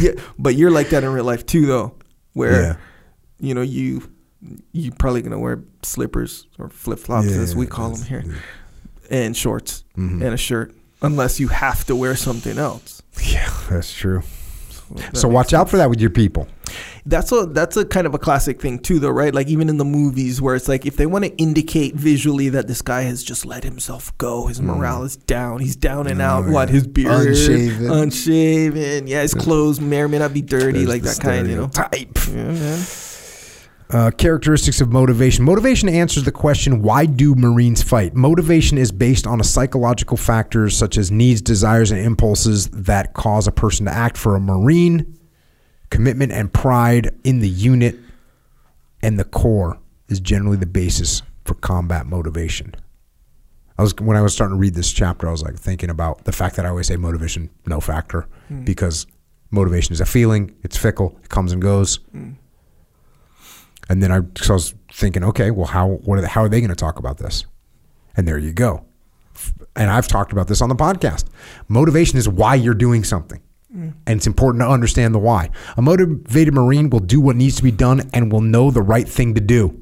Yeah, but you're like that in real life too, though, where Yeah. you know you you probably gonna wear slippers or flip flops Yeah, as we call them here, and shorts Mhm. and a shirt, unless you have to wear something else. Yeah, that's true. So makes watch out for that with your people. That's a that's a kind of a classic thing too, though, right? Like even in the movies, where it's like if they want to indicate visually that this guy has just let himself go, his morale is down, he's down and out. What his beard, Unshaven. unshaven, yeah, his clothes may or may not be dirty, There's like that kind, you know. type. Yeah, man. Uh, characteristics of motivation. Motivation answers the question, why do Marines fight? Motivation is based on a psychological factors such as needs, desires, and impulses that cause a person to act for a Marine, commitment and pride in the unit, and the Corps is generally the basis for combat motivation. I was when I was starting to read this chapter, I was like thinking about the fact that I always say motivation no factor hmm. because motivation is a feeling, it's fickle, it comes and goes. Hmm. And then I, so I was thinking, okay, well, how what are they, how are they going to talk about this? And there you go. And I've talked about this on the podcast. Motivation is why you're doing something. And it's important to understand the why. A motivated Marine will do what needs to be done and will know the right thing to do.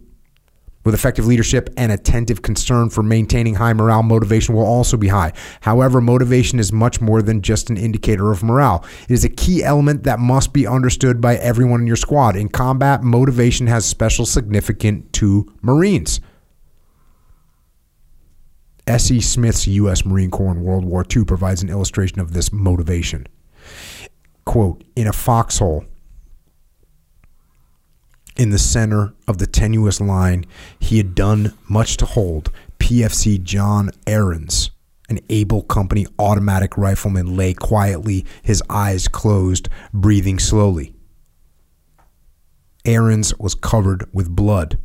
With effective leadership and attentive concern for maintaining high morale, motivation will also be high. However, motivation is much more than just an indicator of morale. It is a key element that must be understood by everyone in your squad. In combat, motivation has special significance to Marines. S.E. Smith's U.S. Marine Corps in World War II provides an illustration of this motivation. Quote, in a foxhole, in the center of the tenuous line he had done much to hold, PFC John Aarons, an able company automatic rifleman, lay quietly, his eyes closed, breathing slowly. Aarons was covered with blood.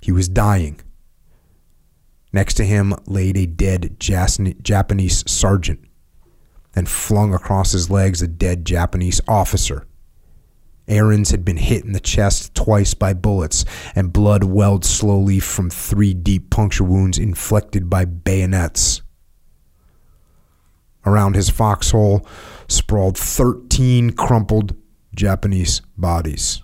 He was dying. Next to him laid a dead Japanese sergeant, and flung across his legs a dead Japanese officer. Aarons had been hit in the chest twice by bullets, and blood welled slowly from three deep puncture wounds inflicted by bayonets. Around his foxhole sprawled 13 crumpled Japanese bodies.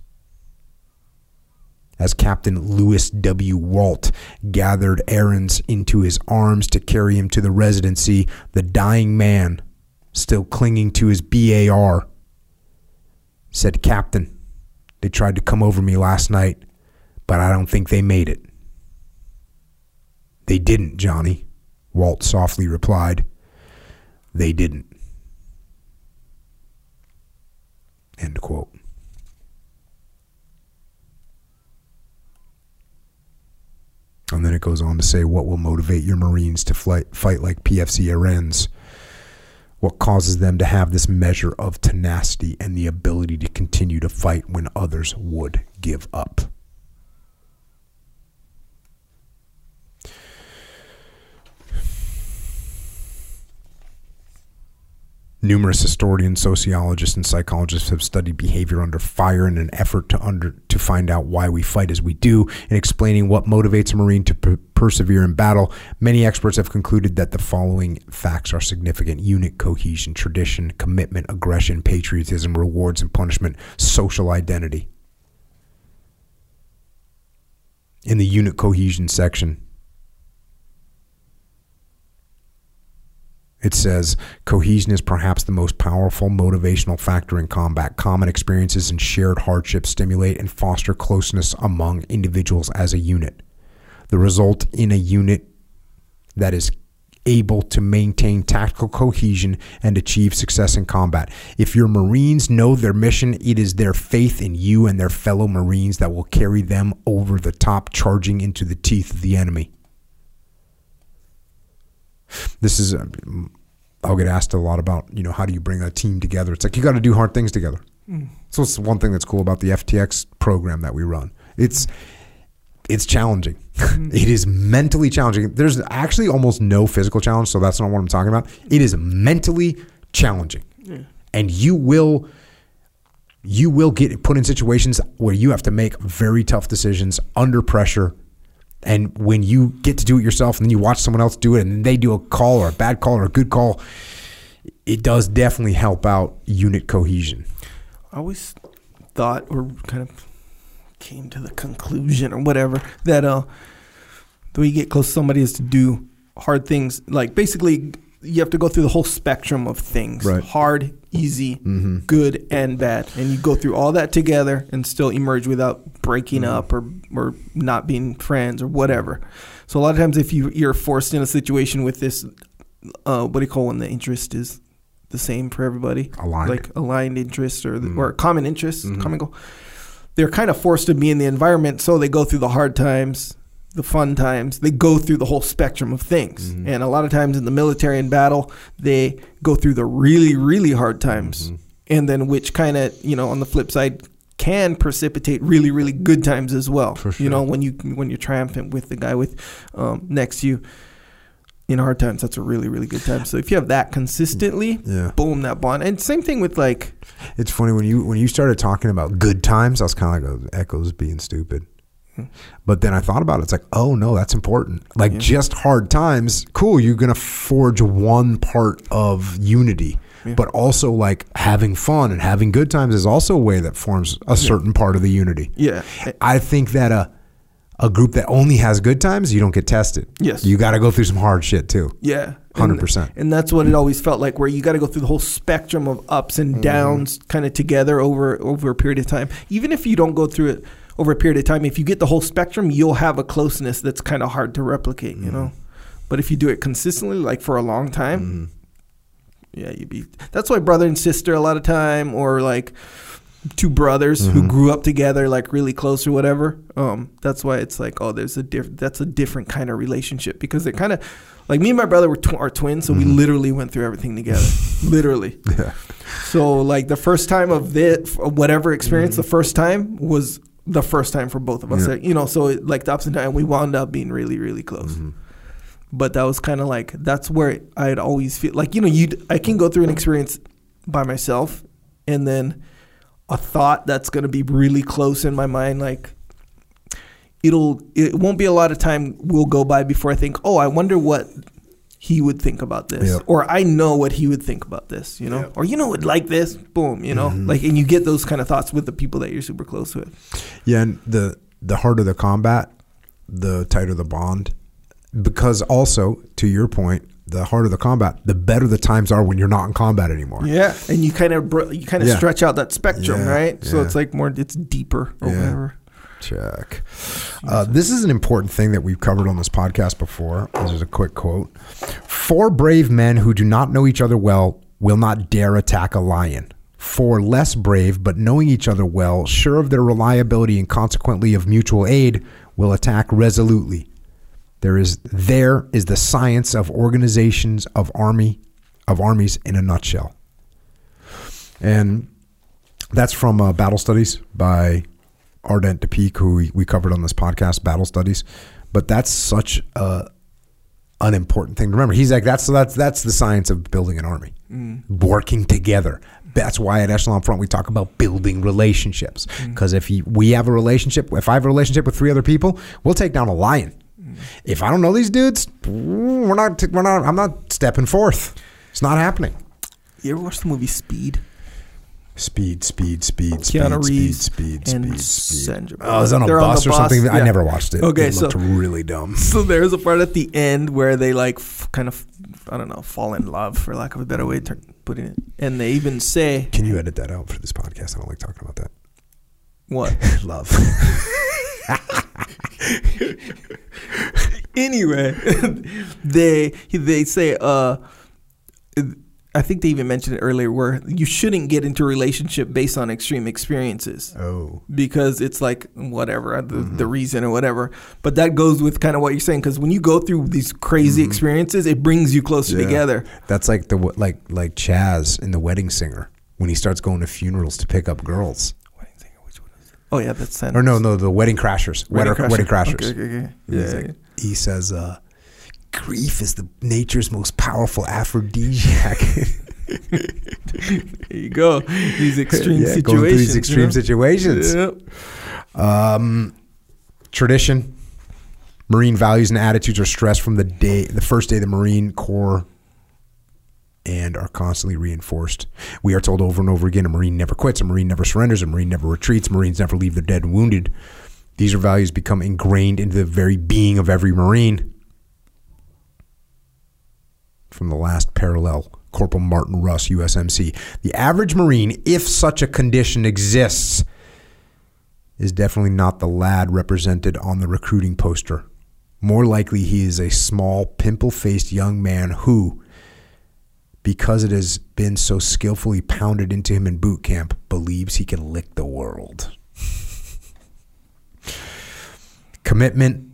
As Captain Lewis W. Walt gathered Aarons into his arms to carry him to the residency, the dying man, still clinging to his BAR, said, Captain, they tried to come over me last night, but I don't think they made it. They didn't, Johnny, Walt softly replied. They didn't. End quote. And then it goes on to say what will motivate your Marines to fight, like PFC Aarons? What causes them to have this measure of tenacity and the ability to continue to fight when others would give up? Numerous historians, sociologists, and psychologists have studied behavior under fire in an effort to under to find out why we fight as we do and explaining what motivates a Marine to per- persevere in battle. Many experts have concluded that the following facts are significant: unit cohesion, tradition, commitment, aggression, patriotism, rewards and punishment, social identity. In the unit cohesion section, It says cohesion is perhaps the most powerful motivational factor in combat. Common experiences and shared hardships stimulate and foster closeness among individuals as a unit. The result in a unit that is able to maintain tactical cohesion and achieve success in combat. If your Marines know their mission, it is their faith in you and their fellow Marines that will carry them over the top, charging into the teeth of the enemy. This is, uh, I'll get asked a lot about, you know, how do you bring a team together? It's like you got to do hard things together. So it's one thing that's cool about the FTX program that we run. It's it's challenging. it is mentally challenging. There's actually almost no physical challenge, so that's not what I'm talking about. It is mentally challenging. And you will you will get put in situations where you have to make very tough decisions under pressure. And when you get to do it yourself and then you watch someone else do it and they do a call or a bad call or a good call, it does definitely help out unit cohesion. I always thought or kind of came to the conclusion or whatever that uh the way you get close to somebody is to do hard things like basically you have to go through the whole spectrum of things Right. hard easy Mm-hmm. good and bad and you go through all that together and still emerge without breaking Mm-hmm. up or or not being friends or whatever so a lot of times if you you're forced in a situation with this uh what do you call when the interest is the same for everybody Aligned. like aligned interest or Mhm. or common interest Mhm. common goal they're kind of forced to be in the environment so they go through the hard times the fun times they go through the whole spectrum of things Mhm. and a lot of times in the military and battle they go through the really really hard times Mhm. and then which kind of you know on the flip side can precipitate really really good times as well For you know when you when you're triumphant with the guy with um, next to you in hard times that's a really really good time so if you have that consistently Yeah. boom that bond and same thing with like It's funny when you when you started talking about good times, I was kind of like oh, echoes being stupid. But then I thought about it. It's like, oh no, that's important. Like Yeah. just hard times, cool. You're gonna forge one part of unity, Yeah. but also like having fun and having good times is also a way that forms a certain part of the unity. yeah I think that a a group that only has good times, you don't get tested. Yes. you got to go through some hard shit too. Yeah, Hundred And- percent. And that's what it always felt like, where you got to go through the whole spectrum of ups Mm-hmm. and downs, kind of together over over a period of time. Even if you don't go through it over a period of time, if you get the whole spectrum, you'll have a closeness that's kind of hard to replicate. You know, but if you do it consistently, like for a long time, Mm-hmm. yeah, you'd be. That's why brother and sister a lot of time, or like two brothers Mm-hmm. who grew up together, like really close or whatever. Um, that's why it's like, oh, there's a different. That's a different kind of relationship because they're kind of like me and my brother were tw- are twins, so we Mm-hmm. literally went through everything together, literally. Yeah. So like the first time of this, whatever experience, Mm-hmm. the first time was the first time for both of us. Yeah. You know, so it, like the ups and downs, we wound up being really, really close. Mm-hmm. But that was kind of like that's where I'd always feel like you know you I can go through an experience by myself, and then a thought that's gonna be really close in my mind, like it'll it won't be a lot of time will go by before I think, oh, I wonder what he would think about this, Yeah. or I know what he would think about this, you know, Yeah. or you know would like this, boom, you know, Mhm. like and you get those kind of thoughts with the people that you're super close with. Yeah, and the the harder the combat, the tighter the bond. Because also, to your point, the harder the combat, the better the times are when you're not in combat anymore. Yeah, and you kind of br- you kind of Yeah. stretch out that spectrum, Yeah, right? So yeah. it's like more, it's deeper or Yeah. whatever. Check. Uh, this is an important thing that we've covered on this podcast before. This is a quick quote. Four brave men who do not know each other well will not dare attack a lion. Four less brave, but knowing each other well, sure of their reliability and consequently of mutual aid, will attack resolutely. There is there is the science of organizations of army of armies in a nutshell. And that's from uh, Battle Studies by Ardant du Picq, who we, we covered on this podcast, Battle Studies. But that's such a an important thing to remember. He's like, that's that's that's the science of building an army, mm. working together. That's why at Echelon Front we talk about building relationships. Mm. Because if you, we have a relationship, if I have a relationship with three other people, we'll take down a lion. Mm. If I don't know these dudes, we're not. We're not. I'm not stepping forth. It's not happening. You ever watch the movie Speed? Speed, speed, speed, speed, Keanu speed, Reeves speed, and speed, speed. Sandra Oh, is that on a They're on bus the or bus, something? I never watched it. Okay, it so- looked really dumb. So there's a part at the end where they like f- kind of I don't know fall in love for lack of a better way of ter- putting it, and they even say Can you edit that out for this podcast? I don't like talking about that. what Love. anyway, they they say uh I think they even mentioned it earlier where you shouldn't get into a relationship based on extreme experiences oh, because it's like whatever uh, the, the mm-hmm. reason or whatever. But that goes with kind of what you're saying because when you go through these crazy mm-hmm. experiences, it brings you closer Yeah. together. that's like the like like Chaz in The Wedding Singer when he starts going to funerals to pick up girls. Wedding singer, which one is it? Oh yeah, that's Sanders. Or no, no, the Wedding Crashers. Wedding, Crasher. wedding Crashers. Okay, okay, okay. Yeah, like- yeah. he says, uh, "Grief is the nature's most powerful aphrodisiac." there you go. These extreme Yeah, situations. going through these extreme you know? situations. Yep. Um, tradition, Marine values and attitudes are stressed from the day, the first day of the Marine Corps, and are constantly reinforced. We are told over and over again: a Marine never quits, a Marine never surrenders, a Marine never retreats, Marines never leave their dead and wounded. These are values become ingrained into the very being of every Marine. From the last parallel, Corporal Martin Russ, USMC. The average Marine, if such a condition exists, is definitely not the lad represented on the recruiting poster. More likely, he is a small, pimple faced young man who, because it has been so skillfully pounded into him in boot camp, believes he can lick the world. commitment.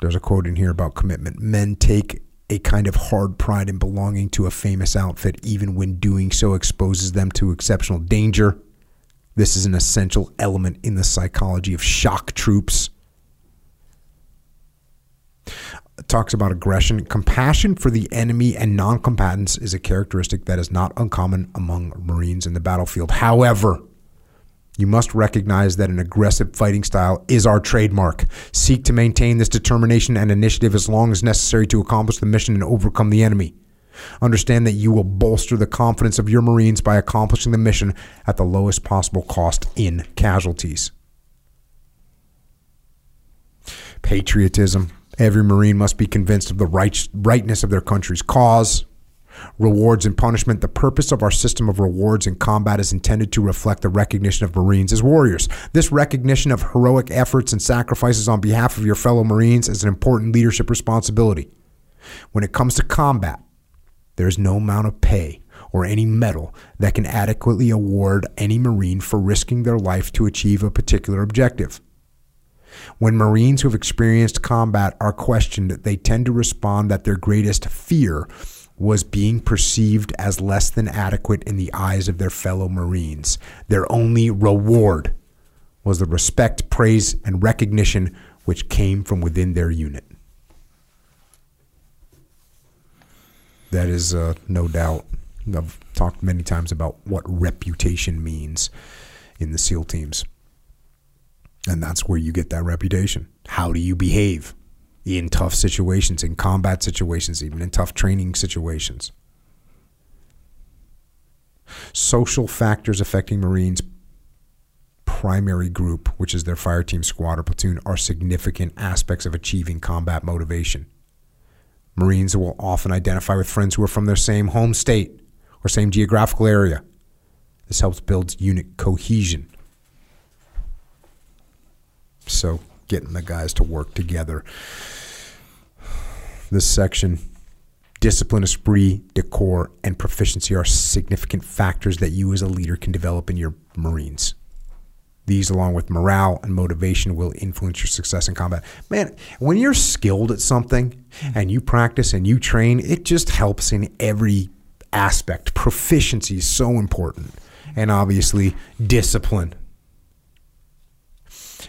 There's a quote in here about commitment. Men take a kind of hard pride in belonging to a famous outfit, even when doing so exposes them to exceptional danger. This is an essential element in the psychology of shock troops. Talks about aggression. Compassion for the enemy and non combatants is a characteristic that is not uncommon among Marines in the battlefield. However, you must recognize that an aggressive fighting style is our trademark. Seek to maintain this determination and initiative as long as necessary to accomplish the mission and overcome the enemy. Understand that you will bolster the confidence of your Marines by accomplishing the mission at the lowest possible cost in casualties. Patriotism. Every Marine must be convinced of the right, rightness of their country's cause. Rewards and punishment. The purpose of our system of rewards in combat is intended to reflect the recognition of Marines as warriors. This recognition of heroic efforts and sacrifices on behalf of your fellow Marines is an important leadership responsibility. When it comes to combat, there is no amount of pay or any medal that can adequately award any Marine for risking their life to achieve a particular objective. When Marines who have experienced combat are questioned, they tend to respond that their greatest fear was being perceived as less than adequate in the eyes of their fellow Marines. Their only reward was the respect, praise, and recognition which came from within their unit. That is uh, no doubt. I've talked many times about what reputation means in the SEAL teams. And that's where you get that reputation. How do you behave in tough situations, in combat situations, even in tough training situations? Social factors affecting Marines' primary group, which is their fire team, squad, or platoon, are significant aspects of achieving combat motivation. Marines will often identify with friends who are from their same home state or same geographical area. This helps build unit cohesion. So, getting the guys to work together. This section discipline, esprit, decor, and proficiency are significant factors that you as a leader can develop in your Marines. These, along with morale and motivation, will influence your success in combat. Man, when you're skilled at something and you practice and you train, it just helps in every aspect. Proficiency is so important. And obviously, discipline.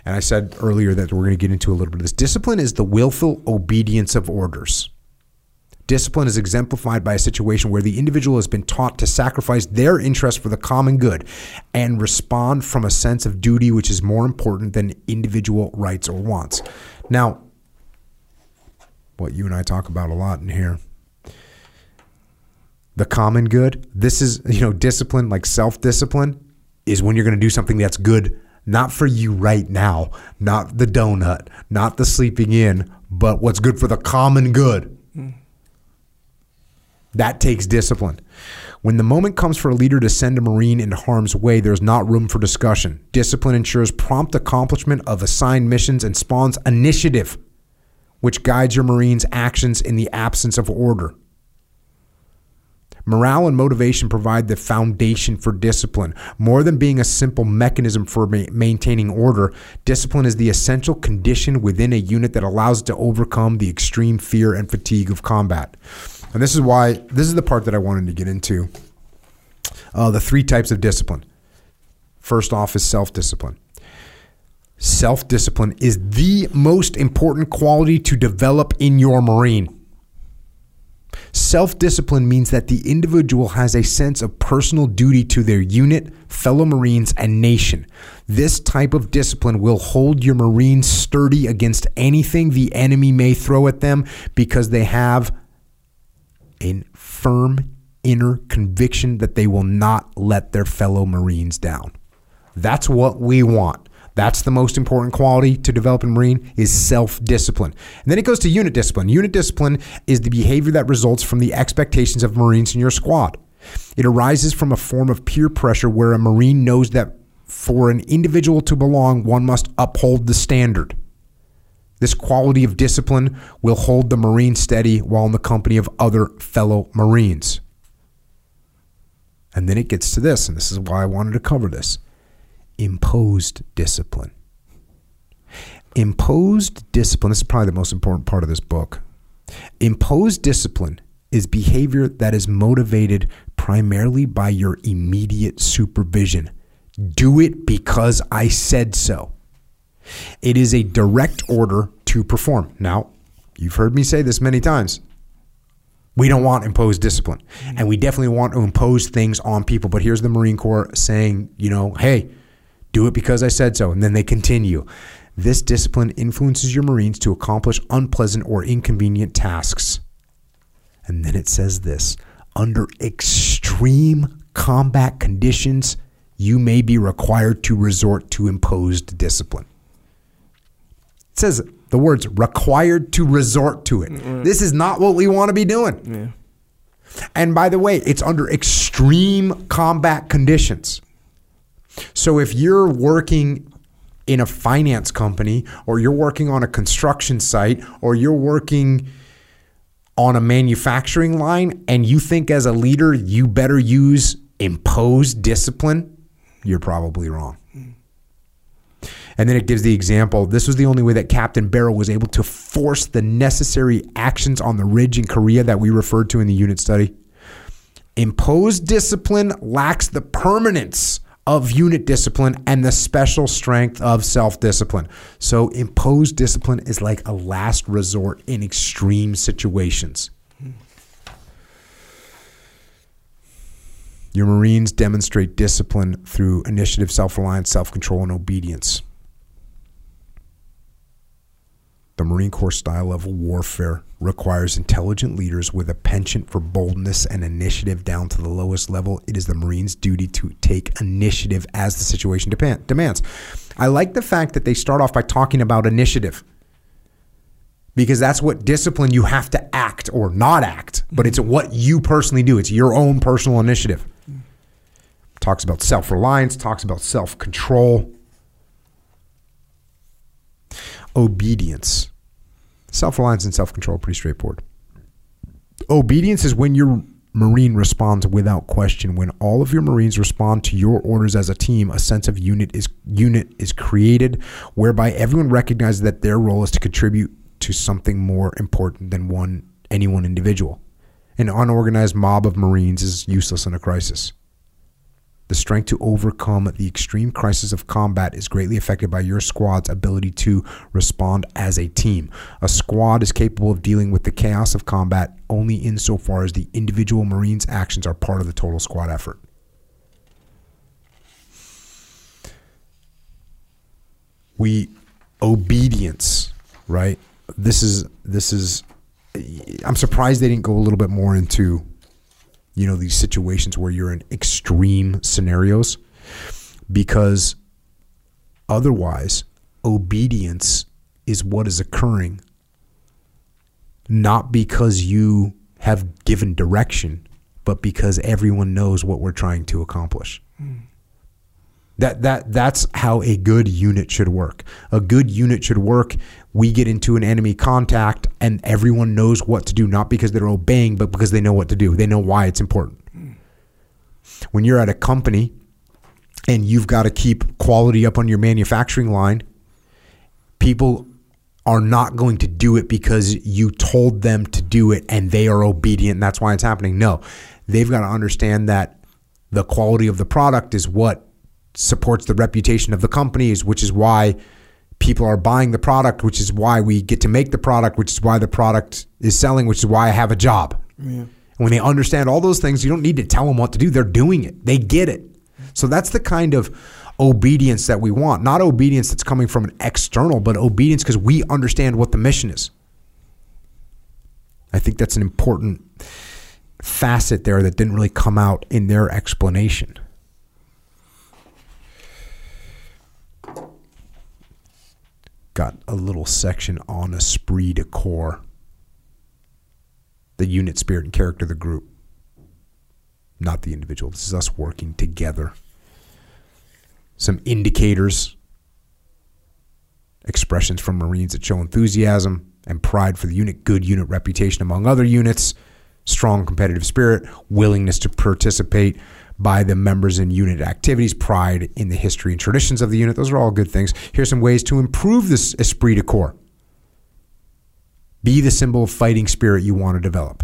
And I said earlier that we're going to get into a little bit of this. Discipline is the willful obedience of orders. Discipline is exemplified by a situation where the individual has been taught to sacrifice their interest for the common good and respond from a sense of duty which is more important than individual rights or wants. Now, what you and I talk about a lot in here the common good, this is, you know, discipline, like self discipline, is when you're going to do something that's good, not for you right now, not the donut, not the sleeping in, but what's good for the common good. That takes discipline. When the moment comes for a leader to send a Marine into harm's way, there's not room for discussion. Discipline ensures prompt accomplishment of assigned missions and spawns initiative, which guides your Marine's actions in the absence of order. Morale and motivation provide the foundation for discipline. More than being a simple mechanism for ma- maintaining order, discipline is the essential condition within a unit that allows it to overcome the extreme fear and fatigue of combat. And this is why, this is the part that I wanted to get into. Uh, the three types of discipline. First off is self discipline. Self discipline is the most important quality to develop in your Marine. Self discipline means that the individual has a sense of personal duty to their unit, fellow Marines, and nation. This type of discipline will hold your Marines sturdy against anything the enemy may throw at them because they have a firm inner conviction that they will not let their fellow Marines down. That's what we want. That's the most important quality to develop in Marine is self-discipline. And then it goes to unit discipline. Unit discipline is the behavior that results from the expectations of Marines in your squad. It arises from a form of peer pressure where a Marine knows that for an individual to belong, one must uphold the standard. This quality of discipline will hold the Marine steady while in the company of other fellow Marines. And then it gets to this, and this is why I wanted to cover this imposed discipline. Imposed discipline, this is probably the most important part of this book. Imposed discipline is behavior that is motivated primarily by your immediate supervision. Do it because I said so. It is a direct order to perform. Now, you've heard me say this many times. We don't want imposed discipline. And we definitely want to impose things on people. But here's the Marine Corps saying, you know, hey, do it because I said so. And then they continue. This discipline influences your Marines to accomplish unpleasant or inconvenient tasks. And then it says this under extreme combat conditions, you may be required to resort to imposed discipline. It says the words required to resort to it. Mm-hmm. This is not what we want to be doing. Yeah. And by the way, it's under extreme combat conditions. So if you're working in a finance company or you're working on a construction site or you're working on a manufacturing line and you think as a leader you better use imposed discipline, you're probably wrong. And then it gives the example this was the only way that Captain Barrow was able to force the necessary actions on the ridge in Korea that we referred to in the unit study. Imposed discipline lacks the permanence of unit discipline and the special strength of self discipline. So, imposed discipline is like a last resort in extreme situations. Your Marines demonstrate discipline through initiative, self reliance, self control, and obedience. The Marine Corps style of warfare requires intelligent leaders with a penchant for boldness and initiative down to the lowest level. It is the Marines' duty to take initiative as the situation demands. I like the fact that they start off by talking about initiative because that's what discipline you have to act or not act, but it's what you personally do. It's your own personal initiative. Talks about self reliance, talks about self control obedience. Self reliance and self control pretty straightforward. Obedience is when your Marine responds without question. When all of your Marines respond to your orders as a team, a sense of unit is unit is created, whereby everyone recognizes that their role is to contribute to something more important than one any one individual. An unorganized mob of Marines is useless in a crisis. The strength to overcome the extreme crisis of combat is greatly affected by your squad's ability to respond as a team. A squad is capable of dealing with the chaos of combat only insofar as the individual Marine's actions are part of the total squad effort. We obedience, right? This is this is I'm surprised they didn't go a little bit more into you know these situations where you're in extreme scenarios because otherwise obedience is what is occurring not because you have given direction but because everyone knows what we're trying to accomplish mm. That that that's how a good unit should work. A good unit should work. We get into an enemy contact and everyone knows what to do, not because they're obeying, but because they know what to do. They know why it's important. When you're at a company and you've got to keep quality up on your manufacturing line, people are not going to do it because you told them to do it and they are obedient that's why it's happening. No, they've got to understand that the quality of the product is what supports the reputation of the companies, which is why people are buying the product, which is why we get to make the product, which is why the product is selling, which is why I have a job. Yeah. When they understand all those things, you don't need to tell them what to do. They're doing it. They get it. So that's the kind of obedience that we want. Not obedience that's coming from an external, but obedience because we understand what the mission is. I think that's an important facet there that didn't really come out in their explanation. Got a little section on esprit de corps, the unit spirit and character of the group, not the individual. This is us working together. Some indicators, expressions from Marines that show enthusiasm and pride for the unit, good unit reputation among other units, strong competitive spirit, willingness to participate by the members in unit activities, pride in the history and traditions of the unit. Those are all good things. Here's some ways to improve this esprit de corps. Be the symbol of fighting spirit you want to develop.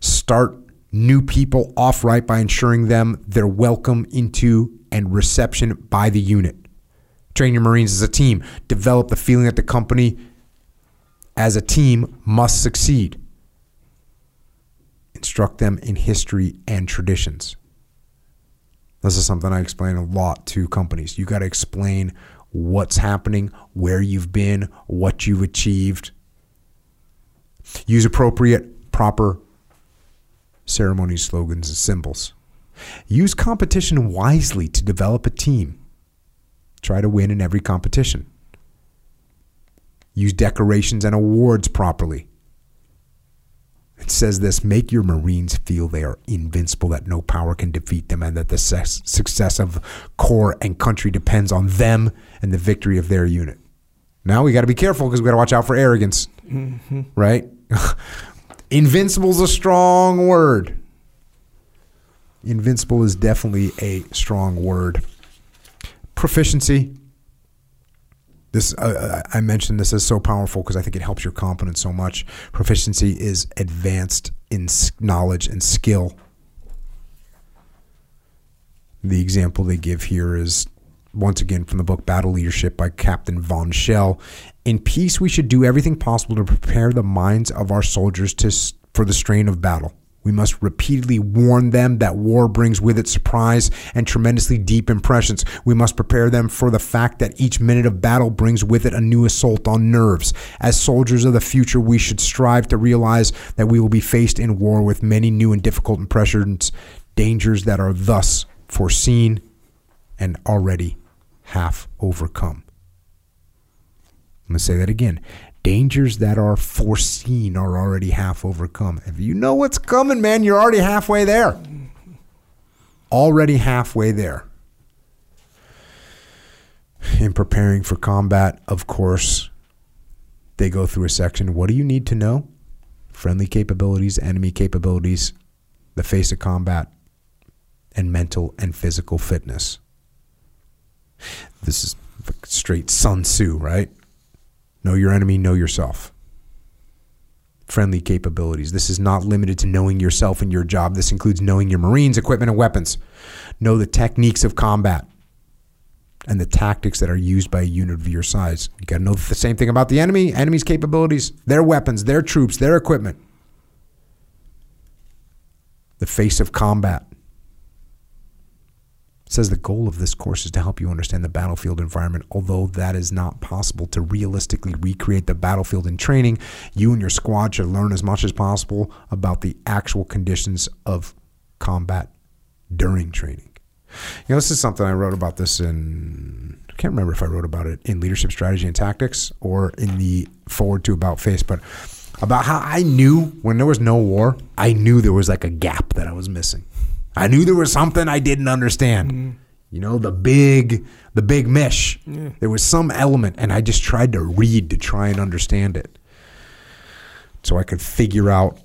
Start new people off right by ensuring them their welcome into and reception by the unit. Train your Marines as a team. Develop the feeling that the company as a team must succeed. Instruct them in history and traditions. This is something I explain a lot to companies. You got to explain what's happening, where you've been, what you've achieved. Use appropriate, proper ceremonies, slogans, and symbols. Use competition wisely to develop a team. Try to win in every competition. Use decorations and awards properly. It says this make your Marines feel they are invincible, that no power can defeat them, and that the success of corps and country depends on them and the victory of their unit. Now we got to be careful because we got to watch out for arrogance, mm-hmm. right? Invincible is a strong word. Invincible is definitely a strong word. Proficiency. This uh, I mentioned this is so powerful because I think it helps your competence so much. Proficiency is advanced in knowledge and skill. The example they give here is once again from the book Battle Leadership by Captain Von Schell. In peace, we should do everything possible to prepare the minds of our soldiers to, for the strain of battle. We must repeatedly warn them that war brings with it surprise and tremendously deep impressions. We must prepare them for the fact that each minute of battle brings with it a new assault on nerves. As soldiers of the future, we should strive to realize that we will be faced in war with many new and difficult impressions, dangers that are thus foreseen and already half overcome. I'm going to say that again dangers that are foreseen are already half overcome. If you know what's coming, man, you're already halfway there. Already halfway there. In preparing for combat, of course, they go through a section. What do you need to know? Friendly capabilities, enemy capabilities, the face of combat, and mental and physical fitness. This is straight Sun Tzu, right? Know your enemy, know yourself. Friendly capabilities. This is not limited to knowing yourself and your job. This includes knowing your Marines, equipment, and weapons. Know the techniques of combat and the tactics that are used by a unit of your size. You got to know the same thing about the enemy, enemy's capabilities, their weapons, their troops, their equipment. The face of combat. Says the goal of this course is to help you understand the battlefield environment. Although that is not possible to realistically recreate the battlefield in training, you and your squad should learn as much as possible about the actual conditions of combat during training. You know, this is something I wrote about this in, I can't remember if I wrote about it in Leadership Strategy and Tactics or in the foreword to About Face, but about how I knew when there was no war, I knew there was like a gap that I was missing. I knew there was something I didn't understand. Mm-hmm. You know, the big the big mesh. Yeah. There was some element and I just tried to read to try and understand it. So I could figure out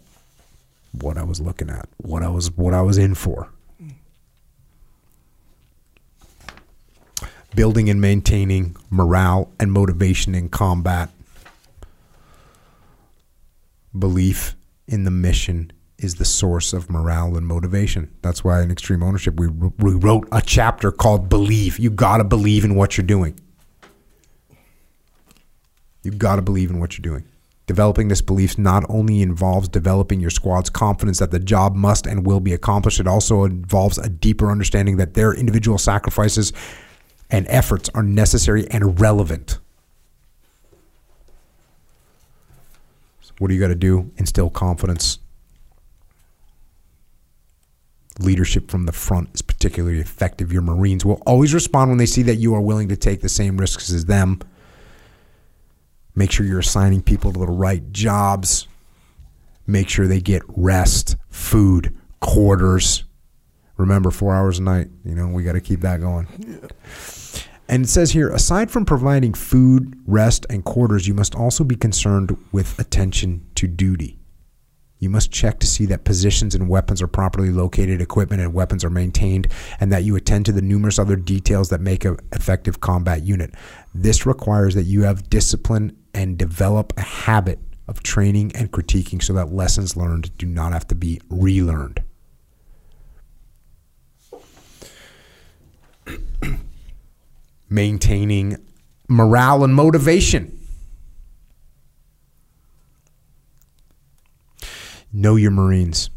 what I was looking at, what I was what I was in for. Building and maintaining morale and motivation in combat. Belief in the mission is the source of morale and motivation. That's why in Extreme Ownership, we, we wrote a chapter called Believe. You got to believe in what you're doing. You got to believe in what you're doing. Developing this belief not only involves developing your squad's confidence that the job must and will be accomplished, it also involves a deeper understanding that their individual sacrifices and efforts are necessary and relevant. What do you got to do? Instill confidence. Leadership from the front is particularly effective. Your Marines will always respond when they see that you are willing to take the same risks as them. Make sure you're assigning people to the right jobs. Make sure they get rest, food, quarters. Remember, four hours a night. You know, we got to keep that going. And it says here aside from providing food, rest, and quarters, you must also be concerned with attention to duty. You must check to see that positions and weapons are properly located, equipment and weapons are maintained, and that you attend to the numerous other details that make an effective combat unit. This requires that you have discipline and develop a habit of training and critiquing so that lessons learned do not have to be relearned. Maintaining morale and motivation. Know your Marines.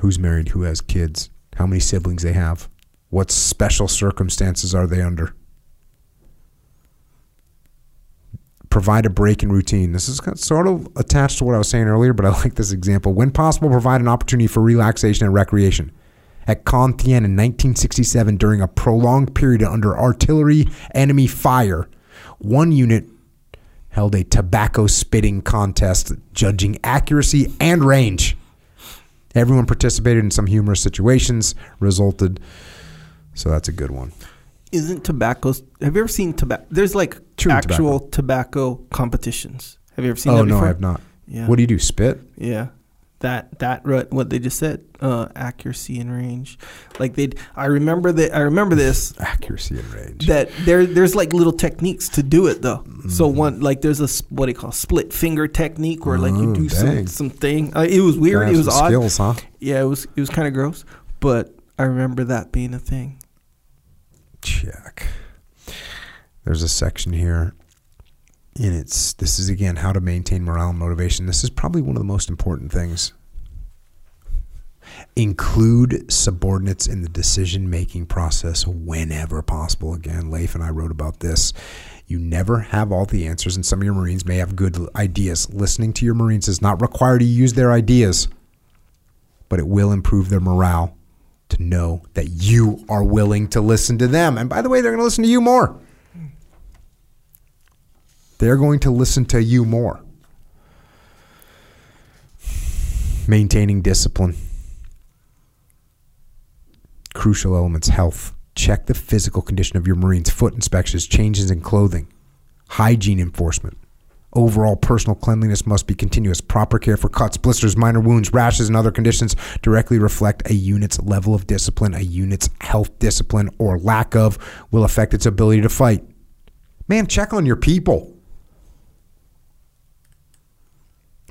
Who's married? Who has kids? How many siblings they have? What special circumstances are they under? Provide a break in routine. This is sort of attached to what I was saying earlier, but I like this example. When possible, provide an opportunity for relaxation and recreation. At Con Thien in 1967, during a prolonged period under artillery enemy fire, one unit held a tobacco spitting contest judging accuracy and range. Everyone participated in some humorous situations, resulted. So that's a good one. Isn't tobacco? Have you ever seen tobacco? There's like Chewing actual tobacco. competitions. Have you ever seen Oh that no, before? I have not. Yeah. What do you do? Spit? Yeah. That that what they just said, uh, accuracy and range. Like they, I remember that. I remember this. Accuracy and range. That there, there's like little techniques to do it though. So Mm-hmm. one, like there's a what do you call split finger technique, where like you Oh, do some something. Uh, it was weird. It was odd. Skills, huh? Yeah, it was it was kind of gross, but I remember that being a thing. check. There's a section here, and it's this is again how to maintain morale and motivation. This is probably one of the most important things. Include subordinates in the decision making process whenever possible. Again, Leif and I wrote about this. You never have all the answers, and some of your Marines may have good ideas. Listening to your Marines is not required to use their ideas, but it will improve their morale to know that you are willing to listen to them. And by the way, they're going to listen to you more. They're going to listen to you more. Maintaining discipline. Crucial elements health. Check the physical condition of your Marines, foot inspections, changes in clothing, hygiene enforcement. Overall personal cleanliness must be continuous. Proper care for cuts, blisters, minor wounds, rashes, and other conditions directly reflect a unit's level of discipline. A unit's health discipline or lack of will affect its ability to fight. Man, check on your people.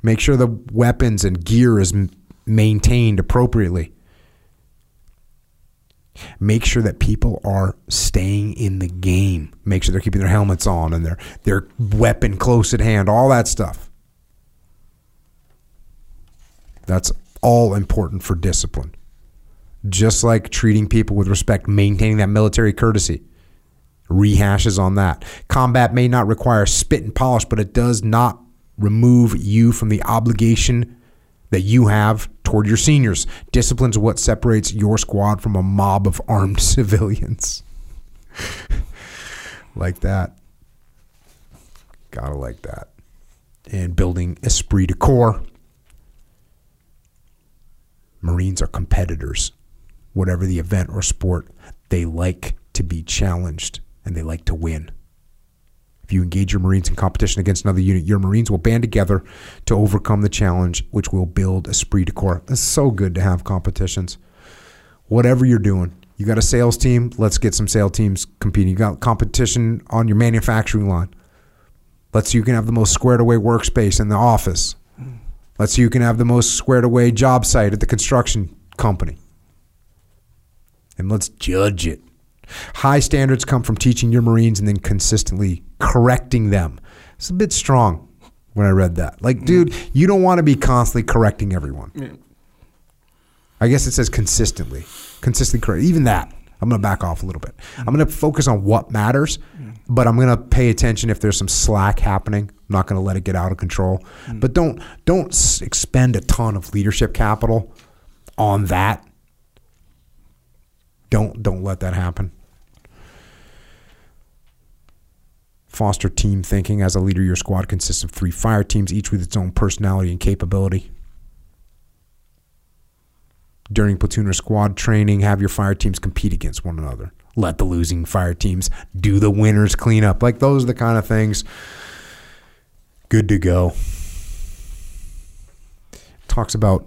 Make sure the weapons and gear is maintained appropriately. Make sure that people are staying in the game. Make sure they're keeping their helmets on and their their weapon close at hand. All that stuff. That's all important for discipline. Just like treating people with respect, maintaining that military courtesy. Rehashes on that. Combat may not require spit and polish, but it does not remove you from the obligation that you have toward your seniors. Discipline's what separates your squad from a mob of armed civilians. like that. Gotta like that. And building esprit de corps. Marines are competitors. Whatever the event or sport, they like to be challenged and they like to win. If you engage your Marines in competition against another unit, your Marines will band together to overcome the challenge, which will build esprit de corps. It's so good to have competitions. Whatever you're doing, you got a sales team, let's get some sales teams competing. You got competition on your manufacturing line. Let's see you can have the most squared away workspace in the office. Let's see you can have the most squared away job site at the construction company. And let's judge it. High standards come from teaching your Marines and then consistently correcting them. It's a bit strong. when I read that. Like, dude, you don't want to be constantly correcting everyone. Yeah. I guess it says consistently, consistently correct. Even that, I'm going to back off a little bit. Mm. I'm going to focus on what matters, mm. but I'm going to pay attention if there's some slack happening. I'm not going to let it get out of control. Mm. But don't don't s- expend a ton of leadership capital on that. Don't don't let that happen. Foster team thinking. As a leader, your squad consists of three fire teams, each with its own personality and capability. During platoon or squad training, have your fire teams compete against one another. Let the losing fire teams do the winners clean up. Like those are the kind of things. Good to go. Talks about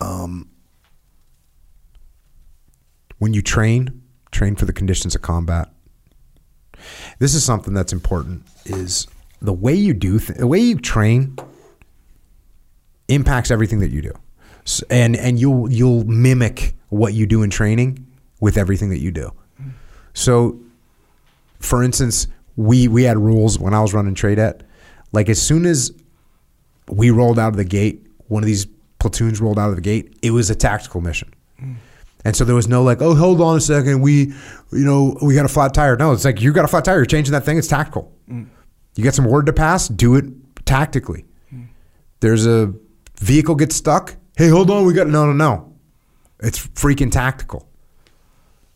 um, when you train, train for the conditions of combat. This is something that's important. Is the way you do th- the way you train impacts everything that you do, S- and and you'll you'll mimic what you do in training with everything that you do. So, for instance, we we had rules when I was running TRADET, like as soon as we rolled out of the gate, one of these platoons rolled out of the gate, it was a tactical mission. Mm. And so there was no like, oh, hold on a second, we, you know, we got a flat tire. No, it's like you got a flat tire. You're changing that thing. It's tactical. Mm. You got some word to pass. Do it tactically. Mm. There's a vehicle gets stuck. Hey, hold on, we got no, no, no. It's freaking tactical.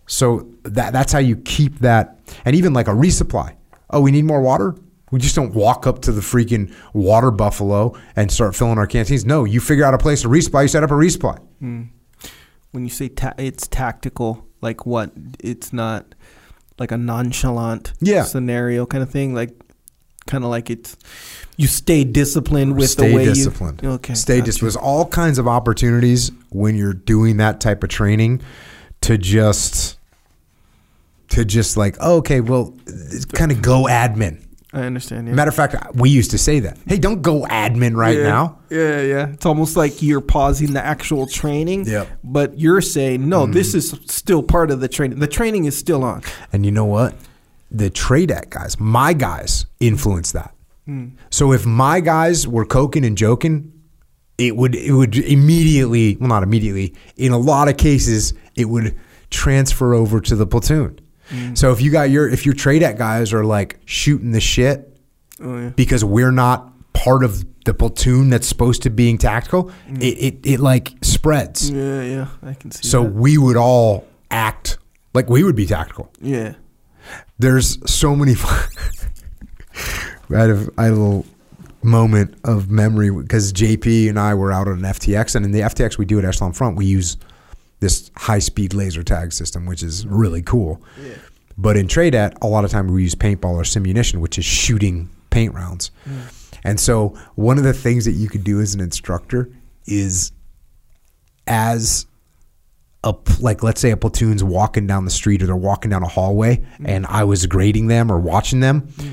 So that that's how you keep that, and even like a resupply. Oh, we need more water. We just don't walk up to the freaking water buffalo and start filling our canteens. No, you figure out a place to resupply. You set up a resupply. Mm. When you say ta- it's tactical, like what? It's not like a nonchalant Yeah. scenario kind of thing. Like kind of like it's you stay disciplined with stay the way disciplined. you. Okay. Stay disciplined. There's all kinds of opportunities when you're doing that type of training to just to just like oh, okay, well, kind of go admin. I understand. Yeah. Matter of fact, we used to say that. Hey, don't go admin right yeah. now. Yeah, yeah. It's almost like you're pausing the actual training. Mm. But you're saying no. This is still part of the training. The training is still on. And you know what? The TRADET guys, my guys, influence that. So if my guys were coking and joking, it would it would immediately well not immediately in a lot of cases it would transfer over to the platoon. So if you got your if your TRADET guys are like shooting the shit Oh yeah. because we're not part of the platoon that's supposed to being tactical, mm. it, it it like spreads. Yeah, yeah. I can see. So that. we would all act like we would be tactical yeah. there's so many. I had a, I had a little moment of memory because JP and I were out on an FTX, and in the FTX we do at Echelon Front, we use this high speed laser tag system, which is really cool. Yeah. But in TRADET, a lot of time we use paintball or simunition, which is shooting paint rounds. Hmm. And so one of the things that you could do as an instructor is as a like let's say a platoon's walking down the street or they're walking down a hallway hmm. and I was grading them or watching them, hmm.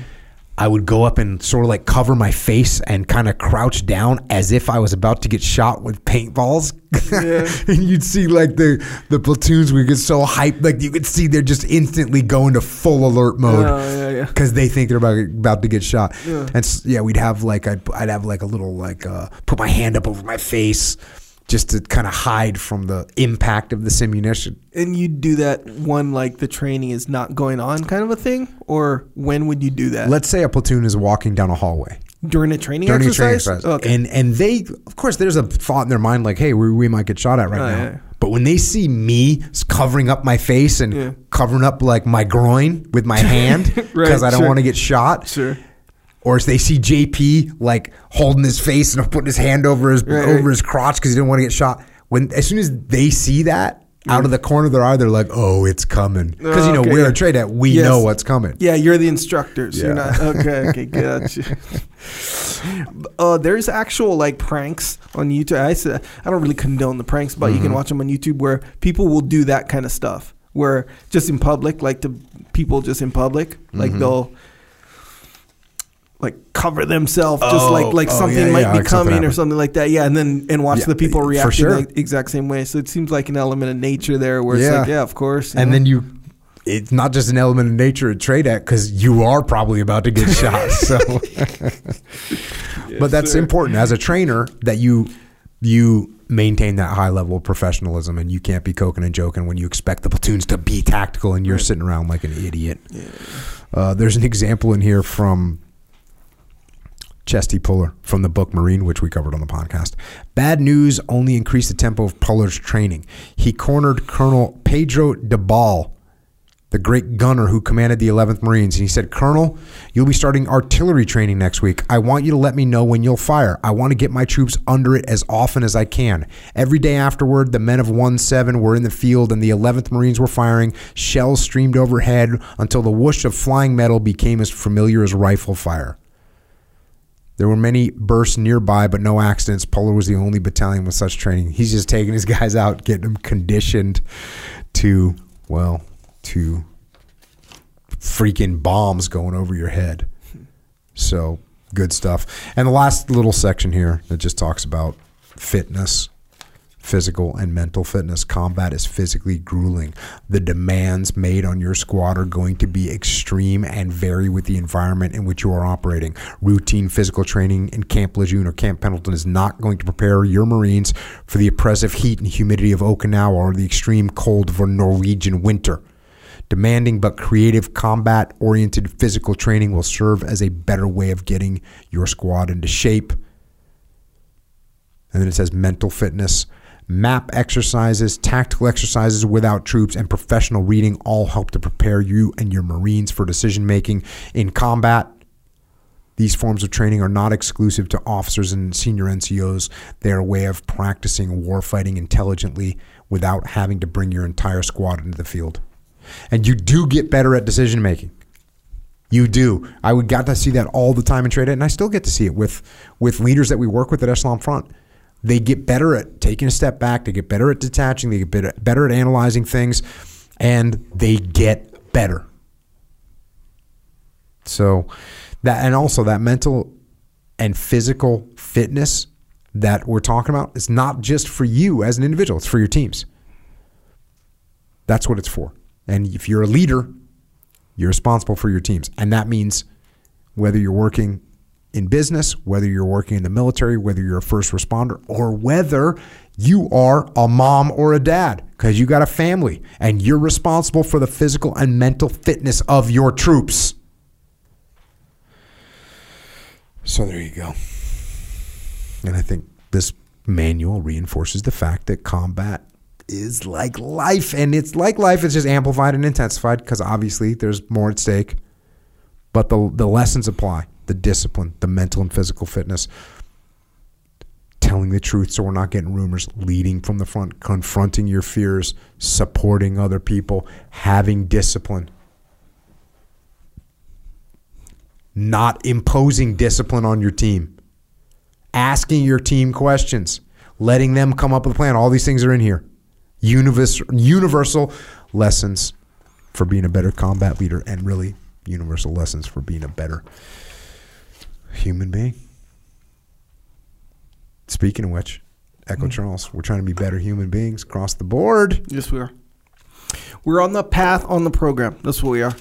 I would go up and sort of like cover my face and kind of crouch down as if I was about to get shot with paintballs. Yeah. and you'd see like the the platoons would get so hyped, like you could see they're just instantly going to full alert mode Oh, yeah, yeah. because they think they're about, about to get shot. And yeah, we'd have like I'd, I'd have like a little like uh, put my hand up over my face just to kind of hide from the impact of the simunition. And you'd do that when like the training is not going on, kind of a thing, or when would you do that? Let's say a platoon is walking down a hallway during a training during exercise. a training exercise, Okay. and and they of course there's a thought in their mind like, hey, we, we might get shot at right Oh, now. yeah. But when they see me covering up my face and Yeah. covering up like my groin with my hand because Right, I don't sure. want to get shot, sure. Or if they see JP like holding his face and putting his hand over his Right, over right. his crotch because he didn't want to get shot. When as soon as they see that out of the corner of their eye, they're like, "Oh, it's coming!" Because you know Okay, we're a TRADET, we Yes. know what's coming. Yeah, you're the instructors. So You're Yeah. not okay. Okay, gotcha. uh, there's actual like pranks on YouTube. I said I don't really condone the pranks, but you can watch them on YouTube where people will do that kind of stuff. Where just in public, like the people just in public, like they'll like cover themselves, just Oh, like like oh, something yeah, might yeah, be like something coming or something like that. Yeah, and then and watch Yeah, the people react sure. in the exact same way. So it seems like an element of nature there, where it's Yeah. like, yeah, of course. And know? then you it's not just an element of nature to TRADET because you are probably about to get shot. So, but that's sir. important as a trainer that you you maintain that high level of professionalism and you can't be coking and joking when you expect the platoons to be tactical and you're sitting around like an idiot. Uh, there's an example in here from Chesty Puller from the book Marine, which we covered on the podcast. Bad news only increased the tempo of Puller's training. He cornered Colonel Pedro del Valle, the great gunner who commanded the 11th Marines, and he said, Colonel, you'll be starting artillery training next week. I want you to let me know when you'll fire. I want to get my troops under it as often as I can. Every day afterward, the men of 1 7 were in the field and the 11th Marines were firing. Shells streamed overhead until the whoosh of flying metal became as familiar as rifle fire. There were many bursts nearby, but no accidents. Puller was the only battalion with such training. He's just taking his guys out, getting them conditioned to, well, to freaking bombs going over your head. So good stuff. And the last little section here that just talks about fitness, physical and mental fitness. Combat is physically grueling. The demands made on your squad are going to be extreme and vary with the environment in which you are operating. Routine physical training in Camp Lejeune or Camp Pendleton is not going to prepare your Marines for the oppressive heat and humidity of Okinawa or the extreme cold of a Norwegian winter. Demanding but creative combat oriented physical training will serve as a better way of getting your squad into shape. And then it says mental fitness. Map exercises, tactical exercises without troops, and professional reading all help to prepare you and your Marines for decision making in combat. These forms of training are not exclusive to officers and senior NCOs. They are a way of practicing warfighting intelligently without having to bring your entire squad into the field. And you do get better at decision making. You do. I would got to see that all the time in trade, and I still get to see it with with leaders that we work with at Echelon Front. They get better at taking a step back. They get better at detaching. They get better, better at analyzing things, and they get better. So that, and also that mental and physical fitness that we're talking about is not just for you as an individual. It's for your teams. That's what it's for. And if you're a leader, you're responsible for your teams. And that means whether you're working in business, whether you're working in the military, whether you're a first responder, or whether you are a mom or a dad because you got a family and you're responsible for the physical and mental fitness of your troops. So there you go. And I think this manual reinforces the fact that combat is like life. And it's like life, it's just amplified and intensified because obviously there's more at stake. But the, the lessons apply the discipline, the mental and physical fitness, telling the truth so we're not getting rumors, leading from the front, confronting your fears, supporting other people, having discipline. Not imposing discipline on your team, asking your team questions, letting them come up with a plan. All these things are in here. Universal, universal lessons for being a better combat leader, and really universal lessons for being a better human being. Speaking of which, Echo hmm. Charles, we're trying to be better human beings across the board. Yes, we are. We're on the path on the program. That's what we are.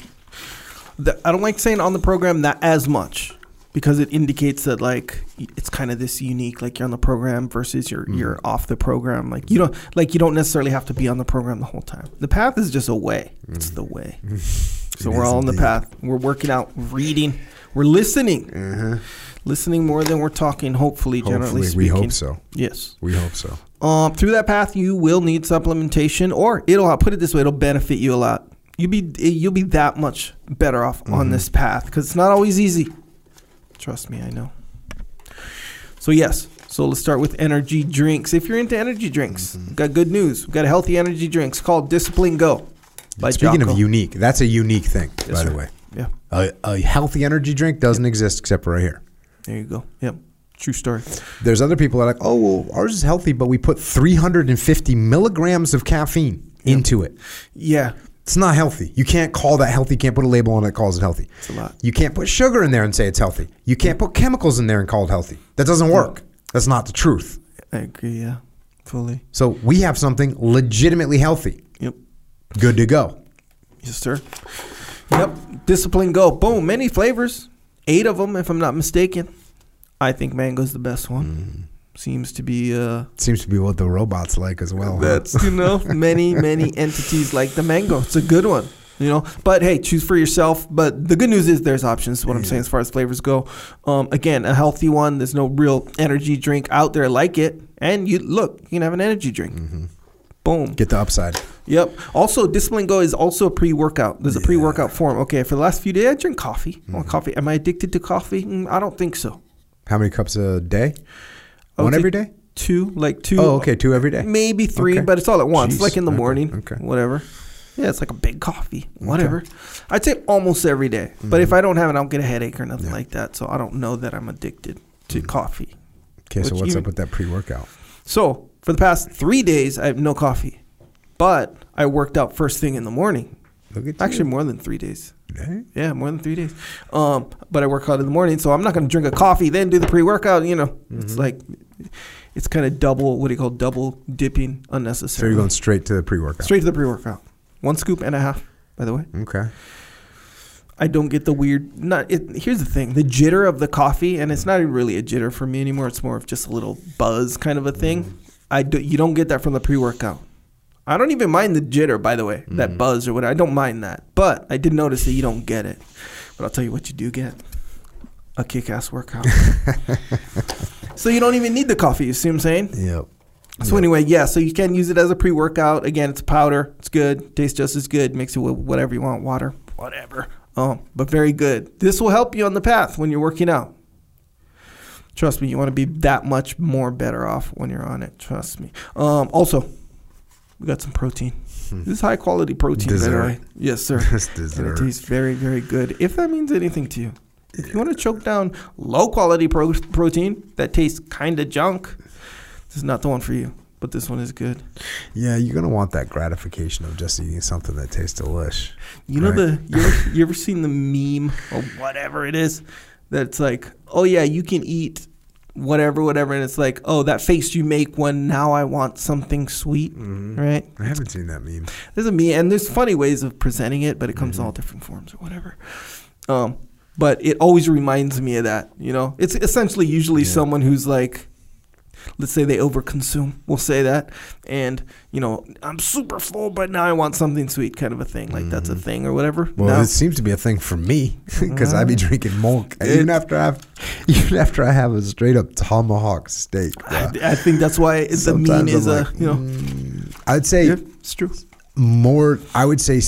The, I don't like saying on the program that as much because it indicates that like it's kind of this unique like you're on the program versus you're hmm. you're off the program like you don't like you don't necessarily have to be on the program the whole time the path is just a way it's hmm. the way so It we're all on the indeed. path we're working out reading we're listening Uh-huh. listening more than we're talking hopefully generally Hopefully, speaking we hope so. yes We hope so. um, through that path, you will need supplementation, or it'll I'll put it this way: it'll benefit you a lot. You'll be you'll be that much better off Mm-hmm. on this path because it's not always easy. Trust me, I know. So yes, so let's start with energy drinks. If you're into energy drinks, Mm-hmm. we've got good news. We've got a healthy energy drinks called Discipline Go. By Speaking Jocko. of unique, that's a unique thing, Yes, by the way. A, a healthy energy drink doesn't exist except for right here. there you go. Yep, true story. There's other people that are like, oh, well, ours is healthy, but we put 350 milligrams of caffeine into it. Yeah, It's not healthy. You can't call that healthy. You can't put a label on it that calls it healthy. It's a lot. You can't put sugar in there and say it's healthy. You can't put chemicals in there and call it healthy. That doesn't work. That's not the truth. I agree. Yeah, fully. So we have something legitimately healthy. Yep. Good to go. Yes, sir. Yep. Discipline Go. Boom. Many flavors. Eight of them, if I'm not mistaken. I think mango's the best one. Seems to be uh Seems to be what the robots like as well. huh? that's you know many many entities like the mango. It's a good one. You know, but hey, choose for yourself. But the good news is there's options. Is what I'm saying as far as flavors go. Um, again, a healthy one. There's no real energy drink out there like it. And you look, you can have an energy drink. Boom. Get the upside. Yep. Also, Discipline Go is also a pre-workout. There's a pre-workout form. Okay, for the last few days, I drink coffee. Want coffee. Am I addicted to coffee? Mm, I don't think so. How many cups a day? One every day? Two, like two. Oh, okay, two every day. Maybe three, Okay. but it's all at once, Jeez. like in the Okay, morning. okay. Whatever. Yeah, it's like a big coffee. Whatever. I'd say almost every day. But if I don't have it, I don't get a headache or nothing Mm-hmm. Yeah. like that. So I don't know that I'm addicted to coffee. Okay, so what's even- up with that pre-workout? So for the past three days, I have no coffee. But I worked out first thing in the morning. Actually, more than three days. Yeah, more than three days. Um, but I work out in the morning, so I'm not going to drink a coffee then do the pre-workout. You know, Mm-hmm. it's like it's kind of double. What do you call double dipping Unnecessary. So you're going straight to the pre-workout. straight to the pre-workout. One scoop and a half. By the way, Okay. I don't get the weird. Not it, here's the thing: the jitter of the coffee, and it's not really a jitter for me anymore. It's more of just a little buzz kind of a thing. I do, you don't get that from the pre-workout. I don't even mind the jitter, by the way, that buzz or whatever. I don't mind that, but I did notice that you don't get it. But I'll tell you what you do get: a kick-ass workout. so you don't even need the coffee. You see what I'm saying? Yep. So anyway, yeah. So you can use it as a pre-workout. Again, it's powder. It's good. Tastes just as good. Mix it with whatever you want, water, whatever. Um, but very good. This will help you on the path when you're working out. Trust me, you want to be that much more better off when you're on it. Trust me. Um, also, we got some protein. This is high quality protein, Dessert. Yes, sir. It tastes very, very good. If that means anything to you, if you want to choke down low quality pro- protein that tastes kind of junk, this is not the one for you. But this one is good. Yeah, you're gonna want that gratification of just eating something that tastes delish. You know Right. the you ever, you ever seen the meme or whatever it is that's like, oh yeah, you can eat whatever, whatever, and it's like, oh that face you make when now I want something sweet, right? I haven't seen that meme. There's a me, and there's funny ways of presenting it, but it comes in all different forms or whatever. Um, but it always reminds me of that. You know, it's essentially usually Yeah. someone who's like, let's say they overconsume. We'll say that, and you know, I'm super full, but now I want something sweet, kind of a thing. Like that's a thing or whatever. Well, Now- it seems to be a thing for me because I be drinking milk even after I have, even after I have a straight up tomahawk steak. I. I think that's why the meme Sometimes is I'm a you know. mm, I'd say Yeah, it's true. more. I would say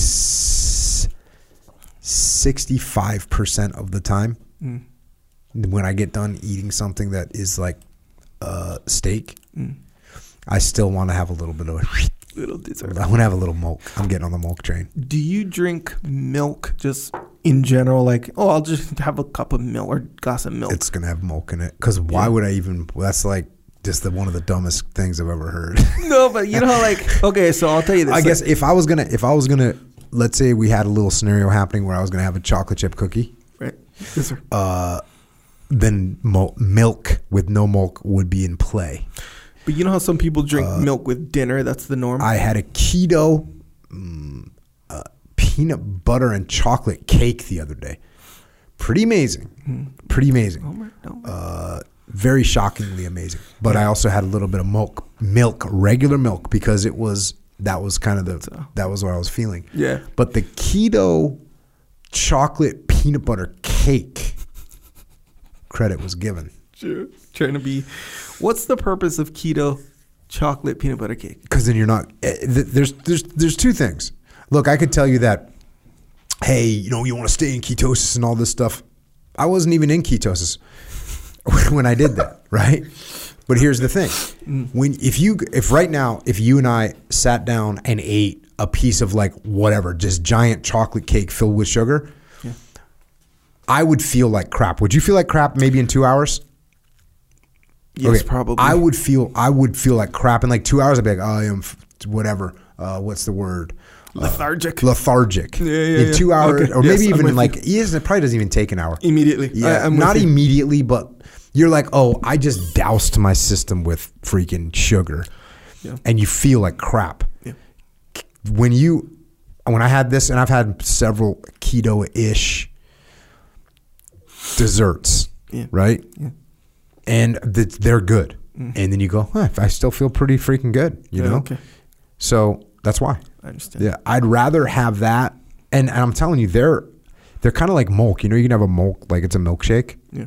sixty-five percent of the time Mm. when I get done eating something that is like uh, steak, Mm. I still want to have a little bit of. a Little dessert. I want to have a little milk. I'm getting on the milk train. Do you drink milk just in general? Like, oh, I'll just have a cup of milk or glass of milk. It's gonna have milk in it. Because why Yeah. would I even? That's like just the, one of the dumbest things I've ever heard. no, but you know, like, okay, so I'll tell you this. I like- guess if I was gonna, if I was gonna, let's say we had a little scenario happening where I was gonna have a chocolate chip cookie, right? Yes, sir. uh, then milk with no milk would be in play. But you know how some people drink milk with dinner? That's the norm. Uh, I had a keto mm, uh, peanut butter and chocolate cake the other day. Pretty amazing. Pretty amazing. Homer? Uh, very shockingly amazing. But I also had a little bit of milk, milk, regular milk, because it was that was kind of the So- that was what I was feeling. yeah. But the keto chocolate peanut butter cake credit was given Sure. Trying to be. What's the purpose of keto chocolate peanut butter cake? because then you're not. eh, There's there's there's two things. Look, I could tell you that. Hey, you know, you want to stay in ketosis and all this stuff. I wasn't even in ketosis when I did that, right? But here's the thing: when if you if right now if you and I sat down and ate a piece of like whatever, just giant chocolate cake filled with sugar. I would feel like crap. Would you feel like crap maybe in two hours? Yes, Okay, probably. I would feel I would feel like crap in like two hours. I'd be like, oh, I am f- whatever. Uh, what's the word? lethargic Lethargic. Yeah, yeah, In yeah. two hours, Okay, or yes, maybe even like you. yes, it probably doesn't even take an hour. immediately. Yeah, I, I'm not immediately, but you're like, oh, I just doused my system with freaking sugar, Yeah. and you feel like crap. Yeah. When you, when I had this, and I've had several keto-ish desserts, Yeah. right? Yeah. And th- they're good. Mhm. And then you go, huh, I still feel pretty freaking good, you Yeah, know? Okay. So that's why. I understand. Yeah, I'd rather have that. And, and I'm telling you, they're they're kind of like milk. You know, you can have a milk like it's a milkshake. Yeah.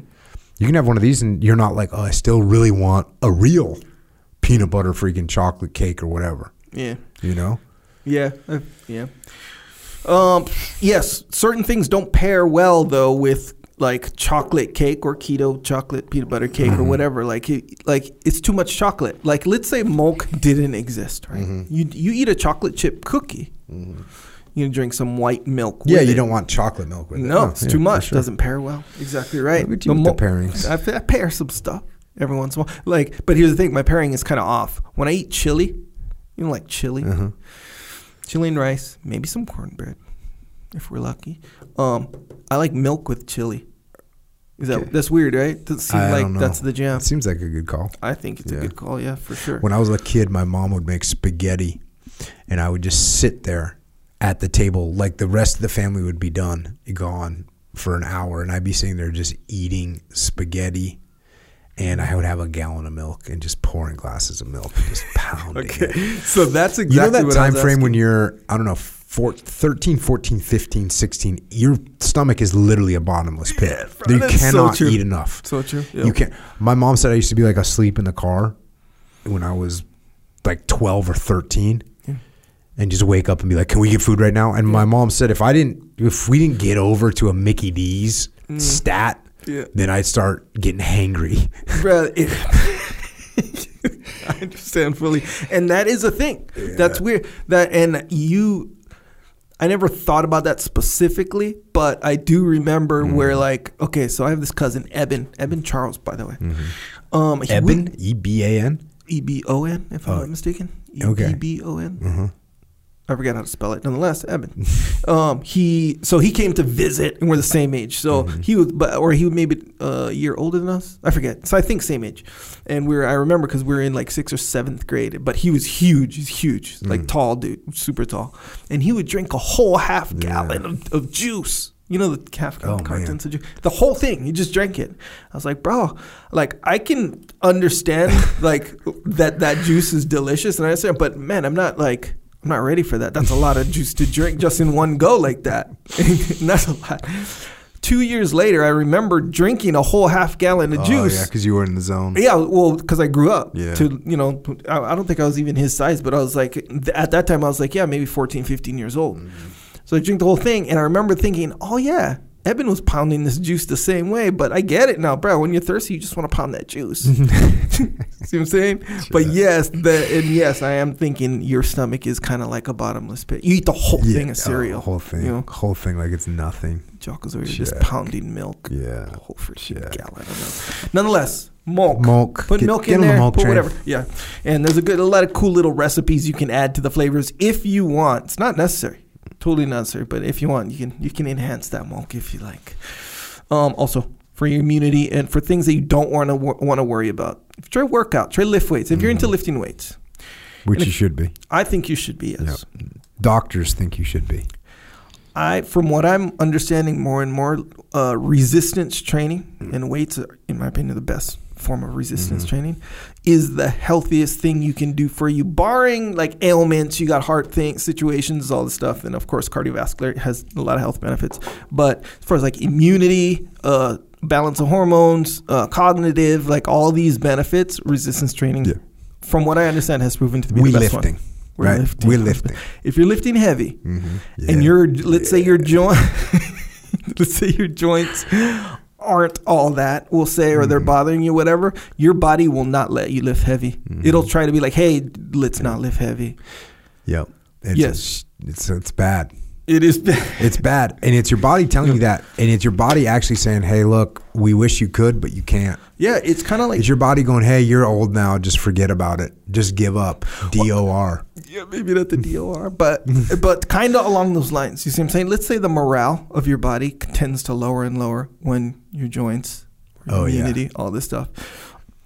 You can have one of these, and you're not like, oh, I still really want a real peanut butter freaking chocolate cake or whatever. Yeah. You know? Yeah, uh, yeah. Um, yes, certain things don't pair well though with like chocolate cake or keto chocolate peanut butter cake or whatever. Like, it, like it's too much chocolate. Like, let's say milk didn't exist, right? You you eat a chocolate chip cookie. You drink some white milk. Yeah, you it. don't want chocolate milk with it. No, it's yeah, too much. sure. Doesn't pair well. Exactly right. Look at you with the pairings. I, I pair some stuff every once in a while. Like, but here's the thing: my pairing is kind of off. When I eat chili, you know, like chili, Uh-huh. chili and rice, maybe some cornbread, if we're lucky. Um, I like milk with chili. Is that Okay. that's weird, right? Doesn't seem I like that's the jam. It seems like a good call. I think it's a good call. Yeah, for sure. When I was a kid, my mom would make spaghetti, and I would just sit there at the table, like the rest of the family would be done, gone for an hour, and I'd be sitting there just eating spaghetti, and I would have a gallon of milk and just pouring glasses of milk and just pounding. it. okay, so that's exactly You know that time frame when you're, I don't know, four, 13, 14, 15, 16, your stomach is literally a bottomless pit. Yeah, bro, you that's so cannot eat enough. so true. You can't. My mom said I used to be like asleep in the car when I was like 12 or 13 Yeah. and just wake up and be like, can we get food right now? And my mom said if I didn't, if we didn't get over to a Mickey D's stat, Mm. Yeah. then I'd start getting hangry. It, I understand fully, and that is a thing. That's weird. That and you, I never thought about that specifically, but I do remember Mm-hmm. where like, okay, so I have this cousin Eben, Eben Charles, by the way. Um, Mm-hmm. Eben, E B A N. E B O N, if I'm Oh, not mistaken. E. B O N. I forget how to spell it. Nonetheless, Evan. um, he so he came to visit, and we're the same age. So Mm-hmm. he was, but or he was maybe uh, a year older than us. I forget. So I think same age. And we are I remember because we were in like sixth or seventh grade. But he was huge. He's huge, Mm. like tall dude, super tall. And he would drink a whole half gallon of, of juice. You know the half gallon Oh, cartons of juice. The whole thing. He just drank it. I was like, bro, like I can understand like that that juice is delicious, and I understand. But man, I'm not like. I'm not ready for that. That's a lot of juice to drink just in one go like that. and that's a lot. Two years later, I remember drinking a whole half gallon of Oh, juice. yeah, because you were in the zone. Yeah, well, because I grew up Yeah. to, you know, I, I don't think I was even his size, but I was like, at that time, I was like, yeah, maybe 14, 15 years old. Mm-hmm. So I drink the whole thing, and I remember thinking, oh, yeah, Eben was pounding this juice the same way, but I get it now, bro. When you're thirsty, you just want to pound that juice. See what I'm saying? But yes, the, and yes, I am thinking your stomach is kind of like a bottomless pit. You eat the whole Yeah, thing of cereal. oh, whole thing, You know, whole thing like it's nothing. Jocko's over here just pounding milk. Yeah. Whole freaking Check. gallon of milk. Nonetheless, milk. Milk. Put Get- milk in on the there. milk put train. whatever. Yeah, and there's a good, a lot of cool little recipes you can add to the flavors if you want. It's not necessary, totally necessary, but if you want, you can you can enhance that monk if you like. Um, also for your immunity and for things that you don't want to want to worry about. Try workout. Try lift weights. If you're into lifting weights, Which And you should be. I think you should be. Yes. Doctors think you should be. I, from what I'm understanding more and more, uh, resistance training and weights, are, in my opinion, the best form of resistance training, is the healthiest thing you can do for you, barring like ailments. You got heart things, situations, all this stuff, and of course, cardiovascular has a lot of health benefits. But as far as like immunity, uh, balance of hormones, uh, cognitive, like all these benefits, resistance training, Yeah. from what I understand, has proven to be We the best one. We're right? lifting. We're lifting. If you're lifting heavy, Mhm. and Yeah. your let's say your joint let's say your joints aren't all that we'll say or they're Mm-hmm. bothering you whatever your body will not let you lift heavy Mm-hmm. it'll try to be like hey let's not lift heavy Yep. It's, Yes. It's it's bad. It is bad. It's bad, and it's your body telling you that, and it's your body actually saying, "Hey, look, we wish you could, but you can't." yeah it's kind of like It's your body going, "Hey, you're old now. Just forget about it. Just give up." D O R. yeah, maybe not the DOR, but but kind of along those lines. You see what I'm saying? Let's say the morale of your body tends to lower and lower when your joints, your Oh, yeah. immunity, all this stuff.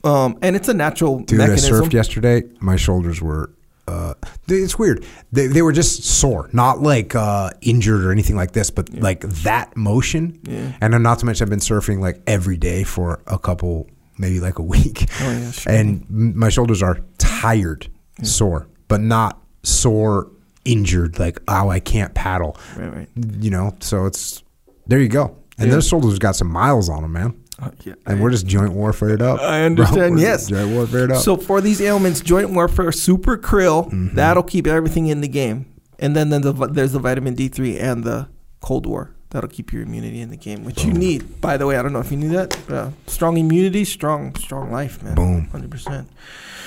Um, and it's a natural Dude, mechanism. I surfed yesterday. My shoulders were. Uh, It's weird. They, they were just sore, not like uh, injured or anything like this, but like that motion. Yeah. And then not to mention, I've been surfing like every day for a couple, maybe like a week. Oh, yeah, sure. And my shoulders are tired, sore, but not sore, injured, like, oh, I can't paddle. Right, right. You know, so it's there you go. And Yeah. those shoulders got some miles on them, man. Uh, yeah. And we're just joint warfare up. I understand, yes. Joint warfare up. So for these ailments, joint warfare, super krill, Mm-hmm. that'll keep everything in the game. And then, then the, there's the vitamin D3 and the Cold War. That'll keep your immunity in the game, which you need. By the way, I don't know if you knew that. Uh, strong immunity, strong, strong life, man. Boom. hundred percent.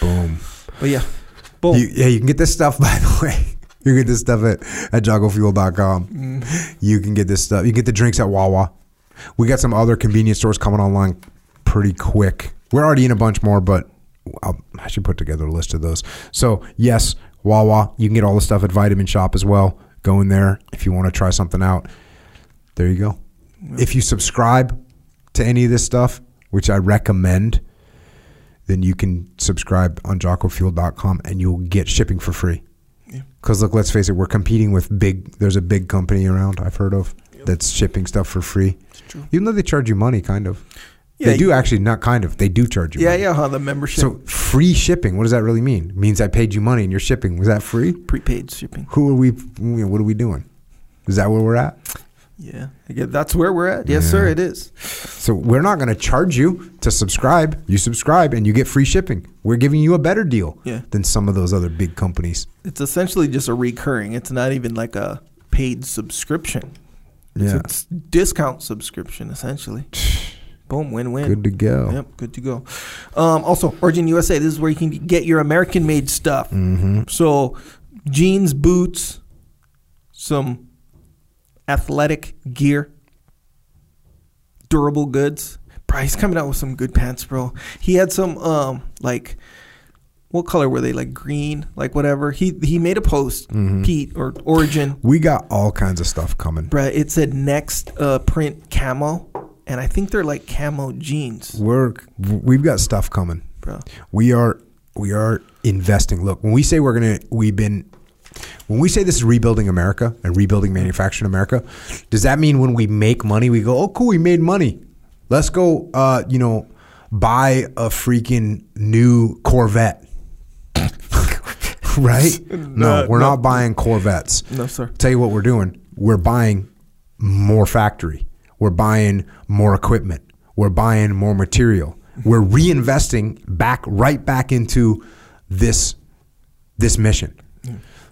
Boom. But yeah, boom. You, yeah, you can get this stuff, by the way. You can get this stuff at, at. Mm-hmm. You can get this stuff. You can get the drinks at Wawa. We got some other convenience stores coming online pretty quick. We're already in a bunch more, but I'll, I should put together a list of those. So, yes, Wawa. You can get all the stuff at Vitamin Shoppe as well. Go in there if you want to try something out. There you go. If you subscribe to any of this stuff, which I recommend, then you can subscribe on jockofuel.com and you'll get shipping for free. Yeah. Because look, let's face it, we're competing with big. There's a big company around I've heard of that's shipping stuff for free. It's true. Even though they charge you money, kind of. Yeah, they do you- actually not kind of. They do charge you. Yeah, money. yeah, huh? The membership, So free shipping. What does that really mean? It means I paid you money and you're shipping. Was that free? prepaid shipping. Who are we? What are we doing? Is that where we're at? Yeah, that's where we're at. Yes, sir, it is. So we're not going to charge you to subscribe. You subscribe and you get free shipping. We're giving you a better deal Yeah. than some of those other big companies. It's essentially just a recurring. It's not even like a paid subscription. It's Yeah. a discount subscription essentially. Boom, win win. Good to go. Yep, good to go. Um, also, Origin USA. This is where you can get your American made stuff. Mm-hmm. So, jeans, boots, some athletic gear, durable goods. Bro, he's coming out with some good pants, bro. He had some um like what color were they? Like green, like whatever. He he made a post, Mm-hmm. Pete or Origin. We got all kinds of stuff coming. Bruh, it said next uh, print camo, and I think they're like camo jeans, We're we've got stuff coming. bro. We are we are investing. Look, when we say we're gonna, we've been. When we say this is rebuilding America and rebuilding manufacturing America, does that mean when we make money, we go, "Oh, cool, we made money. Let's go, uh, you know, buy a freaking new Corvette." right? No, we're no. not buying Corvettes. No, sir. Tell you what we're doing. We're buying more factory. We're buying more equipment. We're buying more material. We're reinvesting back right back into this this mission.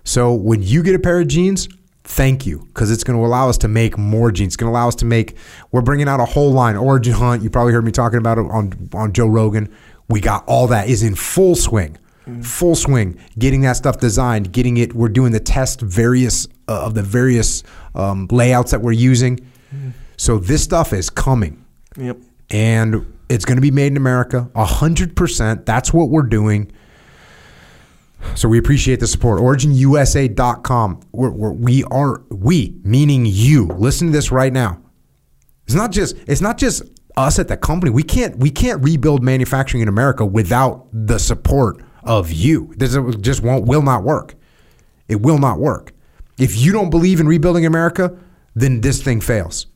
So when you get a pair of jeans, thank you because it's going to allow us to make more jeans. It's going to allow us to make. We're bringing out a whole line. Origin Hunt. You probably heard me talking about it on on Joe Rogan. We got all that is in full swing, full swing. Getting that stuff designed, getting it. We're doing the test various uh, of the various um, layouts that we're using. So this stuff is coming Yep. and it's going to be made in America, hundred percent. That's what we're doing. So we appreciate the support. OriginUSA.com. We're, we're, we are we meaning you. Listen to this right now. It's not just it's not just us at the company. We can't we can't rebuild manufacturing in America without the support of you. This just won't will not work. It will not work. If you don't believe in rebuilding America, then this thing fails.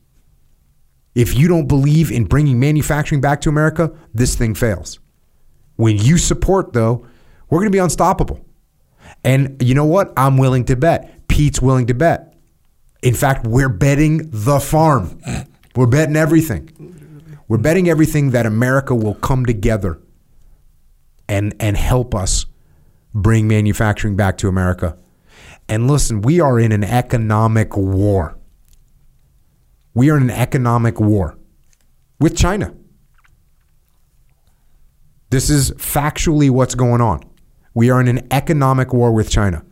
If you don't believe in bringing manufacturing back to America, this thing fails. When you support, though, we're going to be unstoppable. And you know what? I'm willing to bet. Pete's willing to bet. In fact, we're betting the farm. We're betting everything. We're betting everything that America will come together and and help us bring manufacturing back to America. And listen, we are in an economic war. We are in an economic war with China. This is factually what's going on. We are in an economic war with China.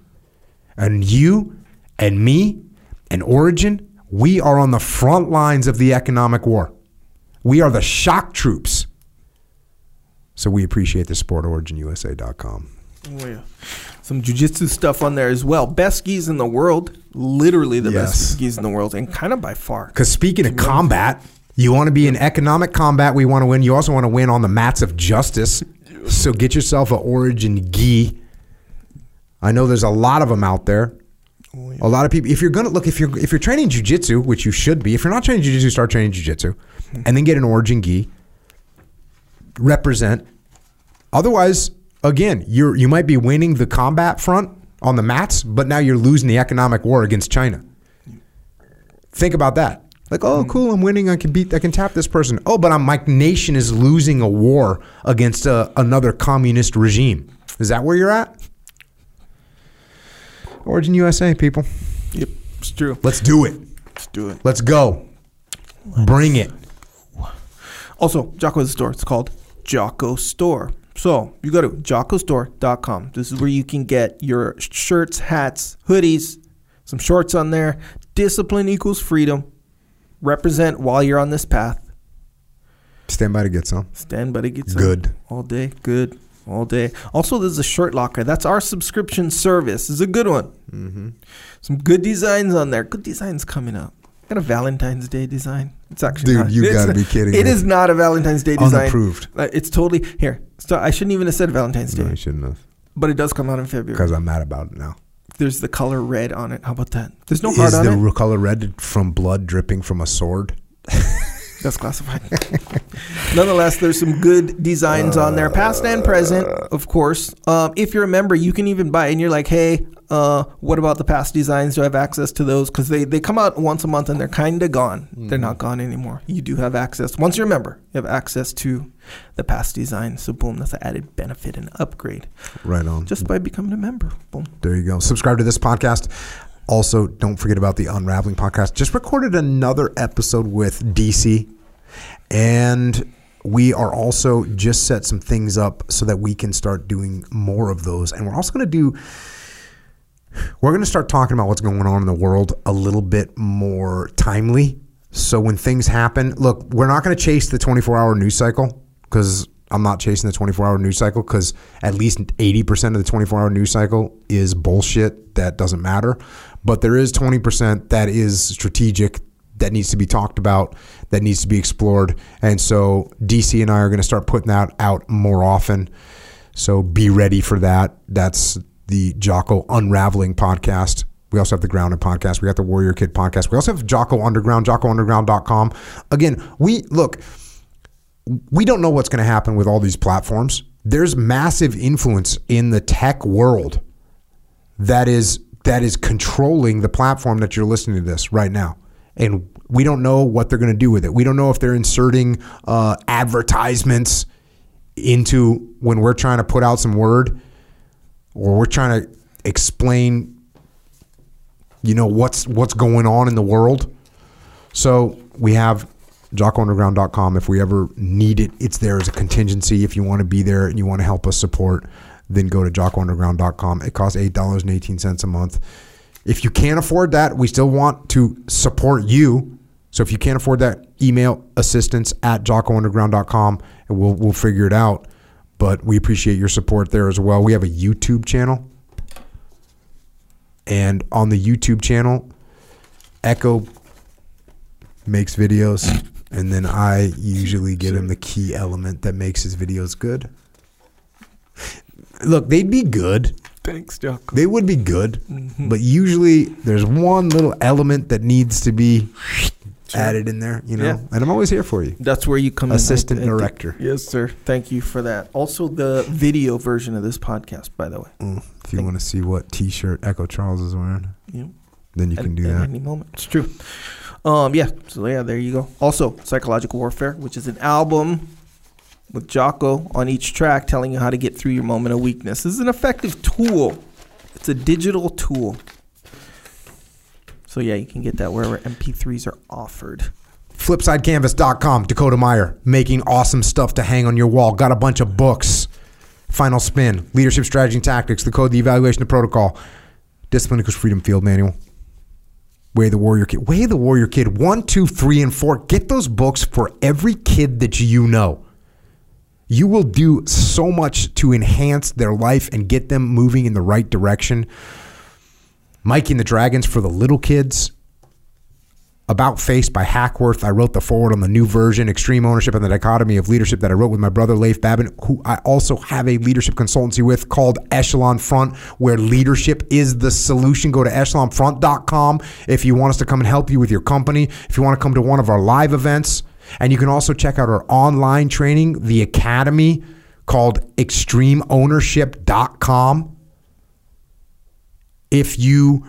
And you and me and Origin, we are on the front lines of the economic war. We are the shock troops. So we appreciate the support of OriginUSA.com. Oh, yeah. Some jujitsu stuff on there as well. Best gis in the world. Literally the Yes. best gis in the world, and kind of by far. Because speaking of combat, you want to be in economic combat. We want to win. You also want to win on the mats of justice. So get yourself an Origin gi. I know there's a lot of them out there. Oh, a lot of people. If you're gonna look, if you're if you're training jujitsu, which you should be, if you're not training jujitsu, start training jujitsu, hmm. and then get an origin gi. Represent. Otherwise, again, you're you might be winning the combat front on the mats, but now you're losing the economic war against China. Think about that. Like, oh, cool, I'm winning. I can beat. I can tap this person. Oh, but I'm, my nation is losing a war against uh, another communist regime. Is that where you're at? Origin USA, people. Yep, it's true. Let's do it. Let's do it. Let's go. Bring it. Also, Jocko has a store. It's called Jocko Store. So you go to jockostore.com. This is where you can get your shirts, hats, hoodies, some shorts on there. Discipline equals freedom. Represent while you're on this path. Stand by to get some. Stand by to get some. Good. All day. Good. All day. Also, there's a shirt locker. That's our subscription service. It's a good one. Mm-hmm. Some good designs on there. Good designs coming up. Got a Valentine's Day design. It's actually Dude, not, you gotta not- be kidding It me. is not a Valentine's Day design. Unapproved. It's totally here. So I shouldn't even have said Valentine's Day, No, I shouldn't have. but it does come out in February. Because I'm mad about it now. There's the color red on it. How about that? There's no heart Is on the color red from blood dripping from a sword? That's classified. Nonetheless, there's some good designs on there, past and present, of course. Um, if you're a member, you can even buy, and you're like, hey, uh, what about the past designs? Do I have access to those? Because they, they come out once a month and they're kind of gone. They're not gone anymore. You do have access. Once you're a member, you have access to the past designs. So, boom, that's an added benefit and upgrade Right on. just by becoming a member. Boom. There you go. Subscribe to this podcast. Also, don't forget about the Unraveling podcast. Just recorded another episode with DC. And we are also just set some things up so that we can start doing more of those. And we're also going to do, we're going to start talking about what's going on in the world a little bit more timely. So when things happen, look, we're not going to chase the 24 hour news cycle because I'm not chasing the 24 hour news cycle because at least 80% of the 24 hour news cycle is bullshit that doesn't matter. But there is 20% that is strategic that needs to be talked about, that needs to be explored. And so DC and I are going to start putting that out more often. So be ready for that. That's the Jocko Unraveling podcast. We also have the Grounded podcast. We got the Warrior Kid podcast. We also have Jocko Underground, JockoUnderground.com. Again, we look, we don't know what's going to happen with all these platforms. There's massive influence in the tech world that is that is controlling the platform that you're listening to this right now. And we don't know what they're going to do with it. We don't know if they're inserting uh, advertisements into when we're trying to put out some word or we're trying to explain you know what's what's going on in the world. So we have jockounderground.com. If we ever need it, it's there as a contingency. If you want to be there and you want to help us support, then go to jockounderground.com. It costs $8.18 a month. If you can't afford that, we still want to support you. So if you can't afford that, email assistance at jockounderground.com and we'll, we'll figure it out. But we appreciate your support there as well. We have a YouTube channel. And on the YouTube channel, Echo makes videos, and then I usually give him the key element that makes his videos good. Look, they'd be good. Thanks, Jocko. They would be good, but usually there's one little element that needs to be added in there, you know. Yeah. And I'm always here for you. That's where you come Assistant in. Assistant I think- director. Yes, sir. Thank you for that. Also, the video version of this podcast, by the way. Mm, If you want to see what T-shirt Echo Charles is wearing, Yeah. then you at, can do at that. any moment. It's true. Um, yeah. So yeah, there you go. Also, psychological warfare, which is an album with Jocko on each track, telling you how to get through your moment of weakness. This is an effective tool. It's a digital tool. So yeah, you can get that wherever MP3s are offered. FlipsideCanvas.com, Dakota Meyer, making awesome stuff to hang on your wall. Got a bunch of books. Final Spin, Leadership Strategy and Tactics, The Code, The Evaluation, The Protocol, Discipline Equals Freedom Field Manual, Way the Warrior Kid. Way the Warrior Kid, one, two, three, and four. Get those books for every kid that you know. You will do so much to enhance their life and get them moving in the right direction. Mikey and the Dragons for the little kids about Face by Hackworth. I wrote the foreword on the new version, Extreme Ownership and the Dichotomy of Leadership, that I wrote with my brother Leif Babin, who I also have a leadership consultancy with called Echelon Front, where leadership is the solution. Go to echelonfront.com if you want us to come and help you with your company, if you want to come to one of our live events. And you can also check out our online training, the Academy, called extremeownership.com. If you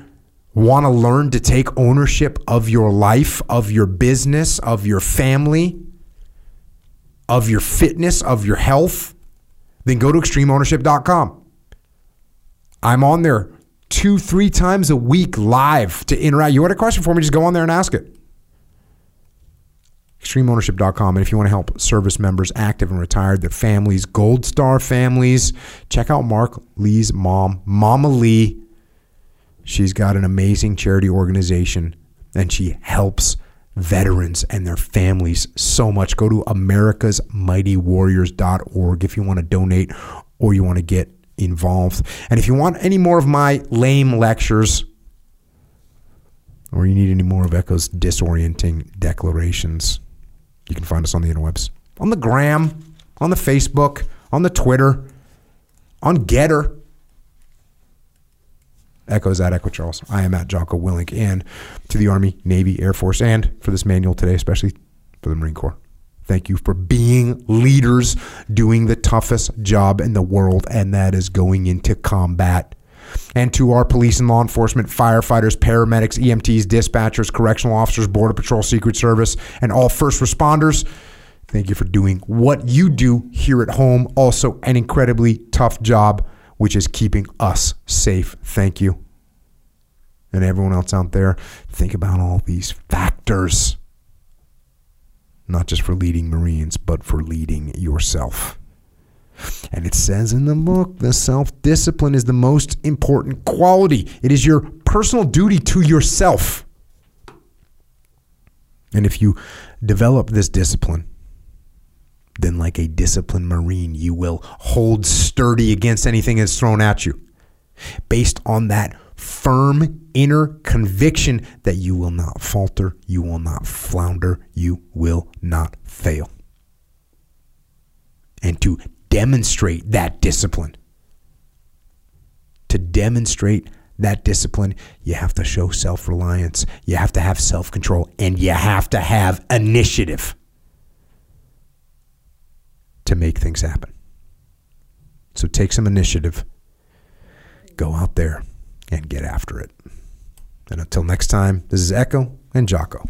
want to learn to take ownership of your life, of your business, of your family, of your fitness, of your health, then go to extremeownership.com. I'm on there two, three times a week live to interact. You want a question for me? Just go on there and ask it. ExtremeOwnership.com. And if you want to help service members, active and retired, their families, Gold Star families, check out Mark Lee's mom, Mama Lee She's got an amazing charity organization and she helps veterans and their families so much. Go to americasmightywarriors.org if you want to donate or you want to get involved. And if you want any more of my lame lectures or you need any more of Echo's disorienting declarations, you can find us on the interwebs, on the gram, on the Facebook, on the Twitter, on Gettr. Echoes at Echo Charles. I am at Jocko Willink. And to the Army, Navy, Air Force, and for this manual today, especially for the Marine Corps. Thank you for being leaders, doing the toughest job in the world, and that is going into combat. And to our police and law enforcement, firefighters, paramedics, EMTs, dispatchers, correctional officers, Border Patrol, Secret Service, and all first responders, thank you for doing what you do here at home. Also, an incredibly tough job which is keeping us safe. Thank you. And everyone else out there, think about all these factors. Not just for leading Marines, but for leading yourself. And it says in the book the self discipline is the most important quality. It is your personal duty to yourself. And if you develop this discipline, then like a disciplined Marine, you will hold sturdy against anything that's thrown at you. Based on that firm inner conviction that you will not falter, you will not flounder, you will not fail. And to demonstrate that discipline, to demonstrate that discipline, you have to show self reliance, you have to have self control, and you have to have initiative to make things happen. So take some initiative, go out there and get after it. And until next time, this is Echo and Jocko.